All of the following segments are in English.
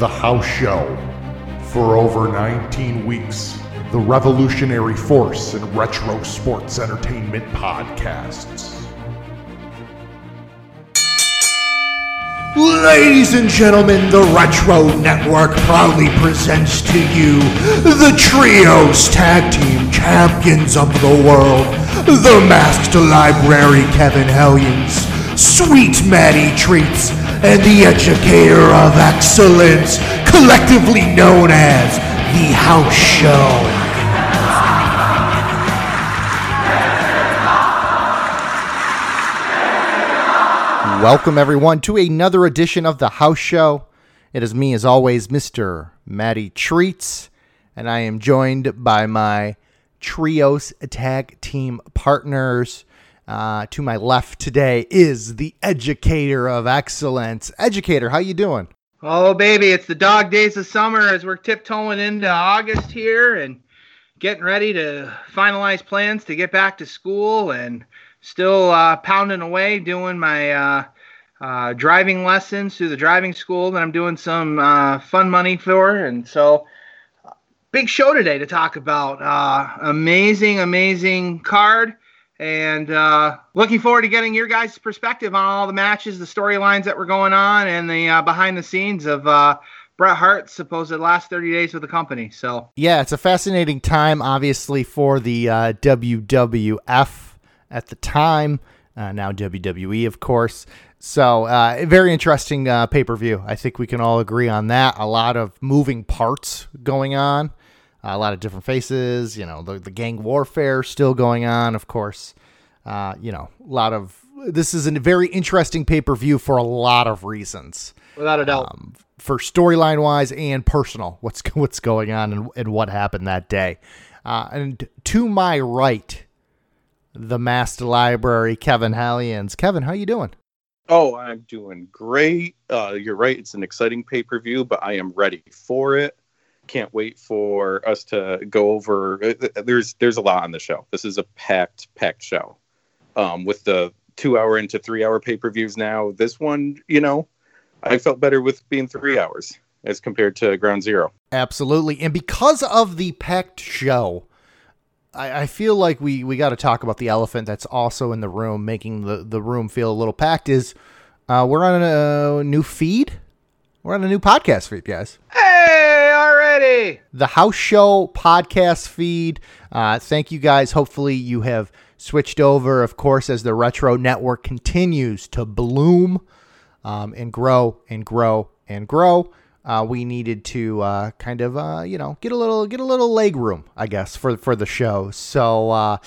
The House Show. For over 19 weeks, the revolutionary force in retro sports entertainment podcasts. Ladies and gentlemen, the Retro Network proudly presents to you the Trios Tag Team Champions of the World, the Masked Library Kevin Hellions, Sweet Maddie Treats, and the Educator of Excellence, collectively known as the House Show. Welcome, everyone, to another edition of the House Show. It is me, as always, Mr. Matty Treats, and I am joined by my Trios Tag Team partners. Uh, to my left today is the Educator of Excellence. Educator, how you doing? Oh, baby, it's the dog days of summer as we're tiptoeing into August here and getting ready to finalize plans to get back to school and still uh, pounding away doing my uh, uh, driving lessons through the driving school that I'm doing some uh, fun money for. And so, big show today to talk about. Uh, amazing, amazing card. And uh, looking forward to getting your guys' perspective on all the matches, the storylines that were going on, and the behind the scenes of Bret Hart's supposed last 30 days with the company. So, yeah, it's a fascinating time, obviously, for the WWF at the time. Uh, now WWE, of course. So, uh, very interesting uh, pay per view. I think we can all agree on that. A lot of moving parts going on, a lot of different faces. You know, the, the gang warfare still going on, of course. Uh, you know, a lot of this is a very interesting pay per view for a lot of reasons. Without a doubt. Um, for storyline wise and personal, what's what's going on and, and what happened that day. Uh, and to my right the Master Library, Kevin Hallians. Kevin, how you doing? Oh, I'm doing great. Uh, you're right; it's an exciting pay per view, but I am ready for it. Can't wait for us to go over. Uh, there's there's a lot on the show. This is a packed packed show. Um, with the two hour into three hour pay per views now, this one, you know, I felt better with being three hours as compared to Ground Zero. Absolutely, and because of the packed show, I, I feel like we, we got to talk about the elephant that's also in the room, making the, the room feel a little packed. Is uh, we're on a new feed? We're on a new podcast feed, guys. Hey, The House Show podcast feed. Uh, thank you guys. Hopefully, you have switched over, of course, as the Retro Network continues to bloom um, and grow and grow and grow uh, we needed to uh, kind of uh, you know get a little get a little leg room, I guess, for for the show. So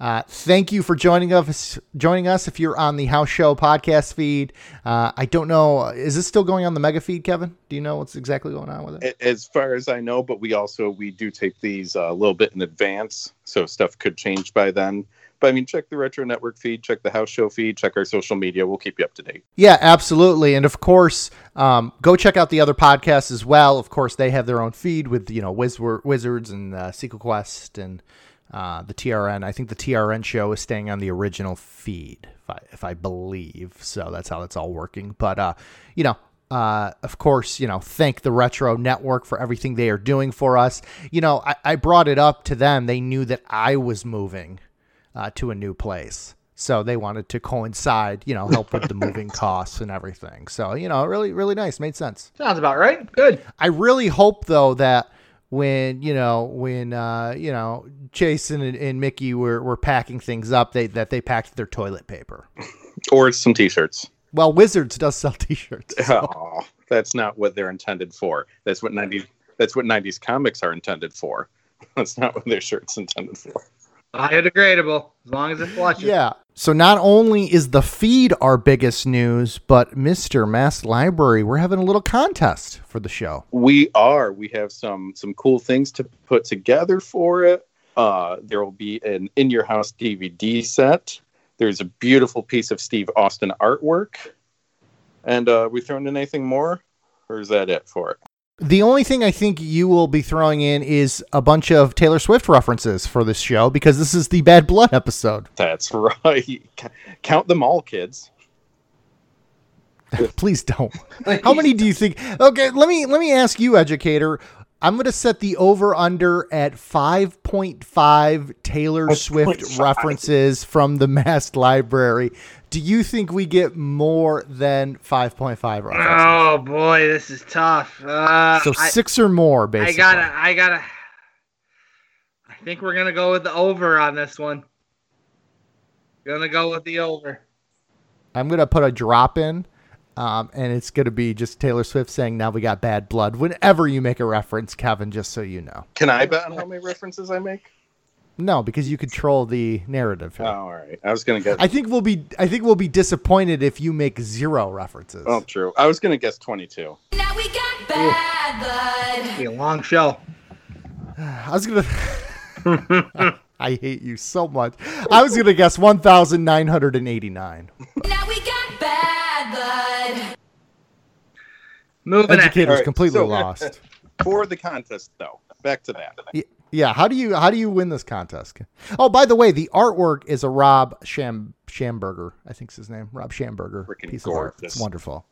uh, uh, thank you for joining us. Joining us if you're on the House Show podcast feed. Uh, I don't know, is this still going on the Mega feed, Kevin? Do you know what's exactly going on with it? As far as I know, but we also we do take these a little bit in advance, so stuff could change by then. But I mean, check the Retro Network feed, check the House Show feed, check our social media. We'll keep you up to date. Yeah, absolutely. And of course, um, go check out the other podcasts as well. Of course, they have their own feed with you know Wiz- Wizards and uh, Sequel Quest and uh, the TRN. I think the TRN show is staying on the original feed, if I, if I believe. So that's how it's all working. But uh, you know, uh, of course, you know, thank the Retro Network for everything they are doing for us. You know, I, I brought it up to them. They knew that I was moving uh, to a new place. So they wanted to coincide, you know, help with the moving costs and everything. So, you know, really, really nice. Made sense. Sounds about right. Good. I really hope, though, that when, you know, when, uh, you know, Jason and, and Mickey were, were packing things up, they that they packed their toilet paper. Or some t shirts. Well, Wizards does sell t shirts. So. Oh, that's not what they're intended for. That's what 90s, that's what 90s comics are intended for. That's not what their shirt's intended for. Biodegradable, as long as it flushes. Yeah. So not only is the feed our biggest news, but Mr. Mass Library, we're having a little contest for the show. We are. We have some some cool things to put together for it. Uh, there will be an in your house DVD set. There's a beautiful piece of Steve Austin artwork. And uh, we thrown in anything more, or is that it for it? The only thing I think you will be throwing in is a bunch of Taylor Swift references for this show because this is the Bad Blood episode. That's right. Count them all, kids. Please don't. How many do you think? Okay, let me let me ask you, educator. I'm going to set the over under at 5.5 Taylor Swift 5.5. references from the Masked Library. Do you think we get more than 5.5 references? Oh boy, this is tough. Uh, so I, six or more, basically. I gotta, I gotta. I think we're gonna go with the over on this one. Gonna go with the over. I'm gonna put a drop in, um, and it's gonna be just Taylor Swift saying, "Now we got bad blood." Whenever you make a reference, Kevin, just so you know. Can I bet on how many references I make? No, because you control the narrative. Oh, all right. I was gonna guess. I think we'll be. I think we'll be disappointed if you make zero references. oh, true. I was gonna guess twenty-two. Now we got bad blood. Be a long show. I was gonna. I hate you so much. I was gonna guess one thousand nine hundred and eighty-nine. Now we Moving ahead. Educator's Alright, completely so- lost. For the contest, though, back to that. Y- Yeah, how do you how do you win this contest? Oh, by the way, the artwork is a Rob Sham Schamberger. I think's his name. Rob Schamberger. Freaking piece of art. gorgeous. It's wonderful.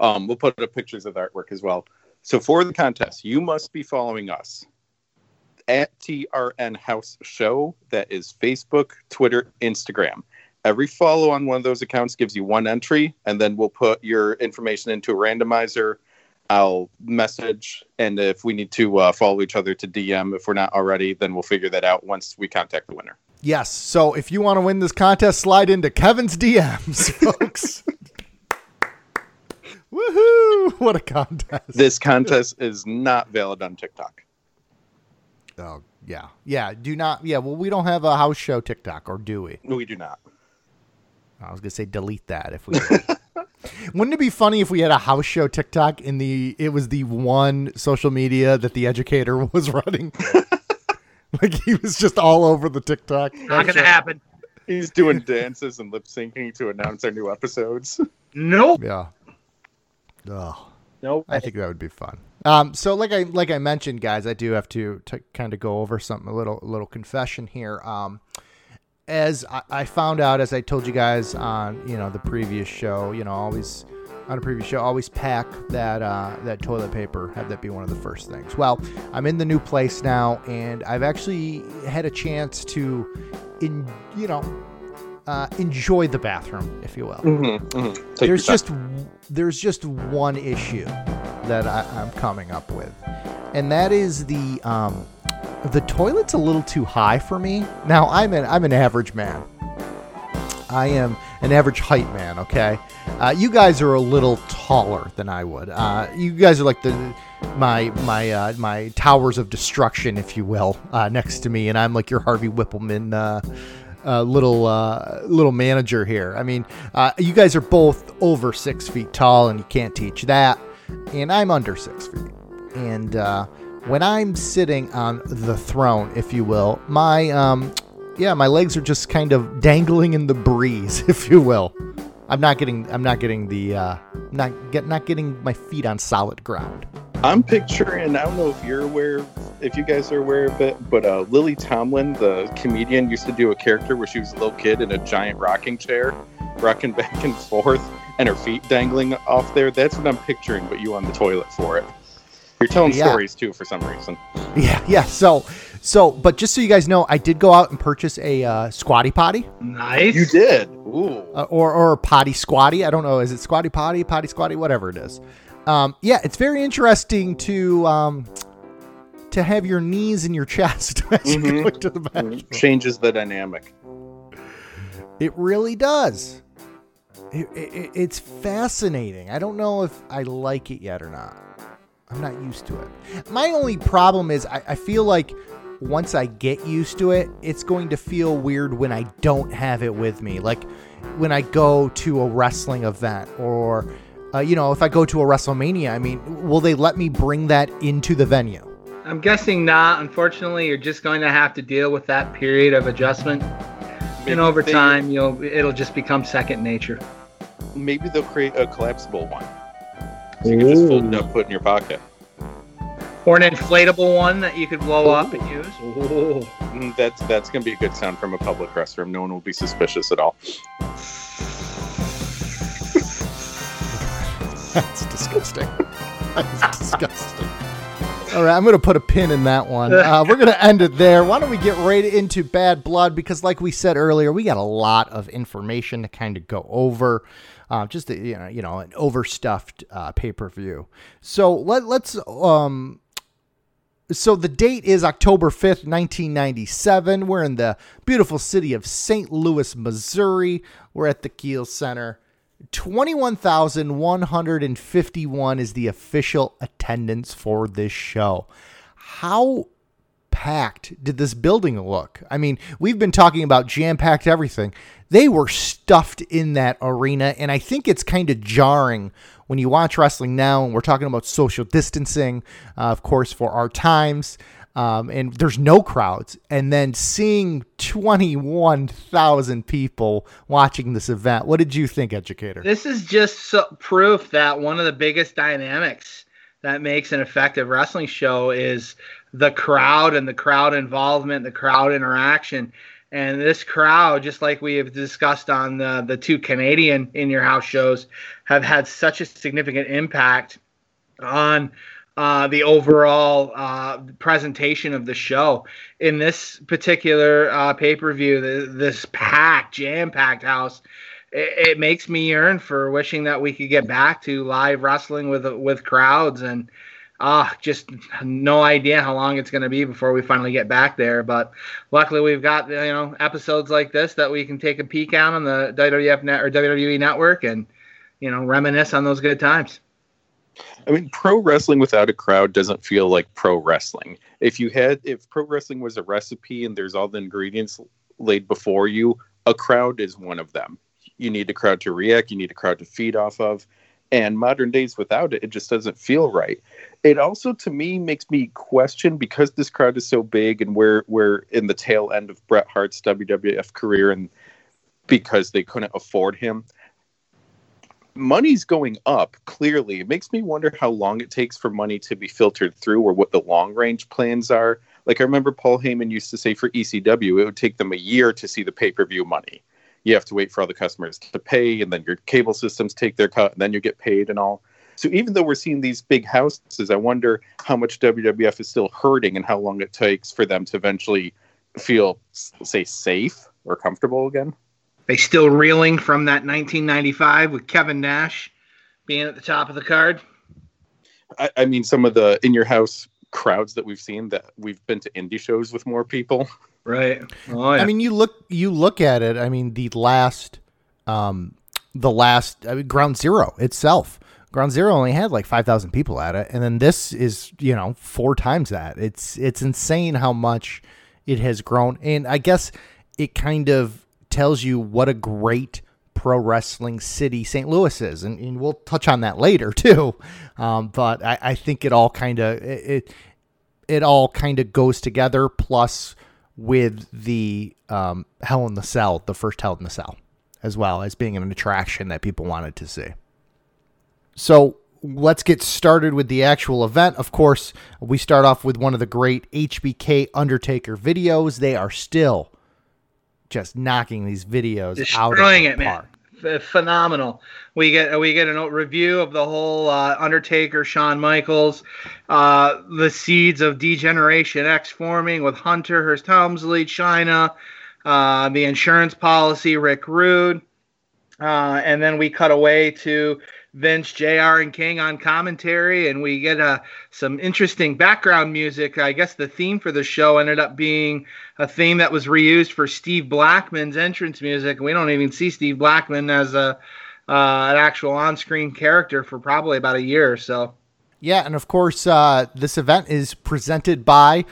Um, we'll put up pictures of the artwork as well. So for the contest, you must be following us at TRN House Show. That is Facebook, Twitter, Instagram. Every follow on one of those accounts gives you one entry, and then we'll put your information into a randomizer. I'll message, and if we need to uh, follow each other to DM, if we're not already, then we'll figure that out once we contact the winner. Yes. So if you want to win this contest, slide into Kevin's DMs, folks. Woohoo! What a contest. This contest is not valid on TikTok. Oh, yeah. Yeah. Do not. Yeah. Well, we don't have a house show TikTok, or do we? We do not. I was going to say delete that if we. Wouldn't it be funny if we had a house show TikTok in the it was the one social media that the educator was running? like he was just all over the TikTok. Not gonna happen. He's doing dances and lip syncing to announce our new episodes. Nope. Yeah. Oh. Nope. I think that would be fun. Um, so like I like I mentioned, guys, I do have to to kind of go over something a little a little confession here. Um, as I, I found out, as I told you guys on you know the previous show, you know always on a previous show, always pack that uh, that toilet paper. Have that be one of the first things. Well, I'm in the new place now, and I've actually had a chance to, in you know, uh, enjoy the bathroom, if you will Mm-hmm, there's just there's just one issue that I, I'm coming up with, and that is the um, the toilet's a little too high for me. Now I'm an I'm an average man. I am an average height man. Okay, uh, you guys are a little taller than I would. Uh, you guys are like the my my uh, my towers of destruction, if you will, uh, next to me, and I'm like your Harvey Wippleman. Uh, uh, little little manager here. I mean, you guys are both over six feet tall, and you can't teach that. And I'm under six feet. And when I'm sitting on the throne, if you will, my um, yeah, my legs are just kind of dangling in the breeze, if you will. I'm not getting I'm not getting the uh, not get not getting my feet on solid ground. I'm picturing. I don't know if you're aware, if you guys are aware of it, but uh, Lily Tomlin, the comedian, used to do a character where she was a little kid in a giant rocking chair, rocking back and forth, and her feet dangling off there. That's what I'm picturing, but you on the toilet for it. You're telling Yeah. stories too, for some reason. Yeah, yeah. So so, but just so you guys know, I did go out and purchase a uh, squatty potty. Nice. You did. Ooh. uh, or or potty squatty. I don't know. Is it squatty potty, potty squatty, whatever it is? Um, yeah, it's very interesting to um, to have your knees in your chest as you Mhm. go into the bathroom. Changes the dynamic. It really does. It, it, it's fascinating. I don't know if I like it yet or not. I'm not used to it. My only problem is I, I feel like once I get used to it, it's going to feel weird when I don't have it with me. Like when I go to a wrestling event or, uh, you know, if I go to a WrestleMania, I mean, will they let me bring that into the venue? I'm guessing not. Unfortunately, you're just going to have to deal with that period of adjustment. Maybe and over they- time, you'll it'll just become second nature. maybe they'll create a collapsible one. So you can just fold it up, put it in your pocket. Or an inflatable one that you could blow up and use. Mm, That's that's gonna be a good sound from a public restroom. No one will be suspicious at all. That's disgusting. That's disgusting. All right, I'm going to put a pin in that one. Uh, we're going to end it there. Why don't we get right into Bad Blood? Because, like we said earlier, we got a lot of information to kind of go over. Uh, just a, you know, you know, an overstuffed uh, pay per view. So let let's um, so the date is October 5th, 1997. We're in the beautiful city of St. Louis, Missouri. We're at the Kiel Center. 21,151 is the official attendance for this show. How packed did this building look? I mean, we've been talking about jam packed everything. They were stuffed in that arena, and I think it's kind of jarring when you watch wrestling now, and we're talking about social distancing, uh, of course, for our times. Um, and there's no crowds, and then seeing 21,000 people watching this event. What did you think, educator? This is just so proof that one of the biggest dynamics that makes an effective wrestling show is the crowd and the crowd involvement, the crowd interaction. And this crowd, just like we have discussed on the, the two Canadian in your house shows, have had such a significant impact on uh, the overall uh, presentation of the show. In this particular uh, pay per view, this packed, jam packed house, it, it, makes me yearn for wishing that we could get back to live wrestling with with crowds and. Ah, just no idea how long it's going to be before we finally get back there. But luckily, we've got you know episodes like this that we can take a peek at on the WWF net or WWE network and you know reminisce on those good times. I mean, pro wrestling without a crowd doesn't feel like pro wrestling. If you had, if pro wrestling was a recipe and there's all the ingredients laid before you, a crowd is one of them. You need a crowd to react, you need a crowd to feed off of. And modern days without it, it just doesn't feel right. It also, to me, makes me question because this crowd is so big and we're we're in the tail end of Bret Hart's WWF career, and because they couldn't afford him, money's going up clearly. It makes me wonder how long it takes for money to be filtered through or what the long range plans are. Like i remember paul heyman used to say for ecw it would take them a year to see the pay-per-view money you have to wait for all the customers to pay and then your cable systems take their cut and then you get paid and all so even though we're seeing these big houses i wonder how much wwf is still hurting and how long it takes for them to eventually feel say safe or comfortable again they still reeling from that 1995 with Kevin Nash being at the top of the card. I, I mean, some of the in your house crowds that we've seen that we've been to indie shows with more people. Right. Oh, yeah. I mean, you look you look at it. I mean, the last, um, the last I mean, Ground Zero itself. Ground Zero only had like five thousand people at it, and then this is you know four times that. It's it's insane how much it has grown, and I guess it kind of tells you what a great pro wrestling city St. Louis is, and, and we'll touch on that later too. Um, but I, I, think it all kind of it it all kind of goes together. Plus, with the um, Hell in the Cell, the first Hell in the Cell, as well as being an attraction that people wanted to see. So let's get started with the actual event. Of course, we start off with one of the great HBK Undertaker videos. They are still just knocking these videos Destroying out of it, park. man. Phenomenal. We get we get a review of the whole uh, Undertaker, Shawn Michaels, uh, the seeds of Degeneration X forming with Hunter, Hearst Helmsley, Chyna, uh, the insurance policy, Rick Rude, uh, and then we cut away to Vince, JR, and King on commentary, and we get uh, some interesting background music. I guess the theme for the show ended up being a theme that was reused for Steve Blackman's entrance music. We don't even see Steve Blackman as a uh, an actual on-screen character for probably about a year or so. Yeah, and of course, uh, this event is presented by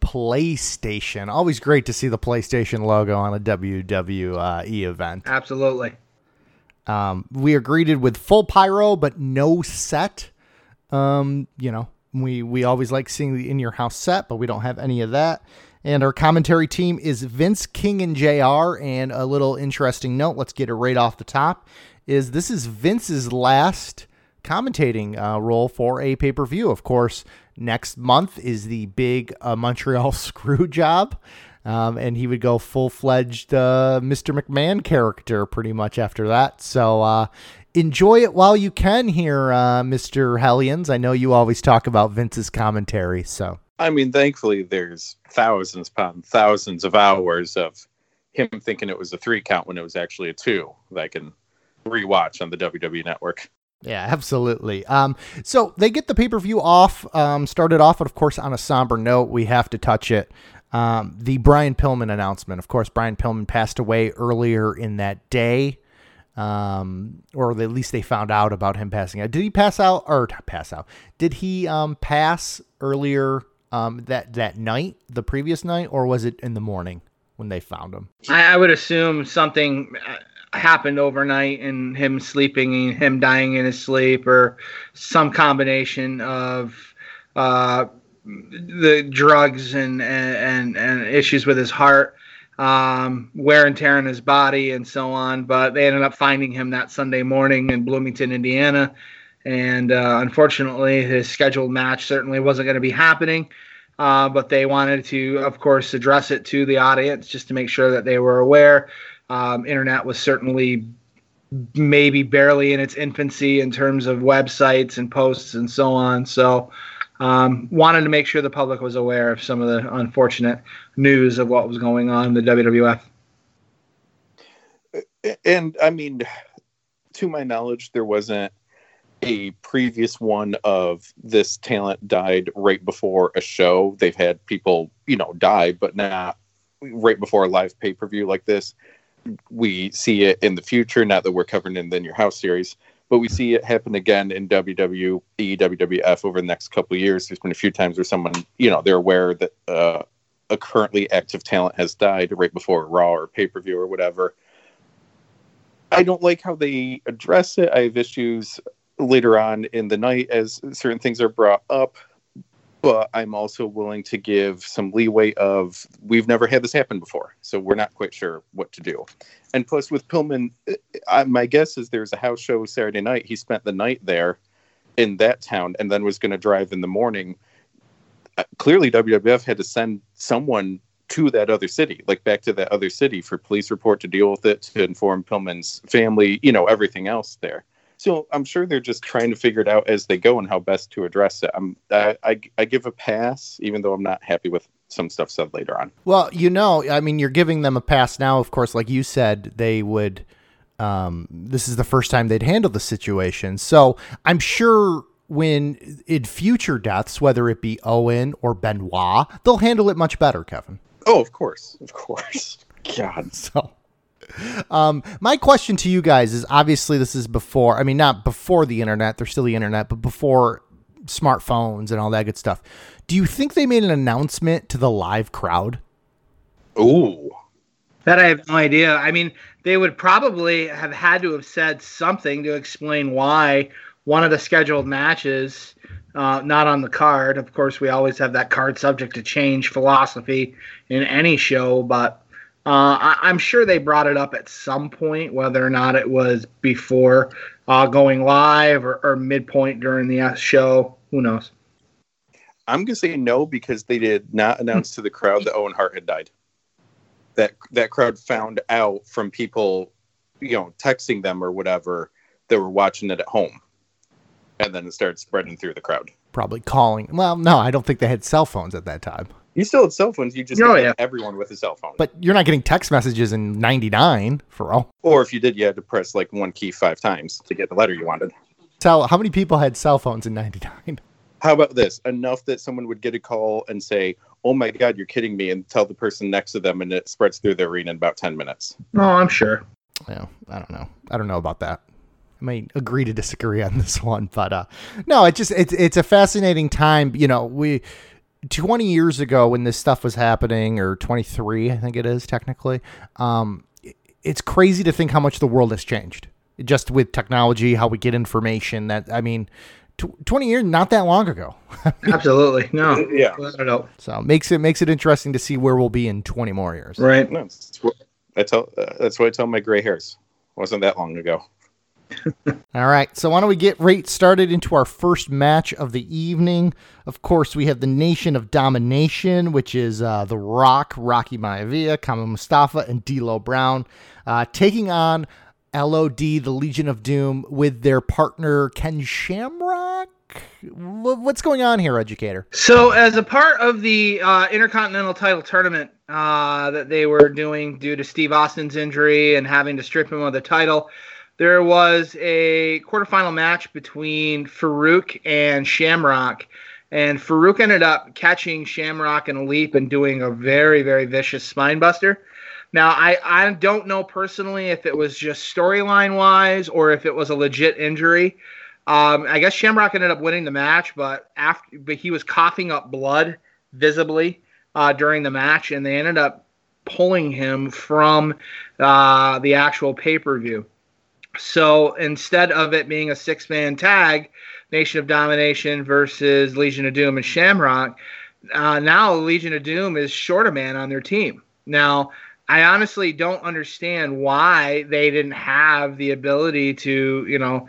PlayStation. Always great to see the PlayStation logo on a WWE event. Absolutely. Um, we are greeted with full pyro, but no set. Um, you know, we we always like seeing the in your house set, but we don't have any of that. And our commentary team is Vince King and JR. And a little interesting note, let's get it right off the top, is this is Vince's last commentating uh, role for a pay per view. Of course, next month is the big uh, Montreal screw job. Um, and he would go full fledged uh, Mr. McMahon character pretty much after that. So uh, enjoy it while you can here, uh, Mr. Hellions. I know you always talk about Vince's commentary, so. I mean, thankfully, there's thousands upon thousands of hours of him thinking it was a three count when it was actually a two that I can rewatch on the WWE network. Yeah, absolutely. Um, so they get the pay per view off, um, started off, but of course, on a somber note, we have to touch it. Um, the Brian Pillman announcement. Of course, Brian Pillman passed away earlier in that day, um, or at least they found out about him passing out. Did he pass out or pass out? Did he um, pass earlier um, that that night, the previous night, or was it in the morning when they found him? I, I would assume something uh, happened overnight and him sleeping and him dying in his sleep or some combination of uh, the drugs and, and, and issues with his heart, um, wear and tear in his body and so on. But they ended up finding him that Sunday morning in Bloomington, Indiana. And uh, unfortunately, his scheduled match certainly wasn't going to be happening. Uh, but they wanted to, of course, address it to the audience just to make sure that they were aware. Um, internet was certainly maybe barely in its infancy in terms of websites and posts and so on. So, um, wanted to make sure the public was aware of some of the unfortunate news of what was going on in the WWF. And I mean, to my knowledge, there wasn't a previous one of this talent died right before a show. They've had people, you know, die, but not right before a live pay per view like this. We see it in the future, not that we're covering in the In Your House series, but we see it happen again in WWE, WWF over the next couple years. There's been a few times where someone, you know, they're aware that uh, a currently active talent has died right before Raw or pay per view or whatever. I don't like how they address it. I have issues later on in the night as certain things are brought up but i'm also willing to give some leeway of we've never had this happen before so we're not quite sure what to do. And plus with pillman I, my guess is there's a house show saturday night. He spent the night there in that town and then was going to drive in the morning. Uh, clearly wwf had to send someone to that other city like back to that other city for police report to deal with it to inform pillman's family you know everything else there so I'm sure they're just trying to figure it out as they go and how best to address it. I'm I, I, I give a pass, even though I'm not happy with some stuff said later on. Well, you know, I mean, you're giving them a pass now. Of course, like you said, they would. Um, this is the first time they'd handle the situation, so I'm sure when in future deaths, whether it be Owen or Benoit, they'll handle it much better, Kevin. Oh, of course, of course. God, so um, my question to you guys is obviously this is before, I mean, not before the internet, there's still the internet, but before smartphones and all that good stuff. Do you think they made an announcement to the live crowd? Ooh. That I have no idea. I mean, they would probably have had to have said something to explain why one of the scheduled matches uh, not on the card. Of course, we always have that card subject to change philosophy in any show, but uh, I, am sure they brought it up at some point, whether or not it was before uh, going live or, or, midpoint during the uh, show. Who knows? I'm gonna say no because they did not announce to the crowd that Owen Hart had died. That that crowd found out from people, you know, texting them or whatever that were watching it at home, and then it started spreading through the crowd. Probably calling. Well, no, I don't think they had cell phones at that time. You still had cell phones. You just oh, yeah. everyone with a cell phone. But you're not getting text messages in '99 for all. Or if you did, you had to press like one key five times to get the letter you wanted. Tell how many people had cell phones in '99? How about this? Enough that someone would get a call and say, "Oh my God, you're kidding me," and tell the person next to them, and it spreads through the arena in about ten minutes. No, oh, I'm sure. Yeah, I don't know. I don't know about that. I may agree to disagree on this one, but uh, no, it just it's it's a fascinating time. You know, we 20 years ago when this stuff was happening, or 23, I think it is technically, um, it's crazy to think how much the world has changed just with technology, how we get information. That I mean, tw- 20 years, not that long ago. Absolutely, no, yeah. So makes it makes it interesting to see where we'll be in 20 more years. Right. No, I tell uh, that's what I tell my gray hairs. Wasn't that long ago. All right, so why don't we get right started into our first match of the evening? Of course, we have the Nation of Domination, which is uh, The Rock, Rocky Maivia, Kama Mustafa, and D'Lo Brown, uh, taking on LOD, the Legion of Doom, with their partner Ken Shamrock. What's going on here, educator? So, as a part of the uh, Intercontinental title tournament uh, that they were doing due to Steve Austin's injury and having to strip him of the title, there was a quarterfinal match between Farouk and Shamrock. And Farouk ended up catching Shamrock in a leap and doing a very, very vicious spine buster. Now, I, I don't know personally if it was just storyline wise or if it was a legit injury. Um, I guess Shamrock ended up winning the match, but after but he was coughing up blood visibly uh, during the match, and they ended up pulling him from uh, the actual pay per view. So instead of it being a six man tag, Nation of Domination versus Legion of Doom and Shamrock, uh, now Legion of Doom is short a man on their team. Now, I honestly don't understand why they didn't have the ability to, you know,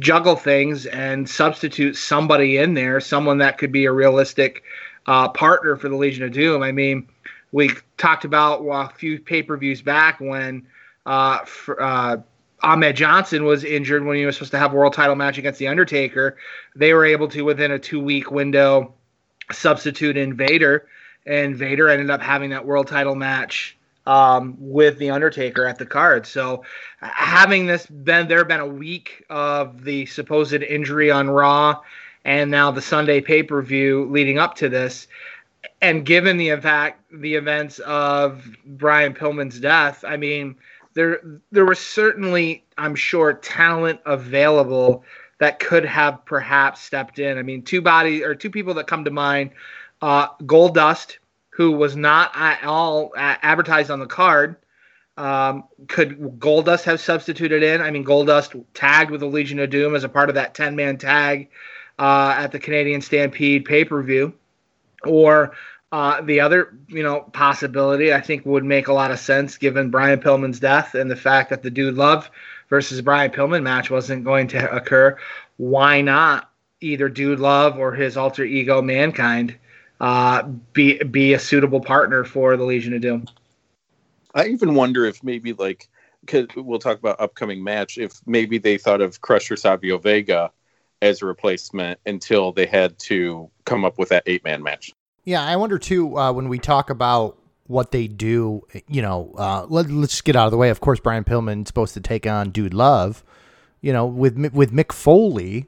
juggle things and substitute somebody in there, someone that could be a realistic uh, partner for the Legion of Doom. I mean, we talked about well, a few pay per views back when uh, for, uh, Ahmed Johnson was injured when he was supposed to have a world title match against The Undertaker. They were able to, within a two week window, substitute in Vader, and Vader ended up having that world title match um, with the Undertaker at the card. So having this been there been a week of the supposed injury on Raw, and now the Sunday pay per view leading up to this, and given the fact the events of Brian Pillman's death, I mean there there was certainly I'm sure talent available that could have perhaps stepped in. I mean two bodies or two people that come to mind, uh, Goldust who was not at all advertised on the card. Um, could Goldust have substituted in? I mean, Goldust tagged with the Legion of Doom as a part of that 10 man tag uh, at the Canadian Stampede pay per view. Or uh, the other, you know, possibility I think would make a lot of sense given Brian Pillman's death and the fact that the Dude Love versus Brian Pillman match wasn't going to occur. Why not either Dude Love or his alter ego Mankind? uh, be be a suitable partner for the Legion of Doom. I even wonder if maybe like because we'll talk about upcoming match. If maybe they thought of Crusher Savio Vega as a replacement until they had to come up with that eight man match. Yeah, I wonder too uh, when we talk about what they do. You know, uh, let, let's just get out of the way. Of course, Brian Pillman's supposed to take on Dude Love. You know, with with Mick Foley,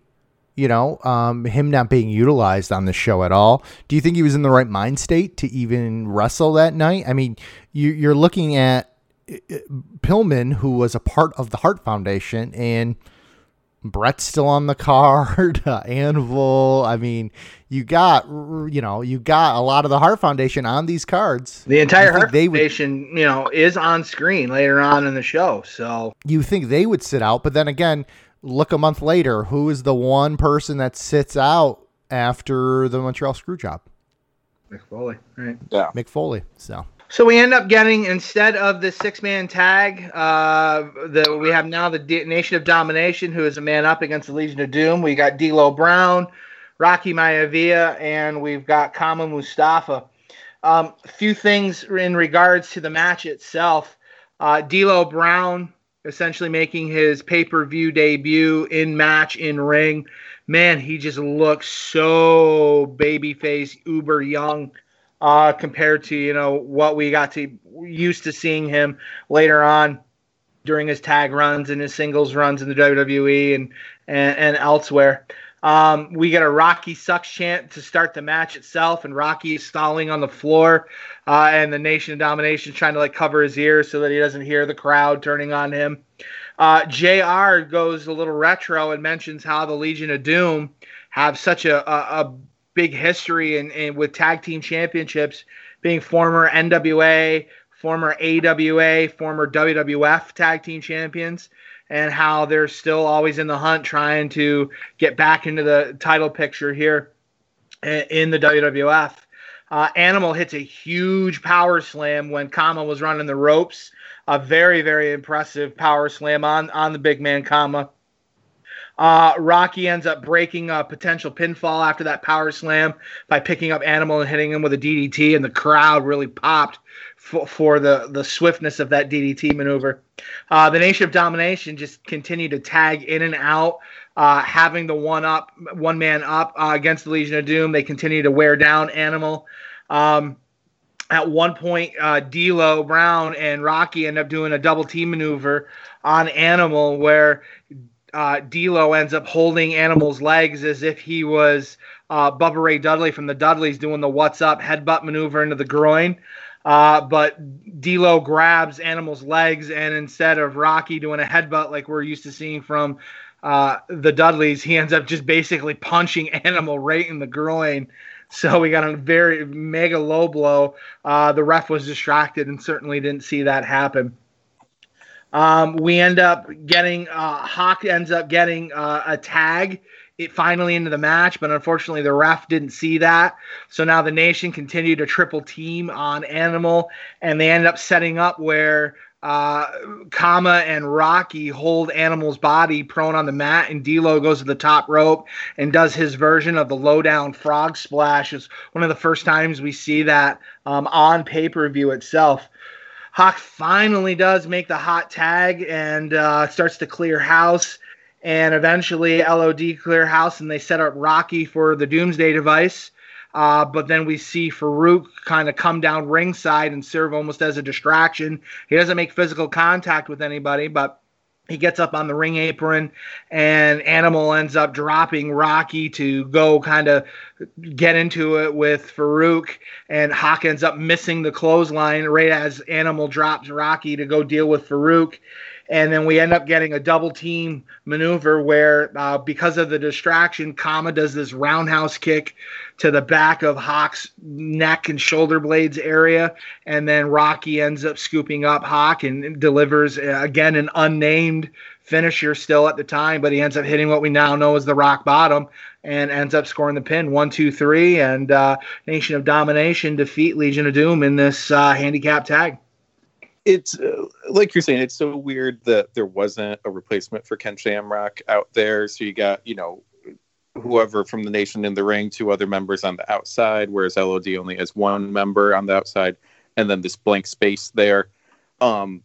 you know, um, him not being utilized on the show at all. Do you think he was in the right mind state to even wrestle that night? I mean, you, you're looking at uh, Pillman, who was a part of the Hart Foundation, and Bret's still on the card. Uh, Anvil. I mean, you got you know you got a lot of the Hart Foundation on these cards. The entire You think Hart would- Foundation, you know, is on screen later on in the show. So You think they would sit out, but then again, look a month later. Who is the one person that sits out after the Montreal Screwjob? Mick Foley, right? Yeah. Mick Foley. So So we end up getting instead of the six man tag, uh, we have now the D- Nation of Domination, who is a man up against the Legion of Doom. We got D'Lo Brown, Rocky Maivia, and we've got Kama Mustafa. Um, a few things in regards to the match itself. Uh, D'Lo Brown essentially making his pay per view debut in match in ring. Man, he just looks so babyface, uber young uh, compared to you know what we got to used to seeing him later on during his tag runs and his singles runs in the WWE and and, and elsewhere. Um, we get a Rocky sucks chant to start the match itself, and Rocky is stalling on the floor, uh, and the Nation of Domination trying to like cover his ears so that he doesn't hear the crowd turning on him. Uh, JR goes a little retro and mentions how the Legion of Doom have such a, a, a big history and in, with tag team championships being former NWA, former AWA, former WWF tag team champions, and how they're still always in the hunt trying to get back into the title picture here in the WWF. Uh, Animal hits a huge power slam when Kama was running the ropes. A very, very impressive power slam on, on the big man Kama. Uh, Rocky ends up breaking a potential pinfall after that power slam by picking up Animal and hitting him with a DDT, and the crowd really popped for, for the the swiftness of that DDT maneuver. Uh, the Nation of Domination just continued to tag in and out, uh, having the one up, one man up uh, against the Legion of Doom. They continue to wear down Animal. Um, at one point, uh, D'Lo Brown and Rocky end up doing a double team maneuver on Animal, where uh, D'Lo ends up holding Animal's legs as if he was uh, Bubba Ray Dudley from the Dudleys doing the "What's Up" headbutt maneuver into the groin. Uh, but D'Lo grabs Animal's legs, and instead of Rocky doing a headbutt like we're used to seeing from uh, the Dudleys, he ends up just basically punching Animal right in the groin. So we got a very mega low blow. Uh, the ref was distracted and certainly didn't see that happen. Um, we end up getting uh, Hawk ends up getting uh, a tag it finally into the match, but unfortunately the ref didn't see that. So now the nation continued to triple team on Animal, and they end up setting up where uh, Kama and Rocky hold Animal's body prone on the mat, and D'Lo goes to the top rope and does his version of the lowdown frog splash. It's one of the first times we see that um, on pay per view itself. Hawk finally does make the hot tag and uh, starts to clear house. And eventually, LOD clear house and they set up Rocky for the Doomsday device. Uh, but then we see Farouk kind of come down ringside and serve almost as a distraction. He doesn't make physical contact with anybody, but he gets up on the ring apron and Animal ends up dropping Rocky to go kind of get into it with Farouk. And Hawk ends up missing the clothesline right as Animal drops Rocky to go deal with Farouk and then we end up getting a double team maneuver where uh, because of the distraction kama does this roundhouse kick to the back of hawk's neck and shoulder blades area and then rocky ends up scooping up hawk and delivers uh, again an unnamed finisher still at the time but he ends up hitting what we now know as the rock bottom and ends up scoring the pin. One two three and uh, nation of domination defeat legion of doom in this uh, handicap tag. It's uh, like you're saying it's so weird that there wasn't a replacement for ken shamrock out there. So you got you know whoever from the nation in the ring two other members on the outside whereas lod only has one member on the outside and then this blank space there. Um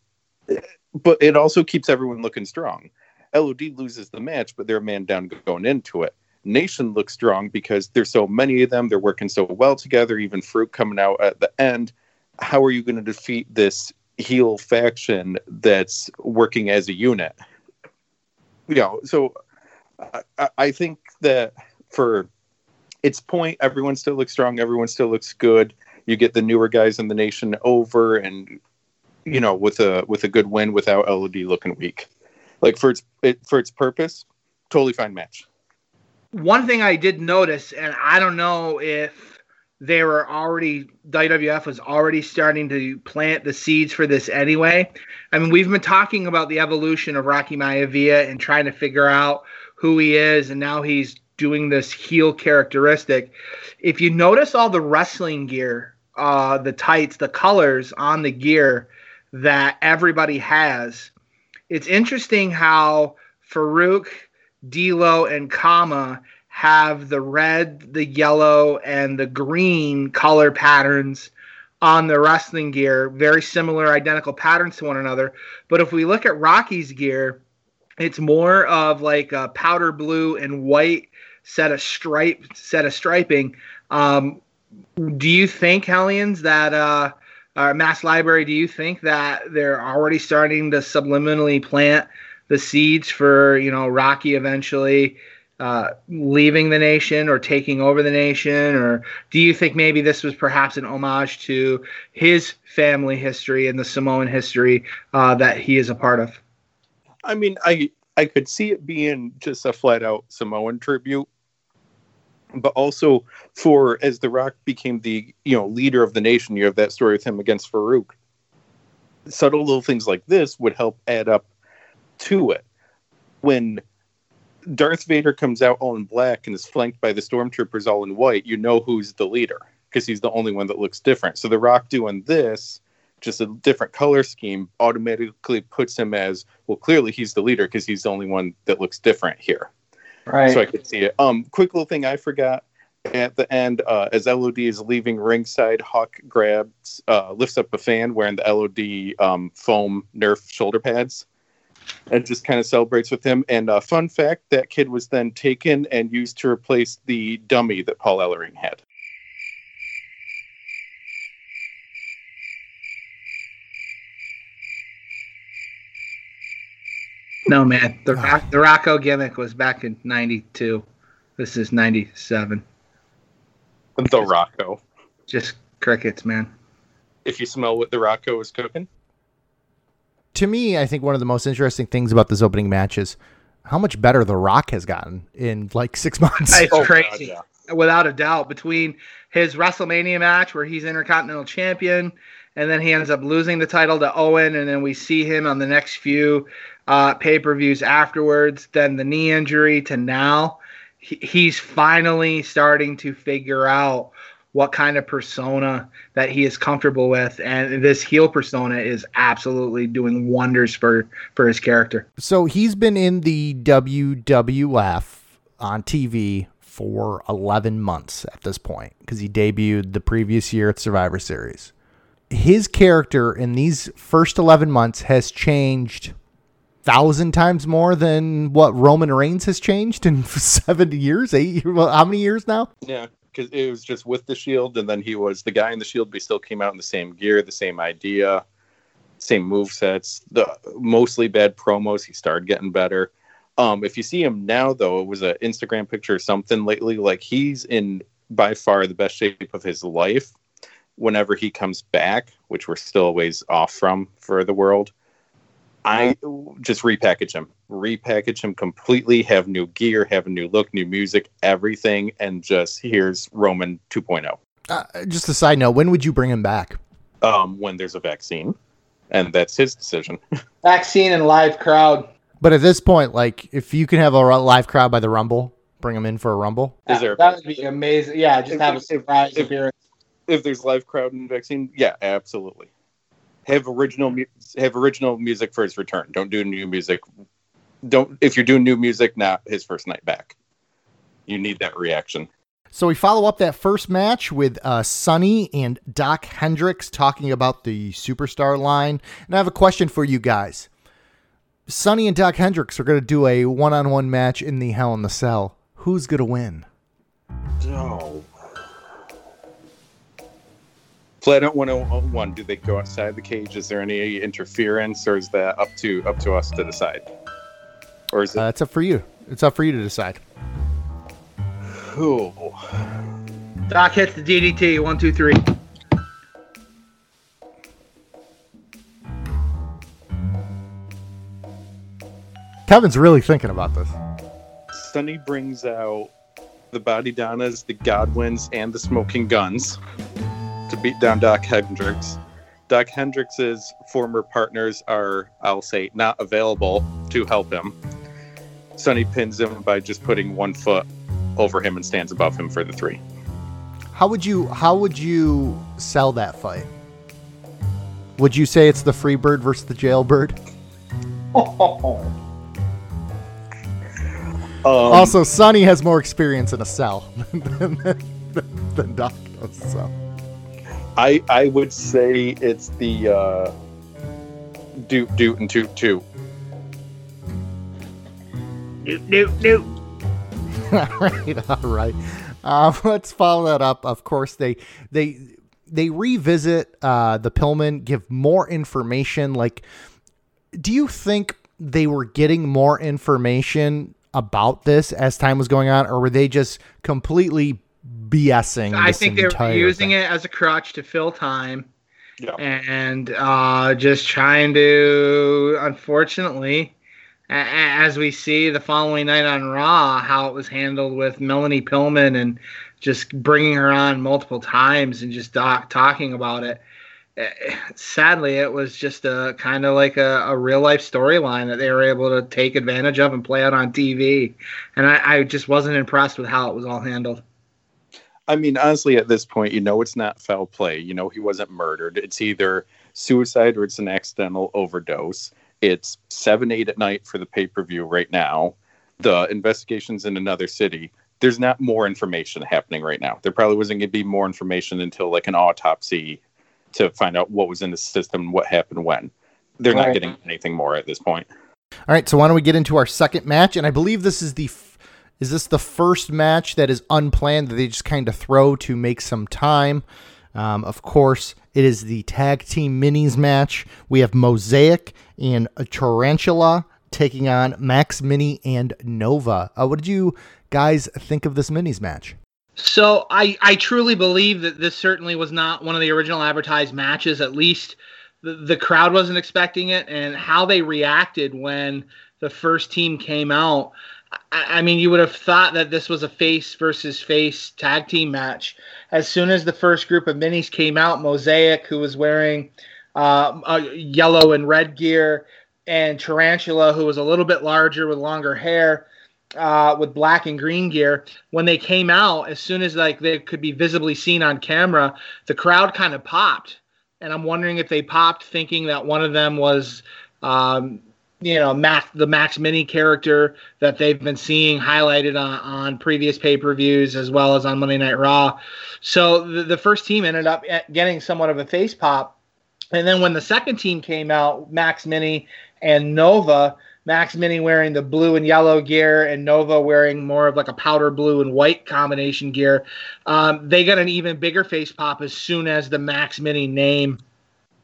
but it also keeps everyone looking strong. Lod loses the match but they're a man down going into it. Nation looks strong because there's so many of them. They're working so well together even Farouk coming out at the end. How are you going to defeat this heel faction that's working as a unit. You know, so I, I think that for its point, everyone still looks strong, everyone still looks good. You get the newer guys in the nation over, and you know, with a with a good win without LOD looking weak. Like for its it, for its purpose, totally fine match. One thing I did notice, and I don't know if they were already WWF was already starting to plant the seeds for this anyway. I mean, we've been talking about the evolution of Rocky Maivia and trying to figure out who he is, and now he's doing this heel characteristic. If you notice all the wrestling gear, uh, the tights, the colors on the gear that everybody has, it's interesting how Farouk, D'Lo, and Kama have the red, the yellow, and the green color patterns on the wrestling gear, very similar, identical patterns to one another. But if we look at Rocky's gear, it's more of like a powder blue and white set of stripe set of striping. Um, do you think, Hellions, that uh, uh, Mass Library, do you think that they're already starting to subliminally plant the seeds for you know Rocky eventually uh, leaving the nation or taking over the nation? Or do you think maybe this was perhaps an homage to his family history and the Samoan history uh, that he is a part of? I mean, I I could see it being just a flat out Samoan tribute, but also for as The Rock became the you know leader of the nation, you have that story with him against Farouk. Subtle little things like this would help add up to it. When Darth Vader comes out all in black and is flanked by the stormtroopers all in white, you know who's the leader because he's the only one that looks different. So The Rock doing this, just a different color scheme, automatically puts him as well. Clearly, he's the leader because he's the only one that looks different here. Right. so I could see it. Um, quick little thing I forgot at the end, uh, as LOD is leaving ringside, Hawk grabs, uh, lifts up a fan wearing the LOD um, foam Nerf shoulder pads, and just kind of celebrates with him. And uh, fun fact: that kid was then taken and used to replace the dummy that Paul Ellering had. No man, the Rock, the Rocco gimmick was back in '92. This is '97. The Rocco. Just crickets, man. If you smell what the Rocco is cooking, To me, I think one of the most interesting things about this opening match is how much better The Rock has gotten in like six months. It's Oh, God, crazy, yeah. without a doubt. Between his WrestleMania match where he's Intercontinental Champion, and then he ends up losing the title to Owen, and then we see him on the next few uh, pay per views afterwards. Then the knee injury to now, he, he's finally starting to figure out what kind of persona that he is comfortable with, and this heel persona is absolutely doing wonders for for his character. So he's been in the WWF on TV for 11 months at this point because he debuted the previous year at Survivor Series. His character in these first 11 months has changed thousand times more than what Roman Reigns has changed in 70 years, eight, well, how many years now? yeah, because it was just with the Shield, and then he was the guy in the Shield, but still came out in the same gear, the same idea, same move sets. The mostly bad promos. He started getting better. Um, if you see him now, though, it was an Instagram picture or something lately. Like he's in by far the best shape of his life. Whenever he comes back, which we're still a ways off from for the world, I just repackage him, repackage him completely, have new gear, have a new look, new music, everything, and just here's Roman 2.0 Uh, just a side note, when would you bring him back? um, when there's a vaccine, and that's his decision. Vaccine and live crowd. But at this point, like if you can have a live crowd by the Rumble, bring him in for a Rumble. Is there- that would be amazing. Yeah, just If- have a surprise if- appearance. if there's live crowd and vaccine, yeah, absolutely. Have original mu- have original music for his return. Don't do new music. Don't if you're doing new music, not his first night back. You need that reaction. So we follow up that first match with uh, Sunny and Doc Hendrix talking about the superstar line. And I have a question for you guys. Sunny and Doc Hendrix are going to do a one-on-one match in the Hell in the Cell. Who's going to win? Oh. Flat out 101, do they go outside the cage? Is there any interference or is that up to up to us to decide? Or is it Uh, it's up for you. It's up for you to decide. Ooh. Doc hits the DDT. One, two, three. Kevin's really thinking about this. Sunny brings out the Bodydonnas, the Godwins, and the Smoking Gunns to beat down Doc Hendrix. Doc Hendrix's former partners are, I'll say, not available to help him. Sunny pins him by just putting one foot over him and stands above him for the three. How would you how would you sell that fight? Would you say it's the free bird versus the Jailbird? Um, also, Sunny has more experience in a cell than, than, than Doc does. So. I I would say it's the uh, Doot Doot and Toot Toot. Nope, nope, nope. all right, all right. Um, let's follow that up. Of course, they they they revisit uh, the Pillman, give more information. Like, do you think they were getting more information about this as time was going on, or were they just completely BSing? I this think they were using thing? it as a crutch to fill time Yeah. and uh, just trying to, unfortunately, a- a- as we see the following night on Raw, how it was handled with Melanie Pillman and just bringing her on multiple times and just doc- talking about it. Eh, Sadly, it was just a kind of like a, a real life storyline that they were able to take advantage of and play out on TV. And I, I just wasn't impressed with how it was all handled. I mean, honestly, at this point, you know it's not foul play. You know he wasn't murdered. It's either suicide or it's an accidental overdose. It's seven eight at night for the pay per view right now. the investigations in another city, there's not more information happening right now. There probably wasn't going to be more information until like an autopsy to find out what was in the system, what happened when. They're not Right. getting anything more at this point. All right, so why don't we get into our second match? And I believe this is the is this the first match that is unplanned that they just kind of throw to make some time. Um, of course, it is the tag team minis match. We have Mosaic and Tarantula taking on Max Mini and Nova. Uh, what did you guys think of this minis match? So I, I truly believe that this certainly was not one of the original advertised matches. At least the, the crowd wasn't expecting it, and how they reacted when the first team came out. I, mean, you would have thought that this was a face versus face tag team match. As soon as the first group of minis came out, Mosaic, who was wearing uh, uh, yellow and red gear, and Tarantula, who was a little bit larger with longer hair, uh, with black and green gear. When they came out, as soon as like they could be visibly seen on camera, the crowd kind of popped, and I'm wondering if they popped thinking that one of them was, um, you know, Max, the Max Mini character that they've been seeing highlighted on, on previous pay per views as well as on Monday Night Raw. So the, the first team ended up getting somewhat of a face pop. And then when the second team came out, Max Mini and Nova, Max Mini wearing the blue and yellow gear, and Nova wearing more of like a powder blue and white combination gear. Um, they got an even bigger face pop as soon as the Max Mini name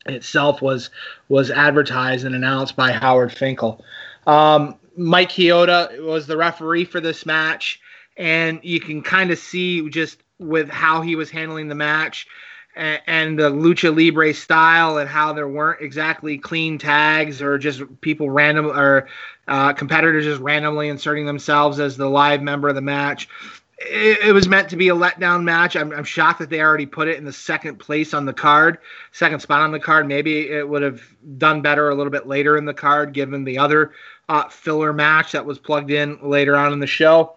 itself was was advertised and announced by Howard Finkel. Um, Mike Chioda was the referee for this match, and you can kind of see just with how he was handling the match and, and the lucha libre style and how there weren't exactly clean tags or just people random or uh, competitors just randomly inserting themselves as the live member of the match it, it was meant to be a letdown match. I'm, I'm shocked that they already put it in the second place on the card second spot on the card. Maybe it would have done better a little bit later in the card given the other uh, filler match that was plugged in later on in the show.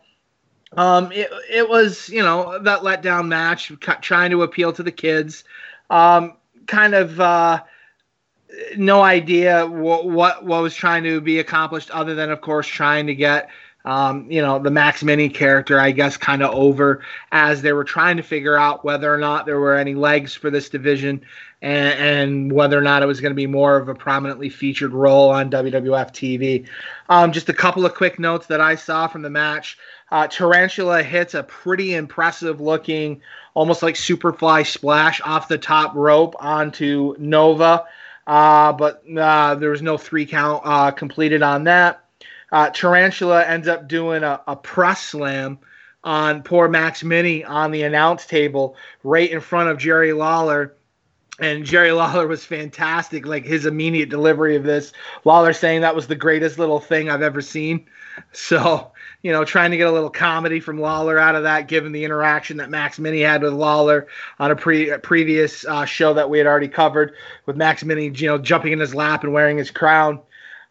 Um, it, it was, you know, that letdown match, trying to appeal to the kids. Um, kind of uh, no idea what, what what was trying to be accomplished, other than, of course, trying to get, um, you know, the Max Mini character, I guess, kind of over as they were trying to figure out whether or not there were any legs for this division. And, and whether or not it was going to be more of a prominently featured role on WWF TV. Um, just a couple of quick notes that I saw from the match. Uh, Tarantula hits a pretty impressive looking, almost like Superfly splash off the top rope onto Nova, uh, but uh, there was no three count uh, completed on that. Uh, Tarantula ends up doing a, a press slam on poor Max Mini on the announce table right in front of Jerry Lawler. And Jerry Lawler was fantastic, like his immediate delivery of this. Lawler saying that was the greatest little thing I've ever seen. So, you know, trying to get a little comedy from Lawler out of that, given the interaction that Max Mini had with Lawler on a, pre- a previous uh, show that we had already covered, with Max Mini, you know, jumping in his lap and wearing his crown.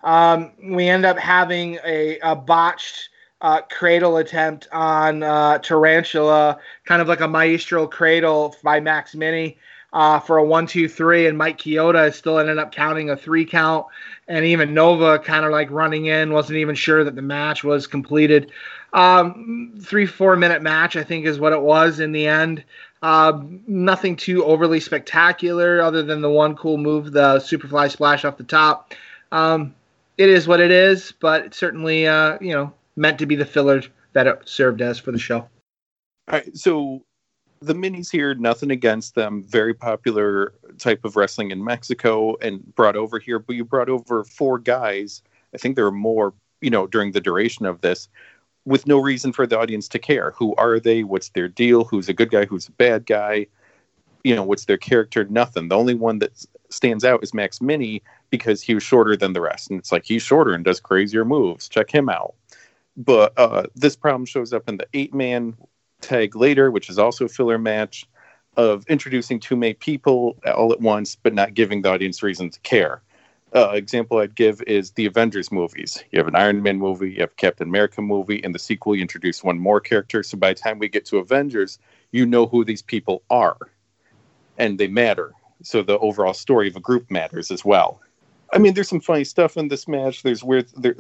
Um, we end up having a, a botched uh, cradle attempt on uh, Tarantula, kind of like a maestro cradle by Max Mini uh, for a one, two, three, and Mike Chioda still ended up counting a three count, and even Nova kind of like running in, wasn't even sure that the match was completed. Um, three, four minute match, I think, is what it was in the end. Uh, nothing too overly spectacular, other than the one cool move, the Superfly splash off the top. Um, it is what it is, but it's certainly, uh, you know, meant to be the filler that it served as for the show. All right, so the minis here, nothing against them. Very popular type of wrestling in Mexico and brought over here. But you brought over four guys. I think there were more, you know, during the duration of this, with no reason for the audience to care. Who are they? What's their deal? Who's a good guy? Who's a bad guy? You know, what's their character? Nothing. The only one that stands out is Max Mini because he was shorter than the rest. And it's like he's shorter and does crazier moves. Check him out. But uh, this problem shows up in the eight man tag later, which is also a filler match of introducing too many people all at once, but not giving the audience reason to care. Uh, example I'd give is the Avengers movies. You have an Iron Man movie, you have Captain America movie, and the sequel you introduce one more character. So by the time we get to Avengers, you know who these people are, and they matter. So the overall story of a group matters as well. I mean, there's some funny stuff in this match. There's where There,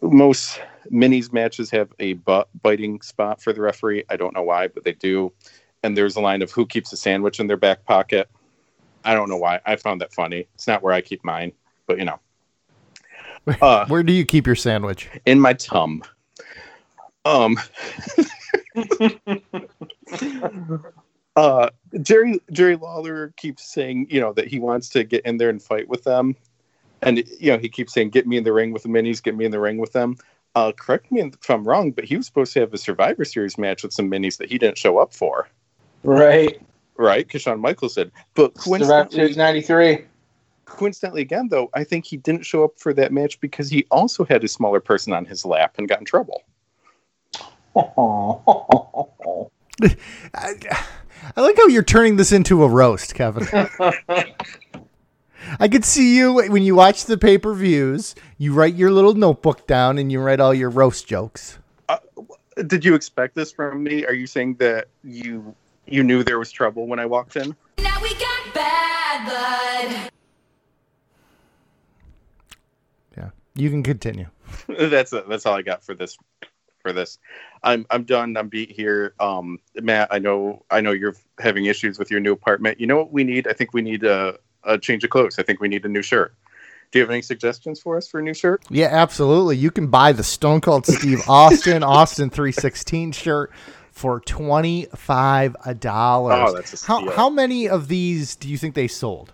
most Minis matches have a butt biting spot for the referee. I don't know why, but they do. And there's a line of who keeps a sandwich in their back pocket. I don't know why. I found that funny. It's not where I keep mine, but you know, uh, Where do you keep your sandwich? in my tum. Um. uh, Jerry Jerry Lawler keeps saying, you know, that he wants to get in there and fight with them, and you know, he keeps saying, "Get me in the ring with the minis. Get me in the ring with them." Uh, correct me if I'm wrong, but he was supposed to have a Survivor Series match with some minis that he didn't show up for, Right. right? Because Shawn Michaels said, but Survivor coincidentally, Series 93. coincidentally again, though, I think he didn't show up for that match because he also had a smaller person on his lap and got in trouble. I, I like how you're turning this into a roast, Kevin. I could see you when you watch the pay per views. You write your little notebook down and you write all your roast jokes. Uh, did you expect this from me? Are you saying that you you knew there was trouble when I walked in? Now we got bad blood. Yeah, you can continue. that's that's all I got for this for this. I'm I'm done. I'm beat here. Um, Matt, I know I know you're having issues with your new apartment. You know what we need? I think we need a, a change of clothes. I think we need a new shirt. Do you have any suggestions for us for a new shirt? Yeah, absolutely. You can buy the Stone Cold Steve Austin Austin 316 shirt for twenty five dollars. Oh, that's a how steal. how many of these do you think they sold?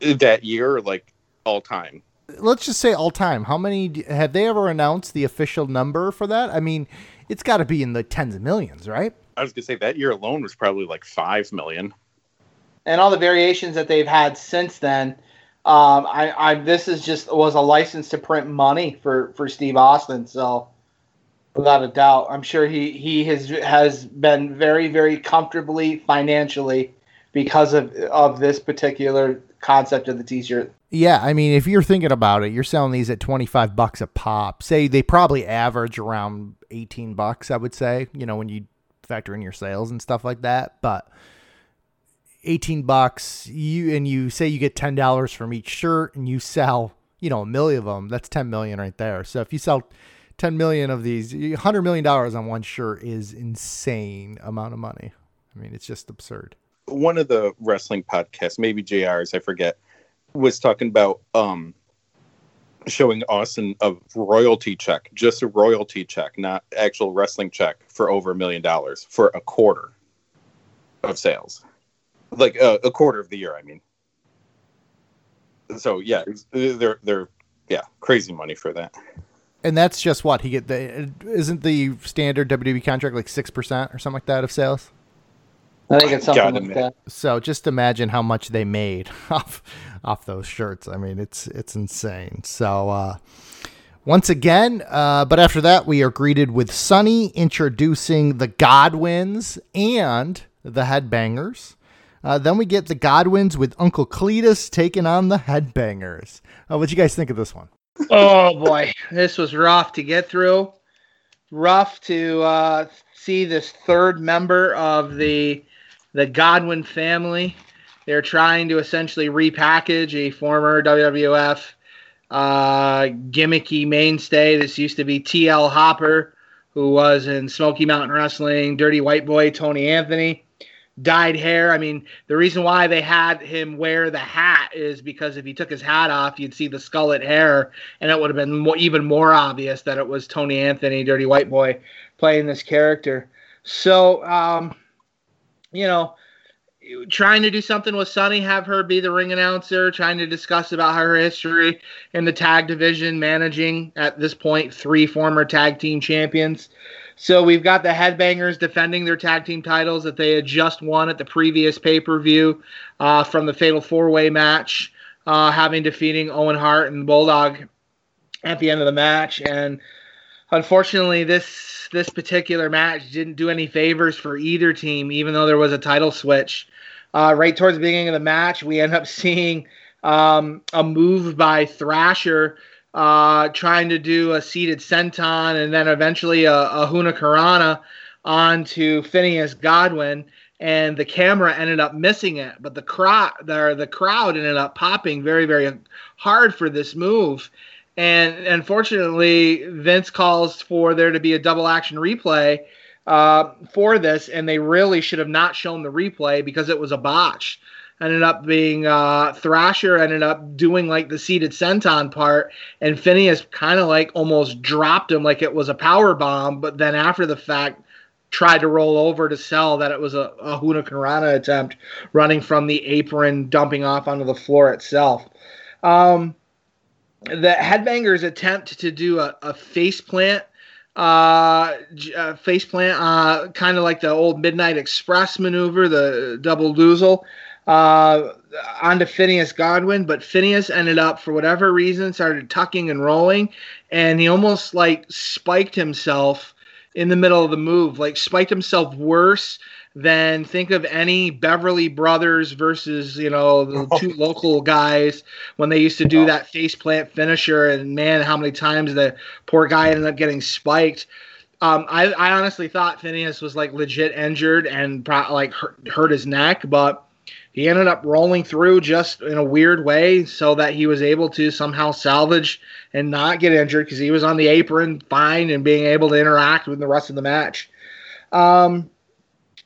That year, like all time? Let's just say all time. How many d- have they ever announced the official number for that? I mean, it's got to be in the tens of millions, right? I was gonna say that year alone was probably like five million. and all the variations that they've had since then. Um, I, I this is just was a license to print money for for Steve Austin. So without a doubt, I'm sure he he has has been very very comfortably financially because of of this particular concept of the T-shirt. Yeah, I mean, if you're thinking about it, you're selling these at 25 bucks a pop. Say they probably average around 18 bucks, I would say, you know, when you factor in your sales and stuff like that. But 18 bucks, you and you say you get $10 from each shirt and you sell, you know, a million of them, that's 10 million right there. So if you sell 10 million of these, 100 million dollars on one shirt is insane amount of money. I mean, it's just absurd. one of the wrestling podcasts, maybe JR's, I forget, was talking about um showing Austin a royalty check, just a royalty check, not actual wrestling check for over a million dollars for a quarter of sales. Like uh, a quarter of the year, I mean. So yeah, they're they're yeah, crazy money for that. And that's just what he get the isn't the standard WWE contract like 6% or something like that of sales? I think it's something like that. So just imagine how much they made off off those shirts. I mean, it's it's insane. So uh, once again, uh, but after that, we are greeted with Sunny introducing the Godwins and the Headbangers. Uh, then we get the Godwins with Uncle Cletus taking on the Headbangers. Uh, what you guys think of this one? Oh boy, this was rough to get through. Rough to uh, see this third member of the the Godwin family. They're trying to essentially repackage a former WWF uh, gimmicky mainstay. This used to be TL Hopper, who was in Smoky Mountain Wrestling, Dirty White Boy, Tony Anthony. Dyed hair. I mean, the reason why they had him wear the hat is because if he took his hat off, you'd see the skullet hair, and it would have been more, even more obvious that it was Tony Anthony, Dirty White Boy, playing this character. So, um, you know, trying to do something with Sunny, have her be the ring announcer, trying to discuss about her history in the tag division, managing at this point three former tag team champions. So we've got the Headbangers defending their tag team titles that they had just won at the previous pay per view uh, from the Fatal Four Way match, uh, having defeating Owen Hart and Bulldog at the end of the match. And unfortunately, this this particular match didn't do any favors for either team, even though there was a title switch. Uh, right towards the beginning of the match, we end up seeing um, a move by Thrasher uh, trying to do a seated senton and then eventually a, a Hurricanrana onto Phineas Godwin. And the camera ended up missing it, but the crowd, the, the crowd ended up popping very, very hard for this move. And unfortunately, Vince calls for there to be a double action replay uh, for this, and they really should have not shown the replay because it was a botch. Ended up being uh, Thrasher ended up doing like the seated senton part, and Phineas kind of like almost dropped him like it was a power bomb, but then after the fact tried to roll over to sell that it was a, a Hurricanrana attempt running from the apron, dumping off onto the floor itself. Um, the Headbangers attempt to do a, a face plant, uh, uh, face plant, uh, kind of like the old Midnight Express maneuver, the double loozle, uh, onto Phineas Godwin. But Phineas ended up, for whatever reason, started tucking and rolling, and he almost like spiked himself in the middle of the move, like spiked himself worse than think of any Beverly Brothers versus you know the two local guys when they used to do that face plant finisher, and man, how many times the poor guy ended up getting spiked. Um, I, I honestly thought Phineas was like legit injured and pro- like hurt, hurt his neck, but he ended up rolling through just in a weird way so that he was able to somehow salvage and not get injured because he was on the apron fine and being able to interact with the rest of the match. Um,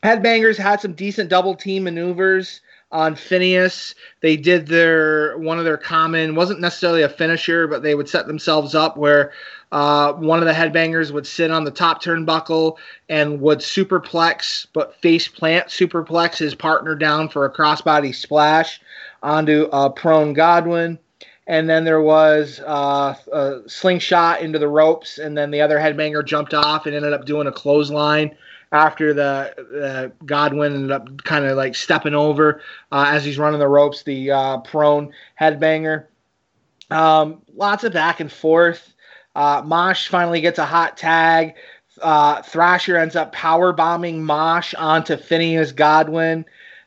Headbangers had some decent double team maneuvers on Phineas. They did their one of their common wasn't necessarily a finisher, but they would set themselves up where uh, one of the headbangers would sit on the top turnbuckle and would superplex, but face plant superplex his partner down for a crossbody splash onto uh, prone Godwin. And then there was uh, a slingshot into the ropes, and then the other headbanger jumped off and ended up doing a clothesline after the, the Godwin ended up kind of like stepping over uh, as he's running the ropes, the uh, prone headbanger. Um, lots of back and forth. Uh, Mosh finally gets a hot tag. Uh, Thrasher ends up power bombing Mosh onto Phineas Godwin.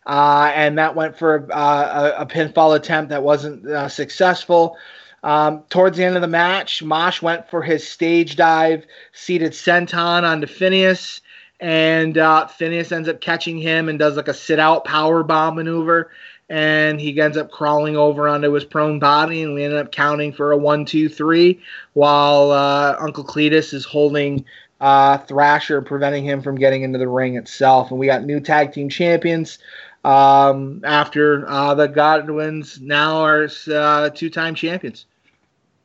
Uh, and that went for uh, a, a, pinfall attempt that wasn't successful. Um, towards the end of the match, Mosh went for his stage dive, seated senton onto Phineas, and uh, Phineas ends up catching him and does like a sit out power bomb maneuver. And he ends up crawling over onto his prone body, and we end up counting for a one, two, three, while uh, Uncle Cletus is holding uh, Thrasher, preventing him from getting into the ring itself. And we got new tag team champions um, after uh, the Godwins now are uh, two time champions.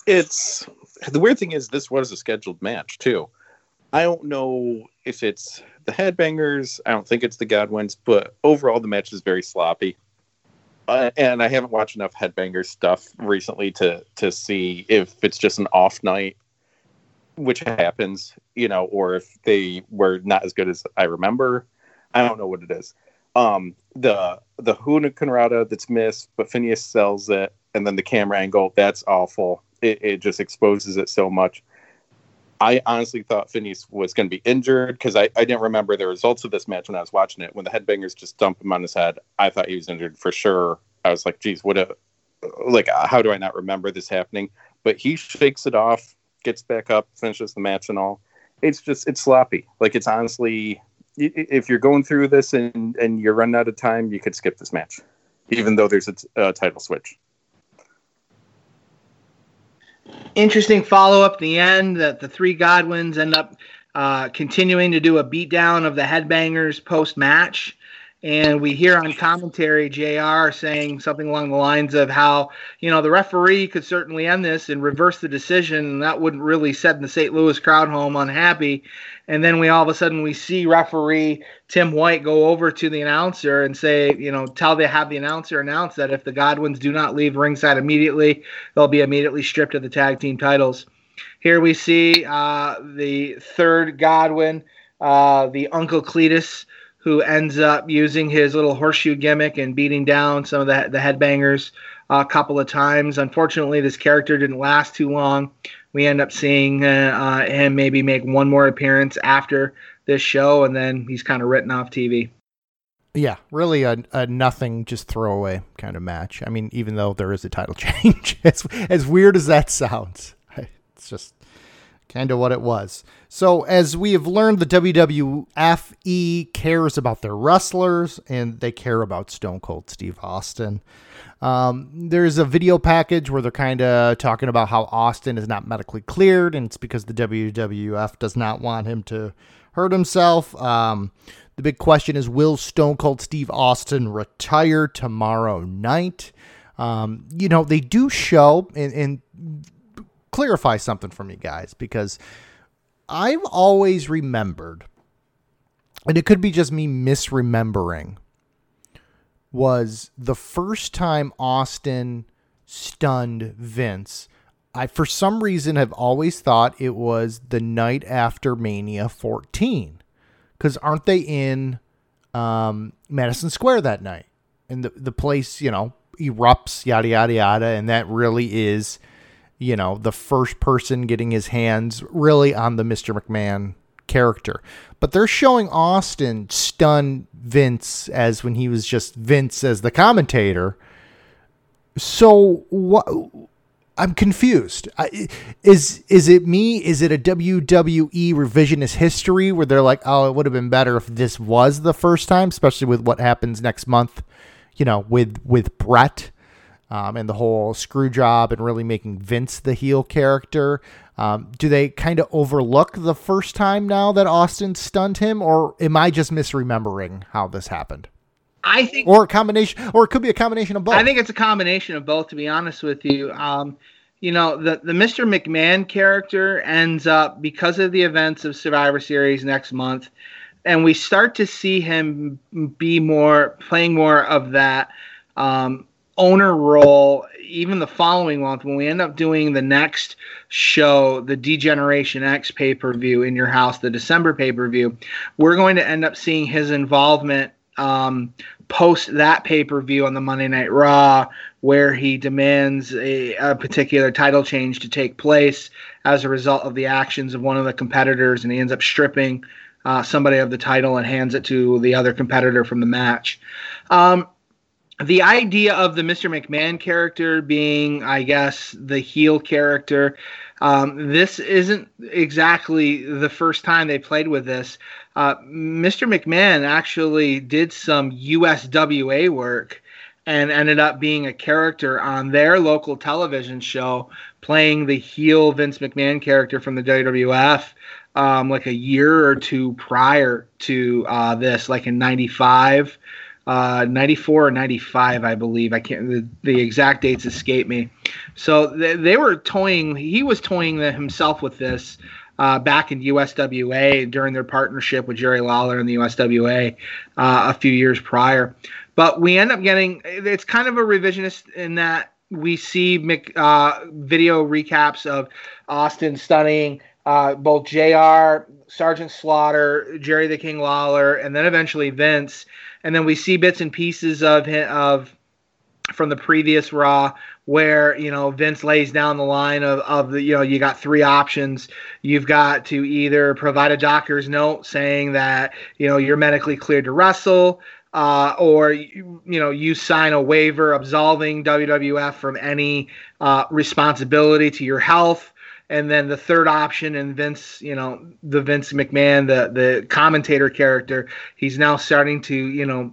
It's the weird thing is this was a scheduled match too. I don't know if it's the headbangers. I don't think it's the Godwins, but overall the match is very sloppy. Uh, and I haven't watched enough headbanger stuff recently to to see if it's just an off night, which happens, you know, or if they were not as good as I remember. I don't know what it is. Um, the the Hurricanrana that's missed, but Phineas sells it, and then the camera angle that's awful. It, it just exposes it so much. I honestly thought Phineas was going to be injured because I, I didn't remember the results of this match when I was watching it. When the headbangers just dumped him on his head, I thought he was injured for sure. I was like, geez, what a, like, uh, how do I not remember this happening? But he shakes it off, gets back up, finishes the match and all. It's just, it's sloppy. Like, it's honestly, if you're going through this and, and you're running out of time, you could skip this match, even though there's a, t- a title switch interesting follow up the end that the three Godwins end up uh, continuing to do a beatdown of the Headbangers post match. And we hear on commentary JR saying something along the lines of how, you know, the referee could certainly end this and reverse the decision. And that wouldn't really set the St. Louis crowd home unhappy. And then we all of a sudden we see referee Tim White go over to the announcer and say, you know, tell they have the announcer announce that if the Godwins do not leave ringside immediately, they'll be immediately stripped of the tag team titles. Here we see uh, the third Godwin, uh, the Uncle Cletus who ends up using his little horseshoe gimmick and beating down some of the, the headbangers a couple of times. Unfortunately, this character didn't last too long. We end up seeing uh, uh, him maybe make one more appearance after this show, and then he's kind of written off TV. Yeah, really a, a nothing, just throwaway kind of match. I mean, even though there is a title change, as as weird as that sounds, it's just kind of what it was. So, as we have learned, the WWFE cares about their wrestlers and they care about Stone Cold Steve Austin. Um, there's a video package where they're kind of talking about how Austin is not medically cleared, and it's because the WWF does not want him to hurt himself. Um, the big question is Will Stone Cold Steve Austin retire tomorrow night? Um, you know, they do show and, and clarify something for me, guys, because I've always remembered, and it could be just me misremembering, was the first time Austin stunned Vince. I, for some reason, have always thought it was the night after Mania 14. Because aren't they in um, Madison Square that night? And the, the place, you know, erupts, yada, yada, yada. And that really is you know, the first person getting his hands really on the Mr. McMahon character. But they're showing Austin stun Vince as when he was just Vince as the commentator. So what? I'm confused. I, is is it me? Is it a WWE revisionist history where they're like, oh, it would have been better if this was the first time, especially with what happens next month, you know, with with Bret um, and the whole screw job and really making Vince the heel character. Um, do they kind of overlook the first time now that Austin stunned him, or am I just misremembering how this happened? I think, or a combination, or it could be a combination of both. I think it's a combination of both. To be honest with you, um, you know, the the Mr. McMahon character ends up because of the events of Survivor Series next month, and we start to see him be more playing more of that um, owner role even the following month when we end up doing the next show the degeneration x pay-per-view in your house the december pay-per-view we're going to end up seeing his involvement um, post that pay-per-view on the monday night raw where he demands a, a, particular title change to take place as a result of the actions of one of the competitors and he ends up stripping uh, somebody of the title and hands it to the other competitor from the match. Um, the idea of the Mr. McMahon character being, I guess, the heel character. Um, this isn't exactly the first time they played with this. Uh, Mr. McMahon actually did some USWA work and ended up being a character on their local television show, playing the heel Vince McMahon character from the WWF. Um, like a year or two prior to uh, this, like in '95, uh, 94 or 95, I believe. I can't, the, the exact dates escape me. So they, they were toying, he was toying the, himself with this uh, back in USWA during their partnership with Jerry Lawler and the USWA uh, a few years prior. But we end up getting, it's kind of a revisionist in that we see uh, video recaps of Austin stunning uh, both JR, Sergeant Slaughter, Jerry the King Lawler, and then eventually Vince and then we see bits and pieces of him, of from the previous Raw where you know Vince lays down the line of, of the you know you got three options. You've got to either provide a doctor's note saying that you know you're medically cleared to wrestle, uh, or you, you know you sign a waiver absolving WWF from any uh, responsibility to your health. And then the third option, and Vince, you know, the Vince McMahon, the the commentator character, he's now starting to, you know,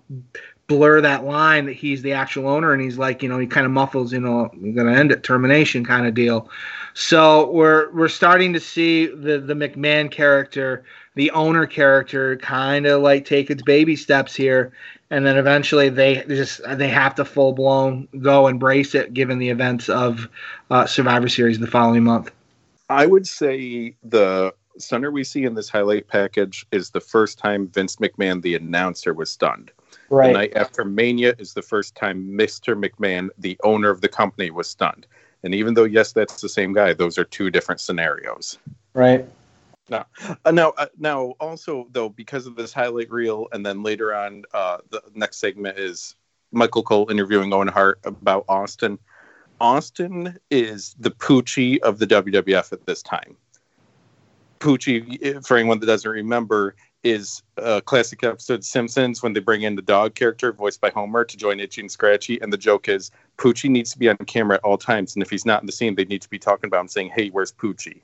blur that line that he's the actual owner, and he's like, you know, he kind of muffles, you know, I'm gonna end it, termination kind of deal. So we're we're starting to see the the McMahon character, the owner character, kind of like take its baby steps here, and then eventually they just they have to full blown go embrace it, given the events of uh, Survivor Series the following month. I would say the stunner we see in this highlight package is the first time Vince McMahon, the announcer, was stunned. Right. The night after Mania is the first time Mr. McMahon, the owner of the company, was stunned. And even though yes, that's the same guy, those are two different scenarios. Right. Now, uh, now, uh, now, also though, because of this highlight reel, and then later on, uh, the next segment is Michael Cole interviewing Owen Hart about Austin. Austin is the Poochie of the WWF at this time. Poochie, for anyone that doesn't remember, is a classic episode of Simpsons when they bring in the dog character voiced by Homer to join Itchy and Scratchy. And the joke is Poochie needs to be on camera at all times. And if he's not in the scene, they need to be talking about him saying, Hey, where's Poochie?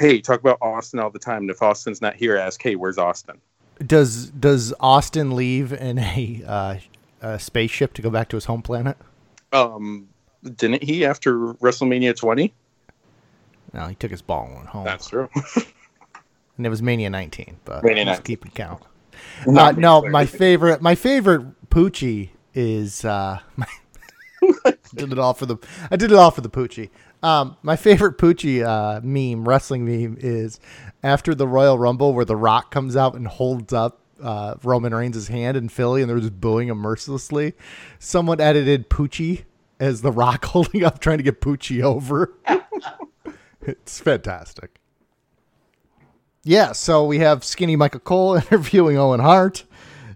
hey, talk about Austin all the time. And if Austin's not here, ask, hey, where's Austin? Does does Austin leave in a, uh, a spaceship to go back to his home planet? Um, didn't he after WrestleMania 20? No, he took his ball and went home. That's true. and it was Mania 19, but Mania let's 19. keep it count. Uh, no, my favorite, my favorite Poochie is. Uh, my, I did it all for the. I did it all for the Poochie. Um, my favorite Poochie uh, meme, wrestling meme, is after the Royal Rumble where The Rock comes out and holds up uh, Roman Reigns' hand in Philly, and they're just booing him mercilessly. Someone edited Poochie as The Rock holding up, trying to get Poochie over. it's fantastic. Yeah, so we have skinny Michael Cole interviewing Owen Hart.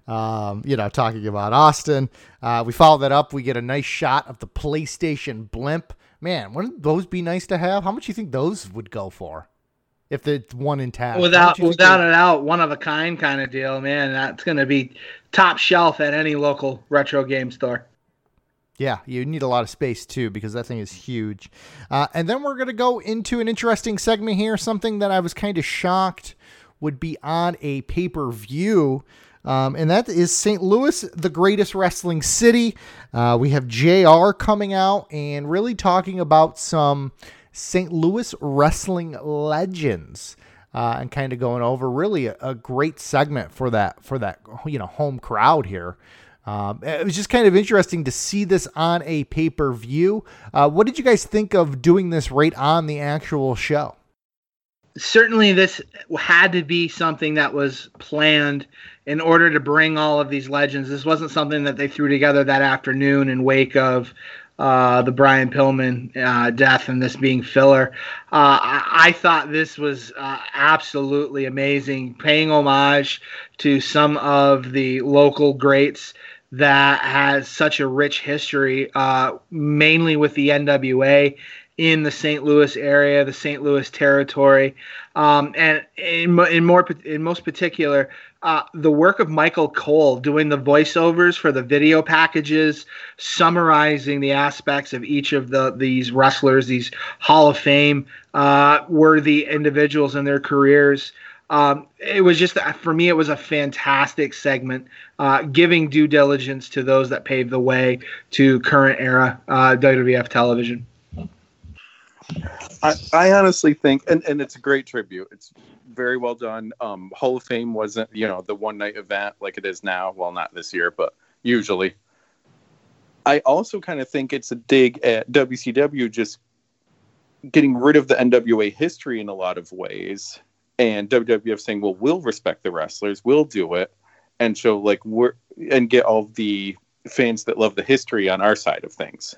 Um, you know, talking about Austin. Uh, we follow that up. We get a nice shot of the PlayStation blimp. Man, wouldn't those be nice to have? How much do you think those would go for? If the one intact, How without much do without they- a doubt, one of a kind kind of deal, man. That's going to be top shelf at any local retro game store. Yeah, you need a lot of space too because that thing is huge. Uh, and then we're going to go into an interesting segment here, something that I was kind of shocked would be on a pay per view. Um, and that is St. Louis, the greatest wrestling city. Uh, we have JR coming out and really talking about some St. Louis wrestling legends. Uh, and kind of going over really a, a great segment for that for that you know home crowd here. Um, it was just kind of interesting to see this on a pay per view. Uh, what did you guys think of doing this right on the actual show? certainly this had to be something that was planned in order to bring all of these legends. This wasn't something that they threw together that afternoon in wake of uh, the Brian Pillman uh, death and this being filler. Uh, I, I thought this was uh, absolutely amazing, paying homage to some of the local greats that has such a rich history, uh, mainly with the NWA in the St. Louis area, the St. Louis territory, um, and in, in more in most particular, uh, the work of Michael Cole doing the voiceovers for the video packages, summarizing the aspects of each of the these wrestlers, these Hall of Fame uh, worthy individuals in their careers. Um, it was just for me, it was a fantastic segment, uh, giving due diligence to those that paved the way to current era uh, WWF television. I, I honestly think, and, and it's a great tribute. It's very well done. Um, Hall of Fame wasn't, you know, the one night event like it is now. Well, not this year, but usually. I also kind of think it's a dig at WCW just getting rid of the NWA history in a lot of ways, and WWF saying, "Well, we'll respect the wrestlers, we'll do it," and show like we're and get all the fans that love the history on our side of things.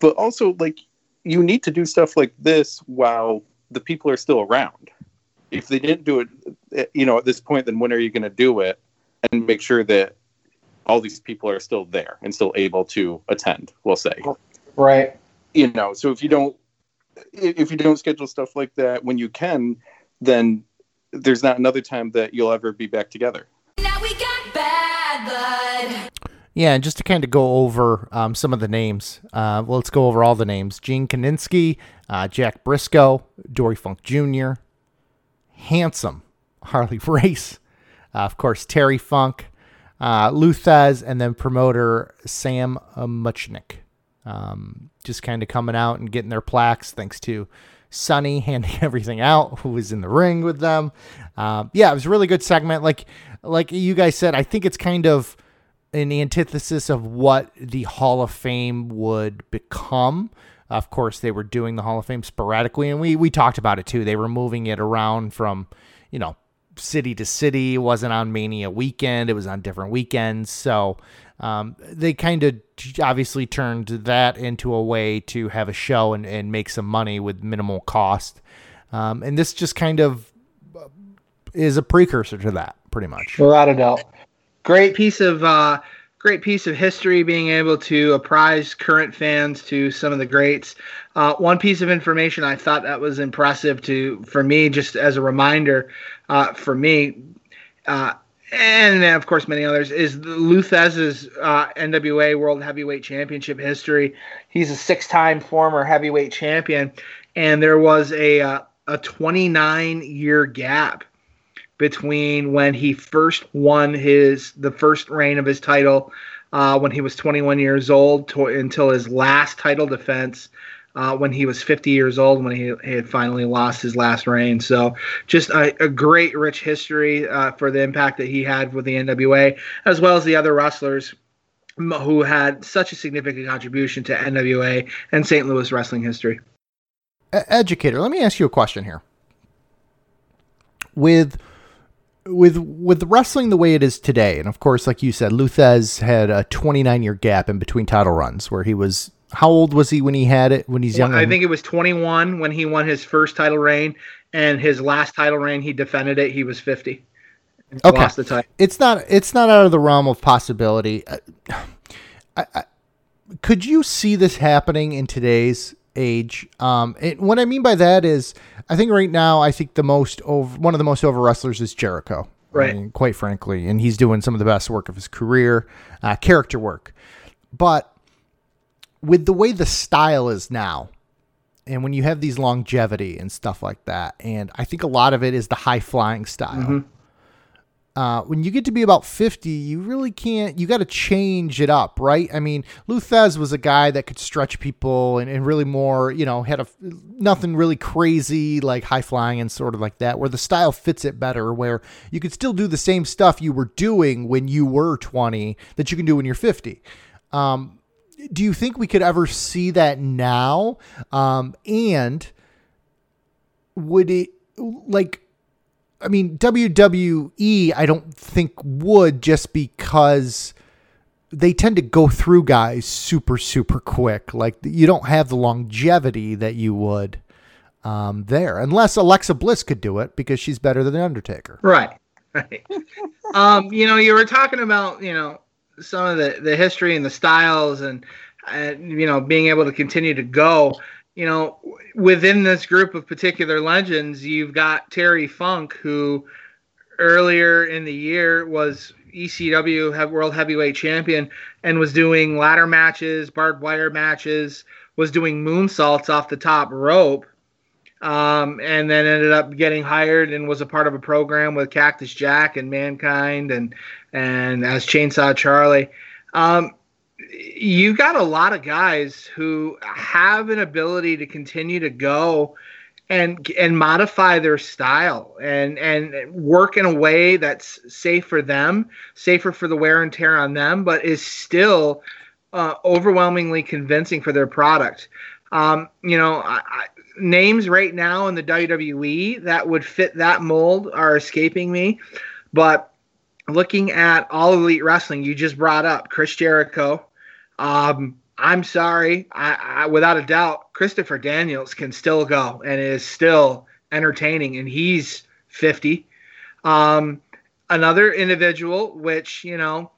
But also, like you need to do stuff like this while the people are still around. If they didn't do it, eh, you know, at this point, then when are you going to do it and make sure that all these people are still there and still able to attend? We'll say, Right. you know. So if you don't, if you don't schedule stuff like that when you can, then there's not another time that you'll ever be back together. Now we got bad blood. Yeah, and just to kind of go over um, some of the names, uh, well, let's go over all the names: Gene Kiniski, uh, Jack Brisco, Dory Funk Jr., Handsome, Harley Race, uh, of course Terry Funk, uh, Lou Thesz, and then promoter Sam Muchnick. Um, just kind of coming out and getting their plaques, thanks to Sunny handing everything out, who was in the ring with them. Um, yeah, it was a really good segment. Like, like you guys said, I think it's kind of an antithesis of what the Hall of Fame would become. Of course, they were doing the Hall of Fame sporadically, and we we talked about it too. They were moving it around from, you know, city to city. It wasn't on Mania weekend; it was on different weekends. So um, they kind of obviously turned that into a way to have a show and, and make some money with minimal cost. Um, and this just kind of is a precursor to that, pretty much. Without a doubt. Great piece of uh, great piece of history being able to apprise current fans to some of the greats. Uh, one piece of information I thought that was impressive to for me, just as a reminder uh, for me, uh, and then of course many others, is Lou Thesz's uh, NWA World Heavyweight Championship history. He's a six-time former heavyweight champion, and there was a uh, a 29 year gap between when he first won his the first reign of his title uh, when he was 21 years old to, until his last title defense uh, when he was 50 years old when he, he, had finally lost his last reign. So just a, a great, rich history uh, for the impact that he had with the NWA, as well as the other wrestlers who had such a significant contribution to NWA and St. Louis wrestling history. Educator, let me ask you a question here. With with with wrestling the way it is today, and of course, like you said, Lou Thesz had a 29 year gap in between title runs, where he was how old was he when he had it? When he's young, I think it was 21 when he won his first title reign, and his last title reign he defended it. He was 50. Okay, lost the title. It's not it's not out of the realm of possibility. I, I, could you see this happening in today's age? Um, it, what I mean by that is, I think right now, I think the most over one of the most over wrestlers is Jericho. Right. I mean, quite frankly, and he's doing some of the best work of his career, uh, character work. But with the way the style is now, and when you have these longevity and stuff like that, and I think a lot of it is the high flying style. Mm-hmm. Uh, when you get to be about 50, you really can't, you got to change it up, right? I mean, Lou Thesz was a guy that could stretch people and, and really more, you know, had a nothing really crazy like high flying and sort of like that, where the style fits it better, where you could still do the same stuff you were doing when you were 20 that you can do when you're 50. Um, do you think we could ever see that now? Um, and would it like I mean WWE I don't think would just because they tend to go through guys super super quick. Like you don't have the longevity that you would um, there, unless Alexa Bliss could do it because she's better than the Undertaker. Right. Right. um, you know, you were talking about you know some of the the history and the styles and uh, you know being able to continue to go you know within this group of particular legends you've got terry funk who earlier in the year was ecw world heavyweight champion and was doing ladder matches barbed wire matches was doing moonsaults off the top rope um, and then ended up getting hired and was a part of a program with Cactus Jack and Mankind and and as Chainsaw Charlie. Um, you got a lot of guys who have an ability to continue to go and and modify their style and and work in a way that's safe for them, safer for the wear and tear on them, but is still uh, overwhelmingly convincing for their product. Um, you know, I, I, names right now in the WWE that would fit that mold are escaping me, but looking at all elite wrestling, you just brought up Chris Jericho. Um, I'm sorry, I, I, without a doubt, Christopher Daniels can still go and is still entertaining, and he's 50. Um, another individual, which you know,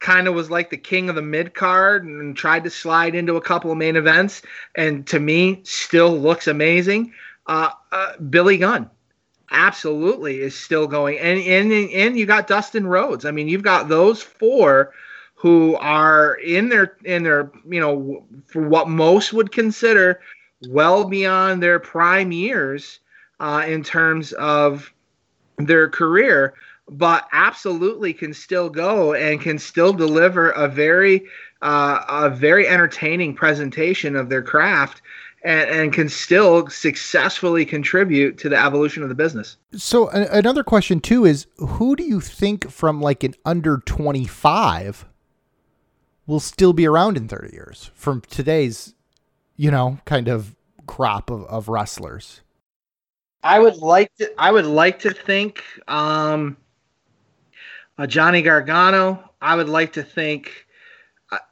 kind of was like the king of the mid card and tried to slide into a couple of main events, and to me, still looks amazing. Uh, uh, Billy Gunn absolutely is still going, and and and you got Dustin Rhodes. I mean, you've got those four who are in their in their you know for what most would consider well beyond their prime years uh, in terms of their career but absolutely can still go and can still deliver a very uh, a very entertaining presentation of their craft and, and can still successfully contribute to the evolution of the business. So another question too is who do you think from like an under 25 will still be around in 30 years from today's, you know, kind of crop of, of wrestlers? I would like to I would like to think um uh, Johnny Gargano. I would like to think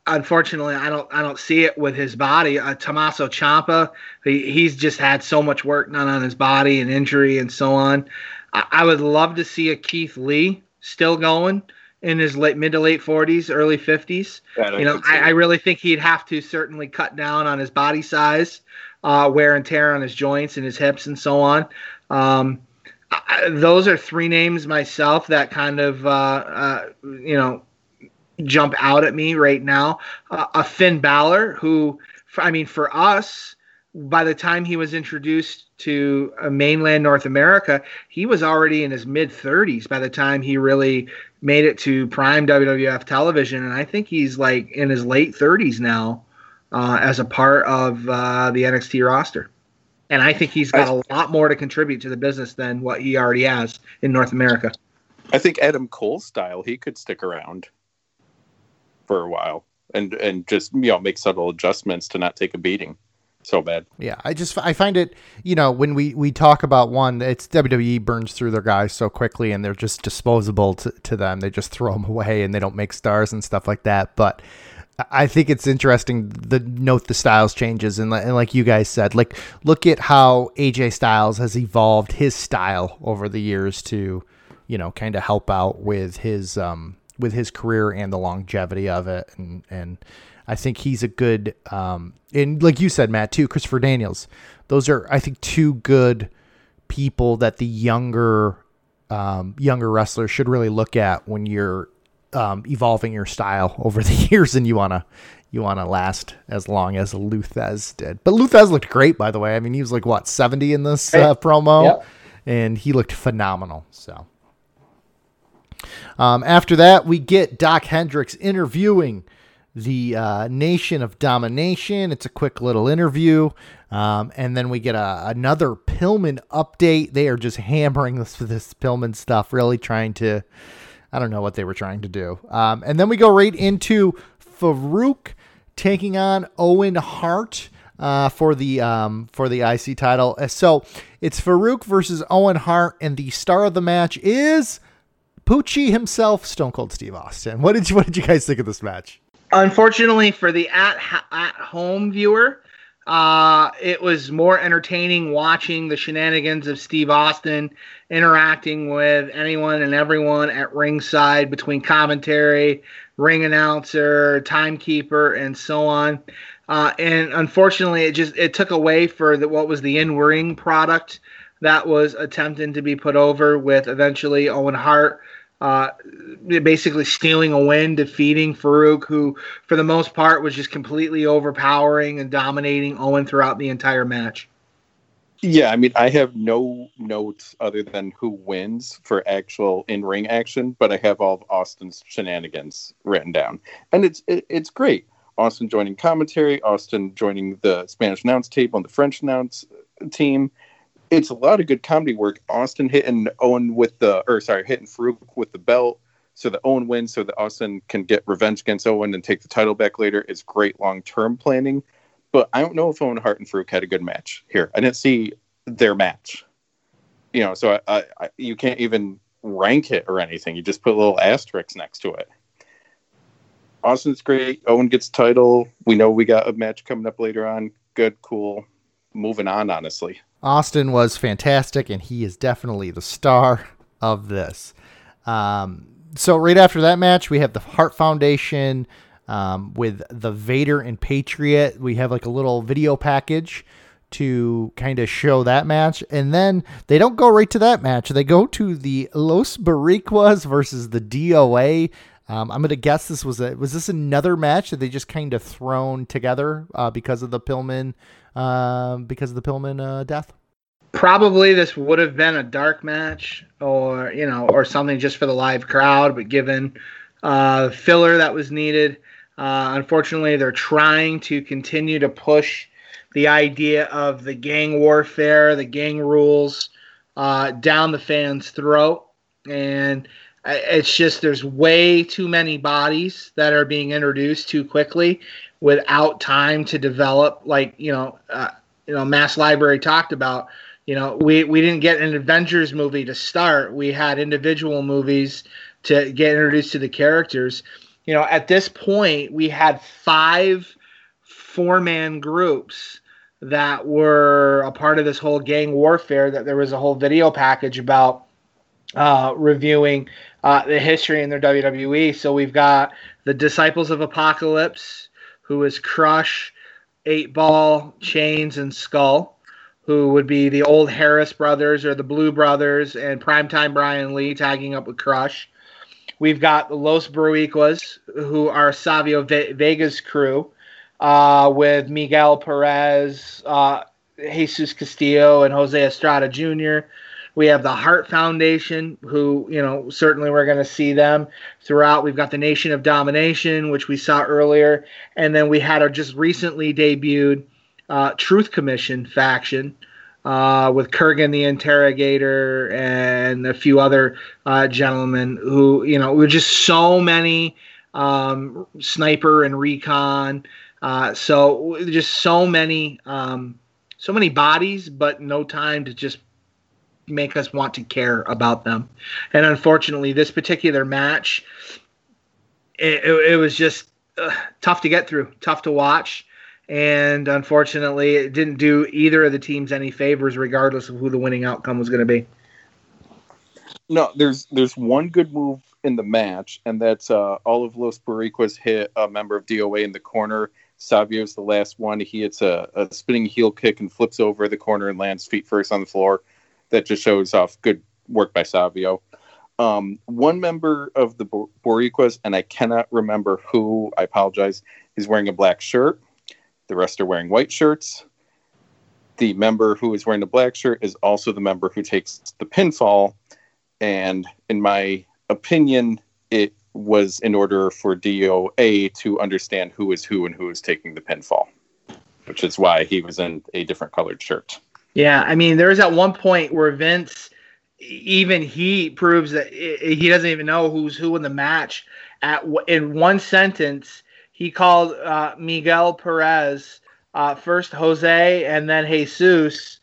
unfortunately, I don't I don't see it with his body. Uh, Tommaso Ciampa, he, he's just had so much work done on his body and injury and so on. I, I would love to see a Keith Lee still going in his late mid to late 40s, early 50s. you know, I, I, really think he'd have to certainly cut down on his body size, uh, wear and tear on his joints and his hips and so on. Um, I, those are three names myself that kind of uh, uh, you know jump out at me right now. Uh, a Finn Balor, who, I mean, for us, by the time he was introduced to uh, mainland North America, he was already in his mid 30s by the time he really made it to prime WWF television. And I think he's like in his late 30s now uh, as a part of uh, the NXT roster. And I think he's got a lot more to contribute to the business than what he already has in North America. I think Adam Cole style, he could stick around for a while and and just you know make subtle adjustments to not take a beating so bad. Yeah, I just I find it, you know, when we we talk about one, it's WWE burns through their guys so quickly and they're just disposable to, to them. They just throw them away and they don't make stars and stuff like that. But I think it's interesting the note the styles changes and, and like you guys said, like look at how AJ Styles has evolved his style over the years to, you know, kind of help out with his um with his career and the longevity of it and and I think he's a good um and like you said Matt too Christopher Daniels those are I think two good people that the younger um, younger wrestlers should really look at when you're um, evolving your style over the years, and you wanna you wanna last as long as Lou Thesz did. But Lou Thesz looked great, by the way. I mean, he was like what seventy in this uh, promo, Yep. and he looked phenomenal. So. Um, after that, we get Doc Hendrix interviewing the uh, Nation of Domination. It's a quick little interview. Um, and then we get a, another Pillman update. They are just hammering this, this Pillman stuff, really trying to, I don't know what they were trying to do. Um, and then we go right into Farouk taking on Owen Hart. Uh, for the um, for the IC title, so it's Farouk versus Owen Hart, and the star of the match is Poochie himself, Stone Cold Steve Austin. What did you What did you guys think of this match? Unfortunately for the at at home viewer, uh, it was more entertaining watching the shenanigans of Steve Austin interacting with anyone and everyone at ringside between commentary, ring announcer, timekeeper, and so on. Uh, and unfortunately, it just it took away for the, what was the in-ring product that was attempting to be put over with eventually Owen Hart uh, basically stealing a win, defeating Farouk, who for the most part was just completely overpowering and dominating Owen throughout the entire match. Yeah, I mean, I have no notes other than who wins for actual in-ring action, but I have all of Austin's shenanigans written down, and it's it, it's great. Austin joining commentary, Austin joining the Spanish announce table and the French announce team. It's a lot of good comedy work. Austin hitting Owen with the, or sorry, hitting Farouk with the belt, so that Owen wins, so that Austin can get revenge against Owen and take the title back later. Is great long-term planning. But I don't know if Owen Hart and Farouk had a good match here. I didn't see their match. You know, so I, I you can't even rank it or anything. You just put little asterisks next to it. Austin's great. Owen gets title. We know we got a match coming up later on. Good, cool. Moving on, honestly. Austin was fantastic, and he is definitely the star of this. Um, so right after that match, we have the Hart Foundation um, with the Vader and Patriot. We have like a little video package to kind of show that match, and then they don't go right to that match. They go to the Los Boricuas versus the DOA. Um, I'm gonna guess this was a was this another match that they just kind of thrown together uh, because of the Pillman um, because of the Pillman uh, death. Probably this would have been a dark match, or you know, or something just for the live crowd. But given uh, filler that was needed, uh, unfortunately, they're trying to continue to push the idea of the gang warfare, the gang rules, uh, down the fans' throat, and it's just there's way too many bodies that are being introduced too quickly without time to develop. Like you know, uh, you know, Masked Library talked about. You know, we we didn't get an Avengers movie to start. We had individual movies to get introduced to the characters. You know, at this point, we had five four man groups that were a part of this whole gang warfare that there was a whole video package about uh, reviewing uh, the history in their WWE. So we've got the Disciples of Apocalypse, who is Crush, Eight Ball, Chains, and Skull, who would be the old Harris brothers or the Blue brothers, and Primetime Brian Lee tagging up with Crush. We've got Los Boricuas, who are Savio Ve- Vega's crew. uh, with Miguel Perez, uh, Jesus Castillo, and Jose Estrada Jr. We have the Hart Foundation, who, you know, certainly we're going to see them throughout. We've got the Nation of Domination, which we saw earlier. And then we had our just recently debuted uh, Truth Commission faction uh, with Kurrgan the Interrogator and a few other uh, gentlemen who, you know, were just so many um, sniper and recon. Uh, so just so many, um, so many bodies, but no time to just make us want to care about them. And unfortunately, this particular match, it, it, it was just uh, tough to get through, tough to watch. And unfortunately, it didn't do either of the teams any favors, regardless of who the winning outcome was going to be. No, there's there's one good move in the match, and that's uh, all of Los Boricuas hit a member of DOA in the corner. Savio's the last one. He hits a, a spinning heel kick and flips over the corner and lands feet first on the floor. That just shows off good work by Savio. Um, one member of the Boricuas, and I cannot remember who, I apologize, is wearing a black shirt. The rest are wearing white shirts. The member who is wearing the black shirt is also the member who takes the pinfall. And in my opinion, it was in order for DOA to understand who is who and who is taking the pinfall, which is why he was in a different colored shirt. Yeah, I mean, there was at one point where Vince, even he proves that he doesn't even know who's who in the match. At in one sentence, he called uh, Miguel Perez uh, first Jose and then Jesus,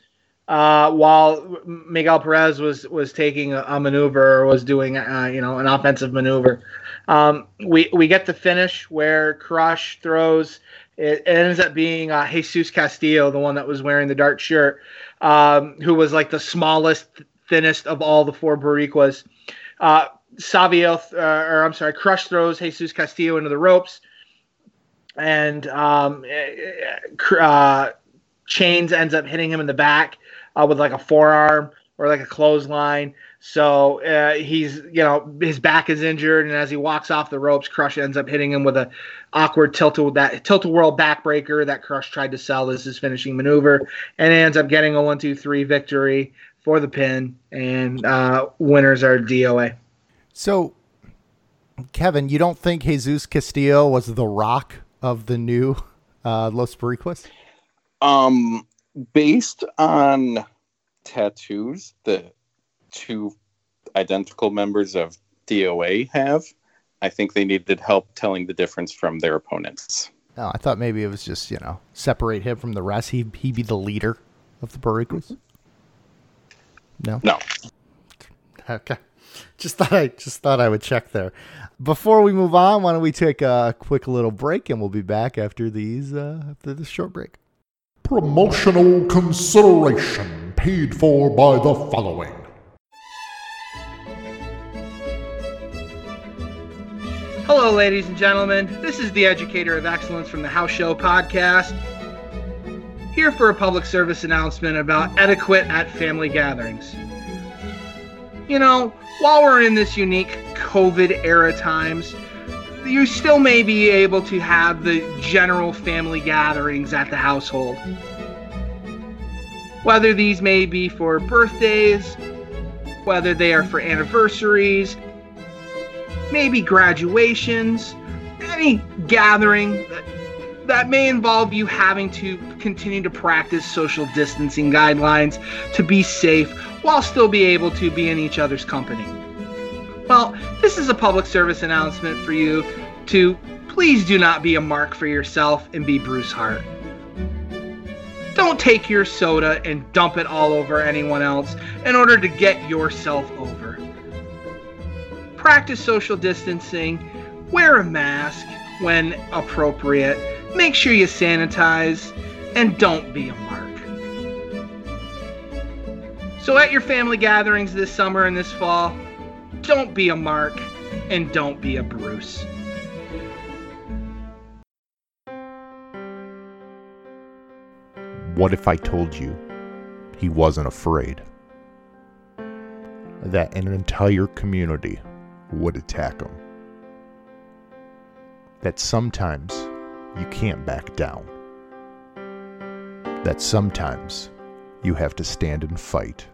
uh, while Miguel Perez was was taking a, a maneuver or was doing uh, you know an offensive maneuver. Um, we we get the finish where Crush throws it ends up being uh, Jesus Castillo, the one that was wearing the dark shirt, um, who was like the smallest, thinnest of all the four Boricuas. Uh, Savio, uh, or I'm sorry, Crush throws Jesus Castillo into the ropes, and um, uh, Chains ends up hitting him in the back uh, with like a forearm or like a clothesline. So uh, he's, you know, his back is injured, and as he walks off the ropes, Crush ends up hitting him with a awkward tilt to that tilt a world backbreaker that Crush tried to sell as his finishing maneuver, and ends up getting a one two three victory for the pin, and uh, winners are DOA. So, Kevin, you don't think Jesus Castillo was the Rock of the new uh, Los Boricuas? Um, based on tattoos, the two identical members of DOA have, I think they needed help telling the difference from their opponents. No, I thought maybe it was just you know separate him from the rest. He he'd be the leader of the Boricuas. No. No. Okay. Just thought I just thought I would check there. Before we move on, why don't we take a quick little break and we'll be back after these uh, after this short break. Promotional consideration paid for by the following. Hello, ladies and gentlemen. This is the Educator of Excellence from the House Show podcast. Here for a public service announcement about etiquette at family gatherings. You know, while we're in this unique COVID era times, you still may be able to have the general family gatherings at the household. Whether these may be for birthdays, whether they are for anniversaries, maybe graduations, any gathering that, that may involve you having to continue to practice social distancing guidelines to be safe while still be able to be in each other's company. Well, this is a public service announcement for you to please do not be a mark for yourself and be Bruce Hart. Don't take your soda and dump it all over anyone else in order to get yourself over. Practice social distancing, wear a mask when appropriate, make sure you sanitize, and don't be a mark. So, at your family gatherings this summer and this fall, don't be a Mark and don't be a Bruce. What if I told you he wasn't afraid? That an entire community would attack him. That sometimes you can't back down. That sometimes you have to stand and fight.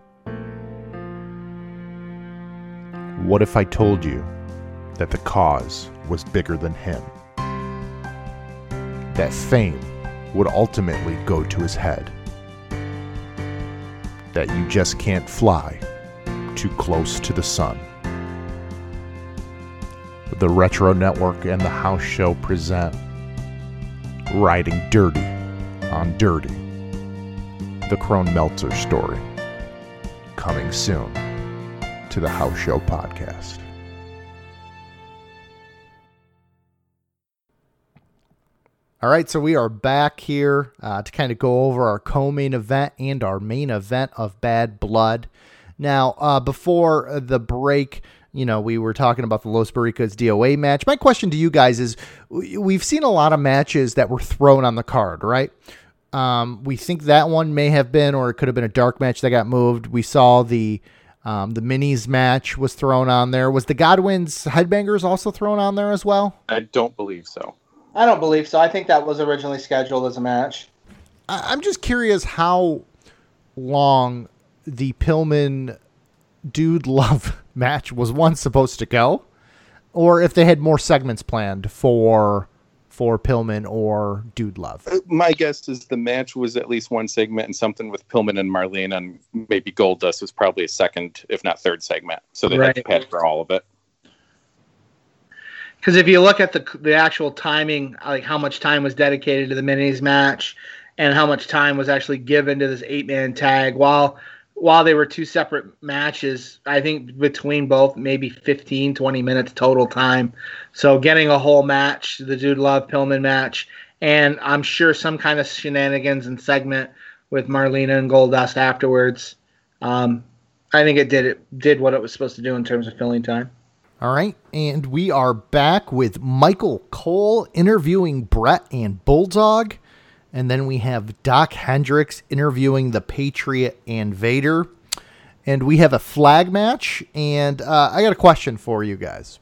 What if I told you that the cause was bigger than him? That fame would ultimately go to his head? That you just can't fly too close to the sun? The Retro Network and the House Show present Riding Dirty on Dirty. The Crone Meltzer story. Coming soon to the House Show podcast. All right, so we are back here uh, to kind of go over our co-main event and our main event of Bad Blood. Now, uh, before the break, you know, we were talking about the Los Boricuas DOA match. My question to you guys is: We've seen a lot of matches that were thrown on the card, right? Um, we think that one may have been, or it could have been a dark match that got moved. We saw the um, the minis match was thrown on there. Was the Godwins Headbangers also thrown on there as well? I don't believe so. I don't believe so. I think that was originally scheduled as a match. I- I'm just curious how long the Pillman Dude Love match was once supposed to go, or if they had more segments planned for for Pillman or Dude Love. Uh, My guess is the match was at least one segment and something with Pillman and Marlena and maybe Goldust was probably a second, if not third segment. So they had to pad for all of it. Because if you look at the the actual timing, like how much time was dedicated to the minis match, and how much time was actually given to this eight man tag, while while they were two separate matches, I think between both maybe 15, 20 minutes total time. So getting a whole match, the Dude Love Pillman match, and I'm sure some kind of shenanigans and segment with Marlena and Goldust afterwards. Um, I think it did it did what it was supposed to do in terms of filling time. All right, and we are back with Michael Cole interviewing Bret and Bulldog, and then we have Doc Hendrix interviewing the Patriot and Vader, and we have a flag match. And uh, I got a question for you guys.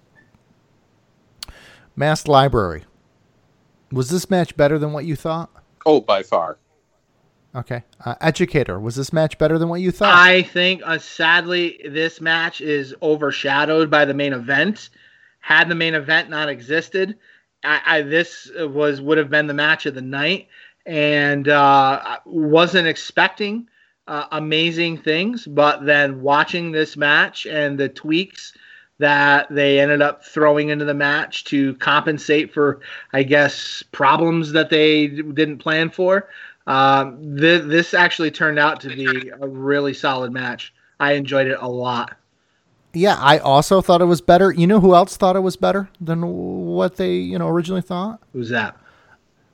Masked Library, was this match better than what you thought? Oh, by far. Okay, uh, Educator, was this match better than what you thought? I think, uh, sadly, this match is overshadowed by the main event. Had the main event not existed, I, I this was would have been the match of the night, and uh, wasn't expecting uh, amazing things. But then watching this match and the tweaks that they ended up throwing into the match to compensate for, I guess, problems that they didn't plan for. Um, th- this actually turned out to be a really solid match. I enjoyed it a lot. Yeah, I also thought it was better. You know who else thought it was better than what they, you know, originally thought? Who's that?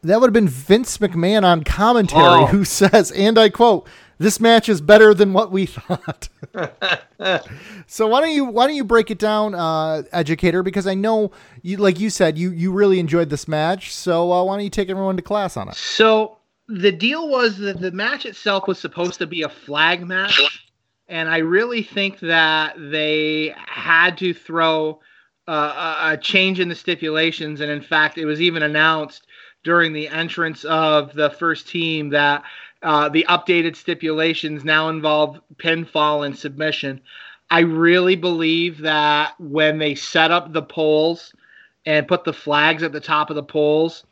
That would have been Vince McMahon on commentary Oh. who says, and I quote, this match is better than what we thought. so why don't you why don't you break it down, uh, educator? Because I know you like you said, you you really enjoyed this match. So uh, why don't you take everyone to class on it? So the deal was that the match itself was supposed to be a flag match, and I really think that they had to throw uh, a, a change in the stipulations, and in fact, it was even announced during the entrance of the first team that uh, the updated stipulations now involve pinfall and submission. I really believe that when they set up the poles and put the flags at the top of the poles,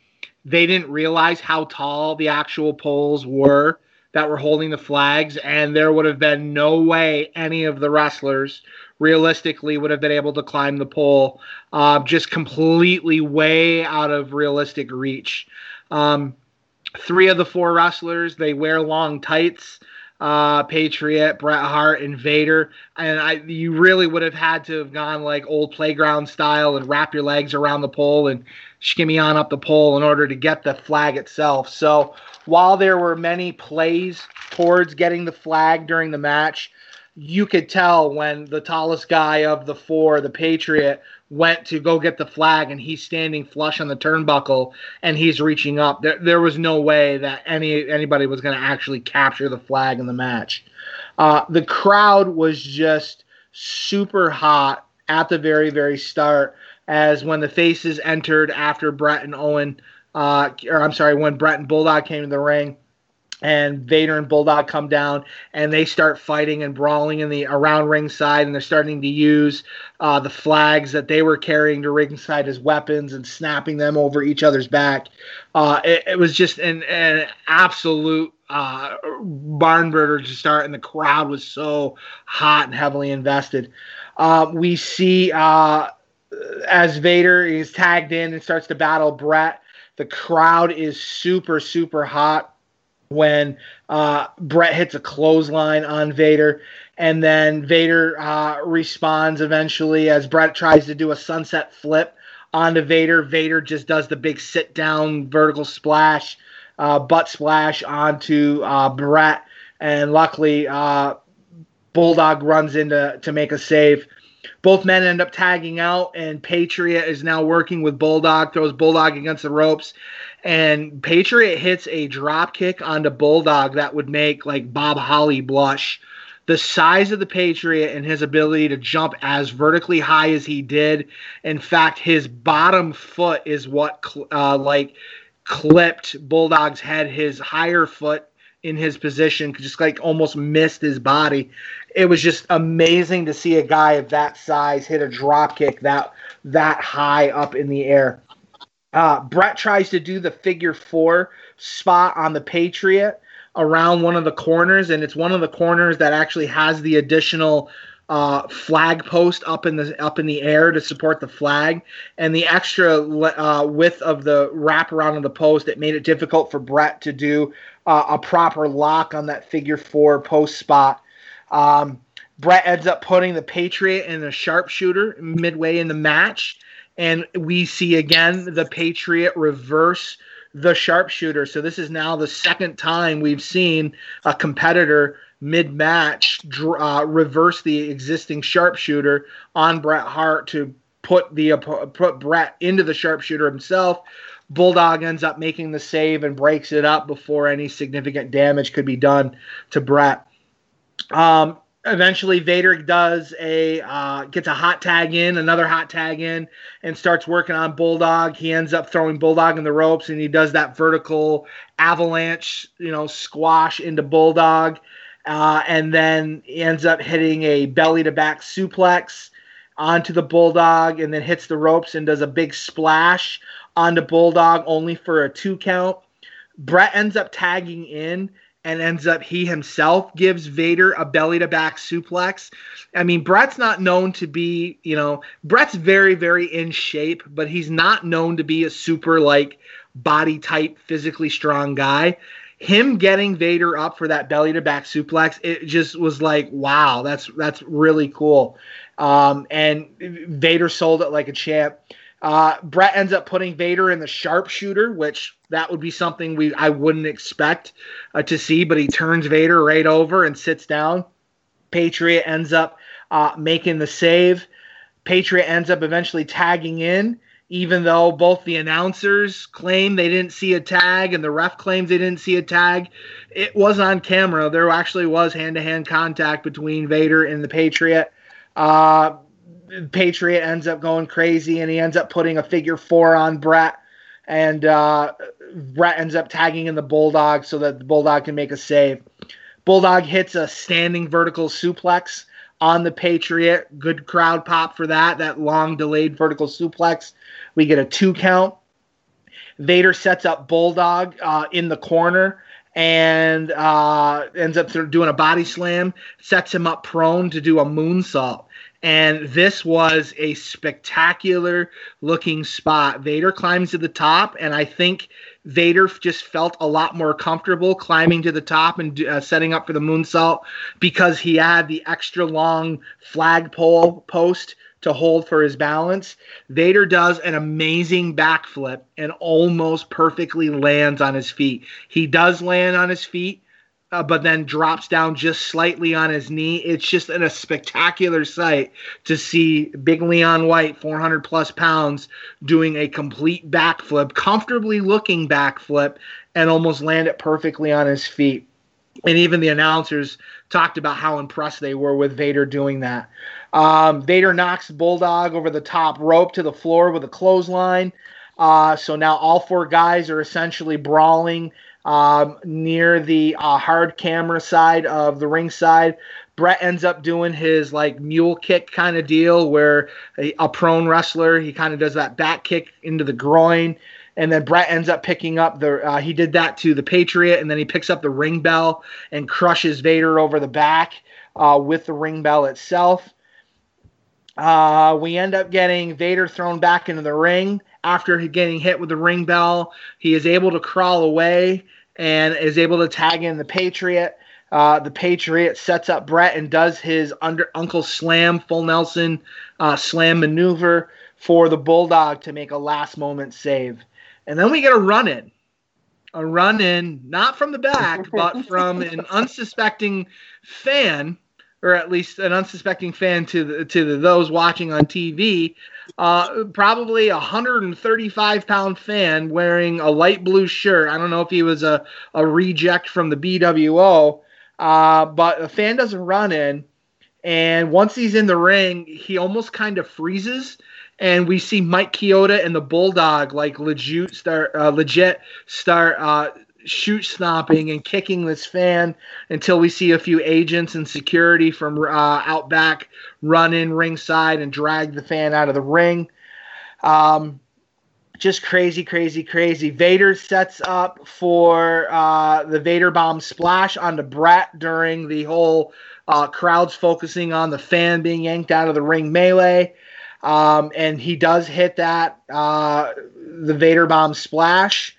they didn't realize how tall the actual poles were that were holding the flags, and there would have been no way any of the wrestlers realistically would have been able to climb the pole, uh, just completely way out of realistic reach. Um, three of the four wrestlers they wear long tights. Uh, Patriot, Bret Hart, and Vader, and I you really would have had to have gone like old playground style and wrap your legs around the pole and shimmy on up the pole in order to get the flag itself. So while there were many plays towards getting the flag during the match, you could tell when the tallest guy of the four, the Patriot, went to go get the flag and he's standing flush on the turnbuckle and he's reaching up. There, there was no way that any anybody was going to actually capture the flag in the match. Uh, the crowd was just super hot at the very, very start as when the faces entered after Bret and Owen uh, or I'm sorry, when Bret and Bulldog came to the ring and Vader and Bulldog come down and they start fighting and brawling in the around ringside and they're starting to use uh, the flags that they were carrying to ringside as weapons and snapping them over each other's back. Uh, it, it, was just an, an absolute uh, barn burner to start, and the crowd was so hot and heavily invested. Uh, we see uh, as Vader is tagged in and starts to battle Bret. The crowd is super, super hot when uh, Bret hits a clothesline on Vader. And then Vader uh, responds eventually as Bret tries to do a sunset flip onto Vader. Vader just does the big sit down vertical splash, uh, butt splash onto uh, Bret. And luckily, uh, Bulldog runs in to, to make a save. Both men end up tagging out, and Patriot is now working with Bulldog, throws Bulldog against the ropes, and Patriot hits a drop kick onto Bulldog that would make like Bob Holly blush. The size of the Patriot and his ability to jump as vertically high as he did. In fact, his bottom foot is what uh, like clipped Bulldog's head. His higher foot in his position just like almost missed his body. It was just amazing to see a guy of that size hit a drop kick that that high up in the air. Uh, Bret tries to do the figure four spot on the Patriot around one of the corners, and it's one of the corners that actually has the additional uh, flag post up in the up in the air to support the flag, and the extra uh, width of the wraparound of the post. It made it difficult for Bret to do uh, a proper lock on that figure four post spot. Um, Bret ends up putting the Patriot in a sharpshooter midway in the match and we see again the Patriot reverse the sharpshooter. So this is now the second time we've seen a competitor mid-match uh, reverse the existing sharpshooter on Bret Hart to put the uh, put Bret into the sharpshooter himself. Bulldog ends up making the save and breaks it up before any significant damage could be done to Bret. Um, eventually Vader does a uh, gets a hot tag in, another hot tag in, and starts working on Bulldog. He ends up throwing Bulldog in the ropes, and he does that vertical avalanche, you know, squash into Bulldog, uh, and then he ends up hitting a belly to back suplex onto the Bulldog, and then hits the ropes and does a big splash onto Bulldog, only for a two count. Bret ends up tagging in and ends up he himself gives Vader a belly to back suplex. I mean, Bret's not known to be, you know, Bret's very, very in shape, but he's not known to be a super like body type, physically strong guy. Him getting Vader up for that belly to back suplex, it just was like, wow, that's that's really cool. Um, and Vader sold it like a champ. Uh, Bret ends up putting Vader in the sharpshooter, which that would be something we I wouldn't expect uh, to see, but he turns Vader right over and sits down. Patriot ends up uh, making the save. Patriot ends up eventually tagging in, even though both the announcers claim they didn't see a tag and the ref claims they didn't see a tag. It was on camera. There actually was hand to hand contact between Vader and the Patriot. Uh, Patriot ends up going crazy and he ends up putting a figure four on Bret. And uh, Bret ends up tagging in the Bulldog so that the Bulldog can make a save. Bulldog hits a standing vertical suplex on the Patriot. Good crowd pop for that. That long delayed vertical suplex. We get a two count. Vader sets up Bulldog uh, in the corner and uh, ends up doing a body slam, sets him up prone to do a moonsault. And this was a spectacular looking spot. Vader climbs to the top, and I think Vader just felt a lot more comfortable climbing to the top and uh, setting up for the moonsault because he had the extra long flagpole post to hold for his balance. Vader does an amazing backflip and almost perfectly lands on his feet. He does land on his feet, uh, but then drops down just slightly on his knee. It's just an, a spectacular sight to see Big Leon White, 400 plus pounds, doing a complete backflip, comfortably looking backflip, and almost land it perfectly on his feet. And even the announcers talked about how impressed they were with Vader doing that. Um, Vader knocks Bulldog over the top rope to the floor with a clothesline. Uh, so now all four guys are essentially brawling um, near the uh, hard camera side of the ring side. Bret ends up doing his like mule kick kind of deal where a, a prone wrestler, he kind of does that back kick into the groin. And then Bret ends up picking up the, uh, he did that to the Patriot, and then he picks up the ring bell and crushes Vader over the back uh, with the ring bell itself. Uh, we end up getting Vader thrown back into the ring after getting hit with the ring bell. He is able to crawl away and is able to tag in the Patriot. Uh, the Patriot sets up Bret and does his under Uncle Slam full Nelson uh, slam maneuver for the Bulldog to make a last moment save. And then we get a run in. A run in, not from the back, but from an unsuspecting fan, or at least an unsuspecting fan to the, to the, those watching on TV. Uh, probably a 135 pound fan wearing a light blue shirt. I don't know if he was a, a reject from the BWO, uh, but the fan doesn't run in. And once he's in the ring, he almost kind of freezes and we see Mike Chioda and the Bulldog like legit start uh, legit start uh, shoot stomping and kicking this fan until we see a few agents and security from uh, out back run in ringside and drag the fan out of the ring. Um, just crazy, crazy, crazy. Vader sets up for uh, the Vader bomb splash onto Bret during the whole uh, crowds focusing on the fan being yanked out of the ring melee. Um, and he does hit that uh, the Vader bomb splash.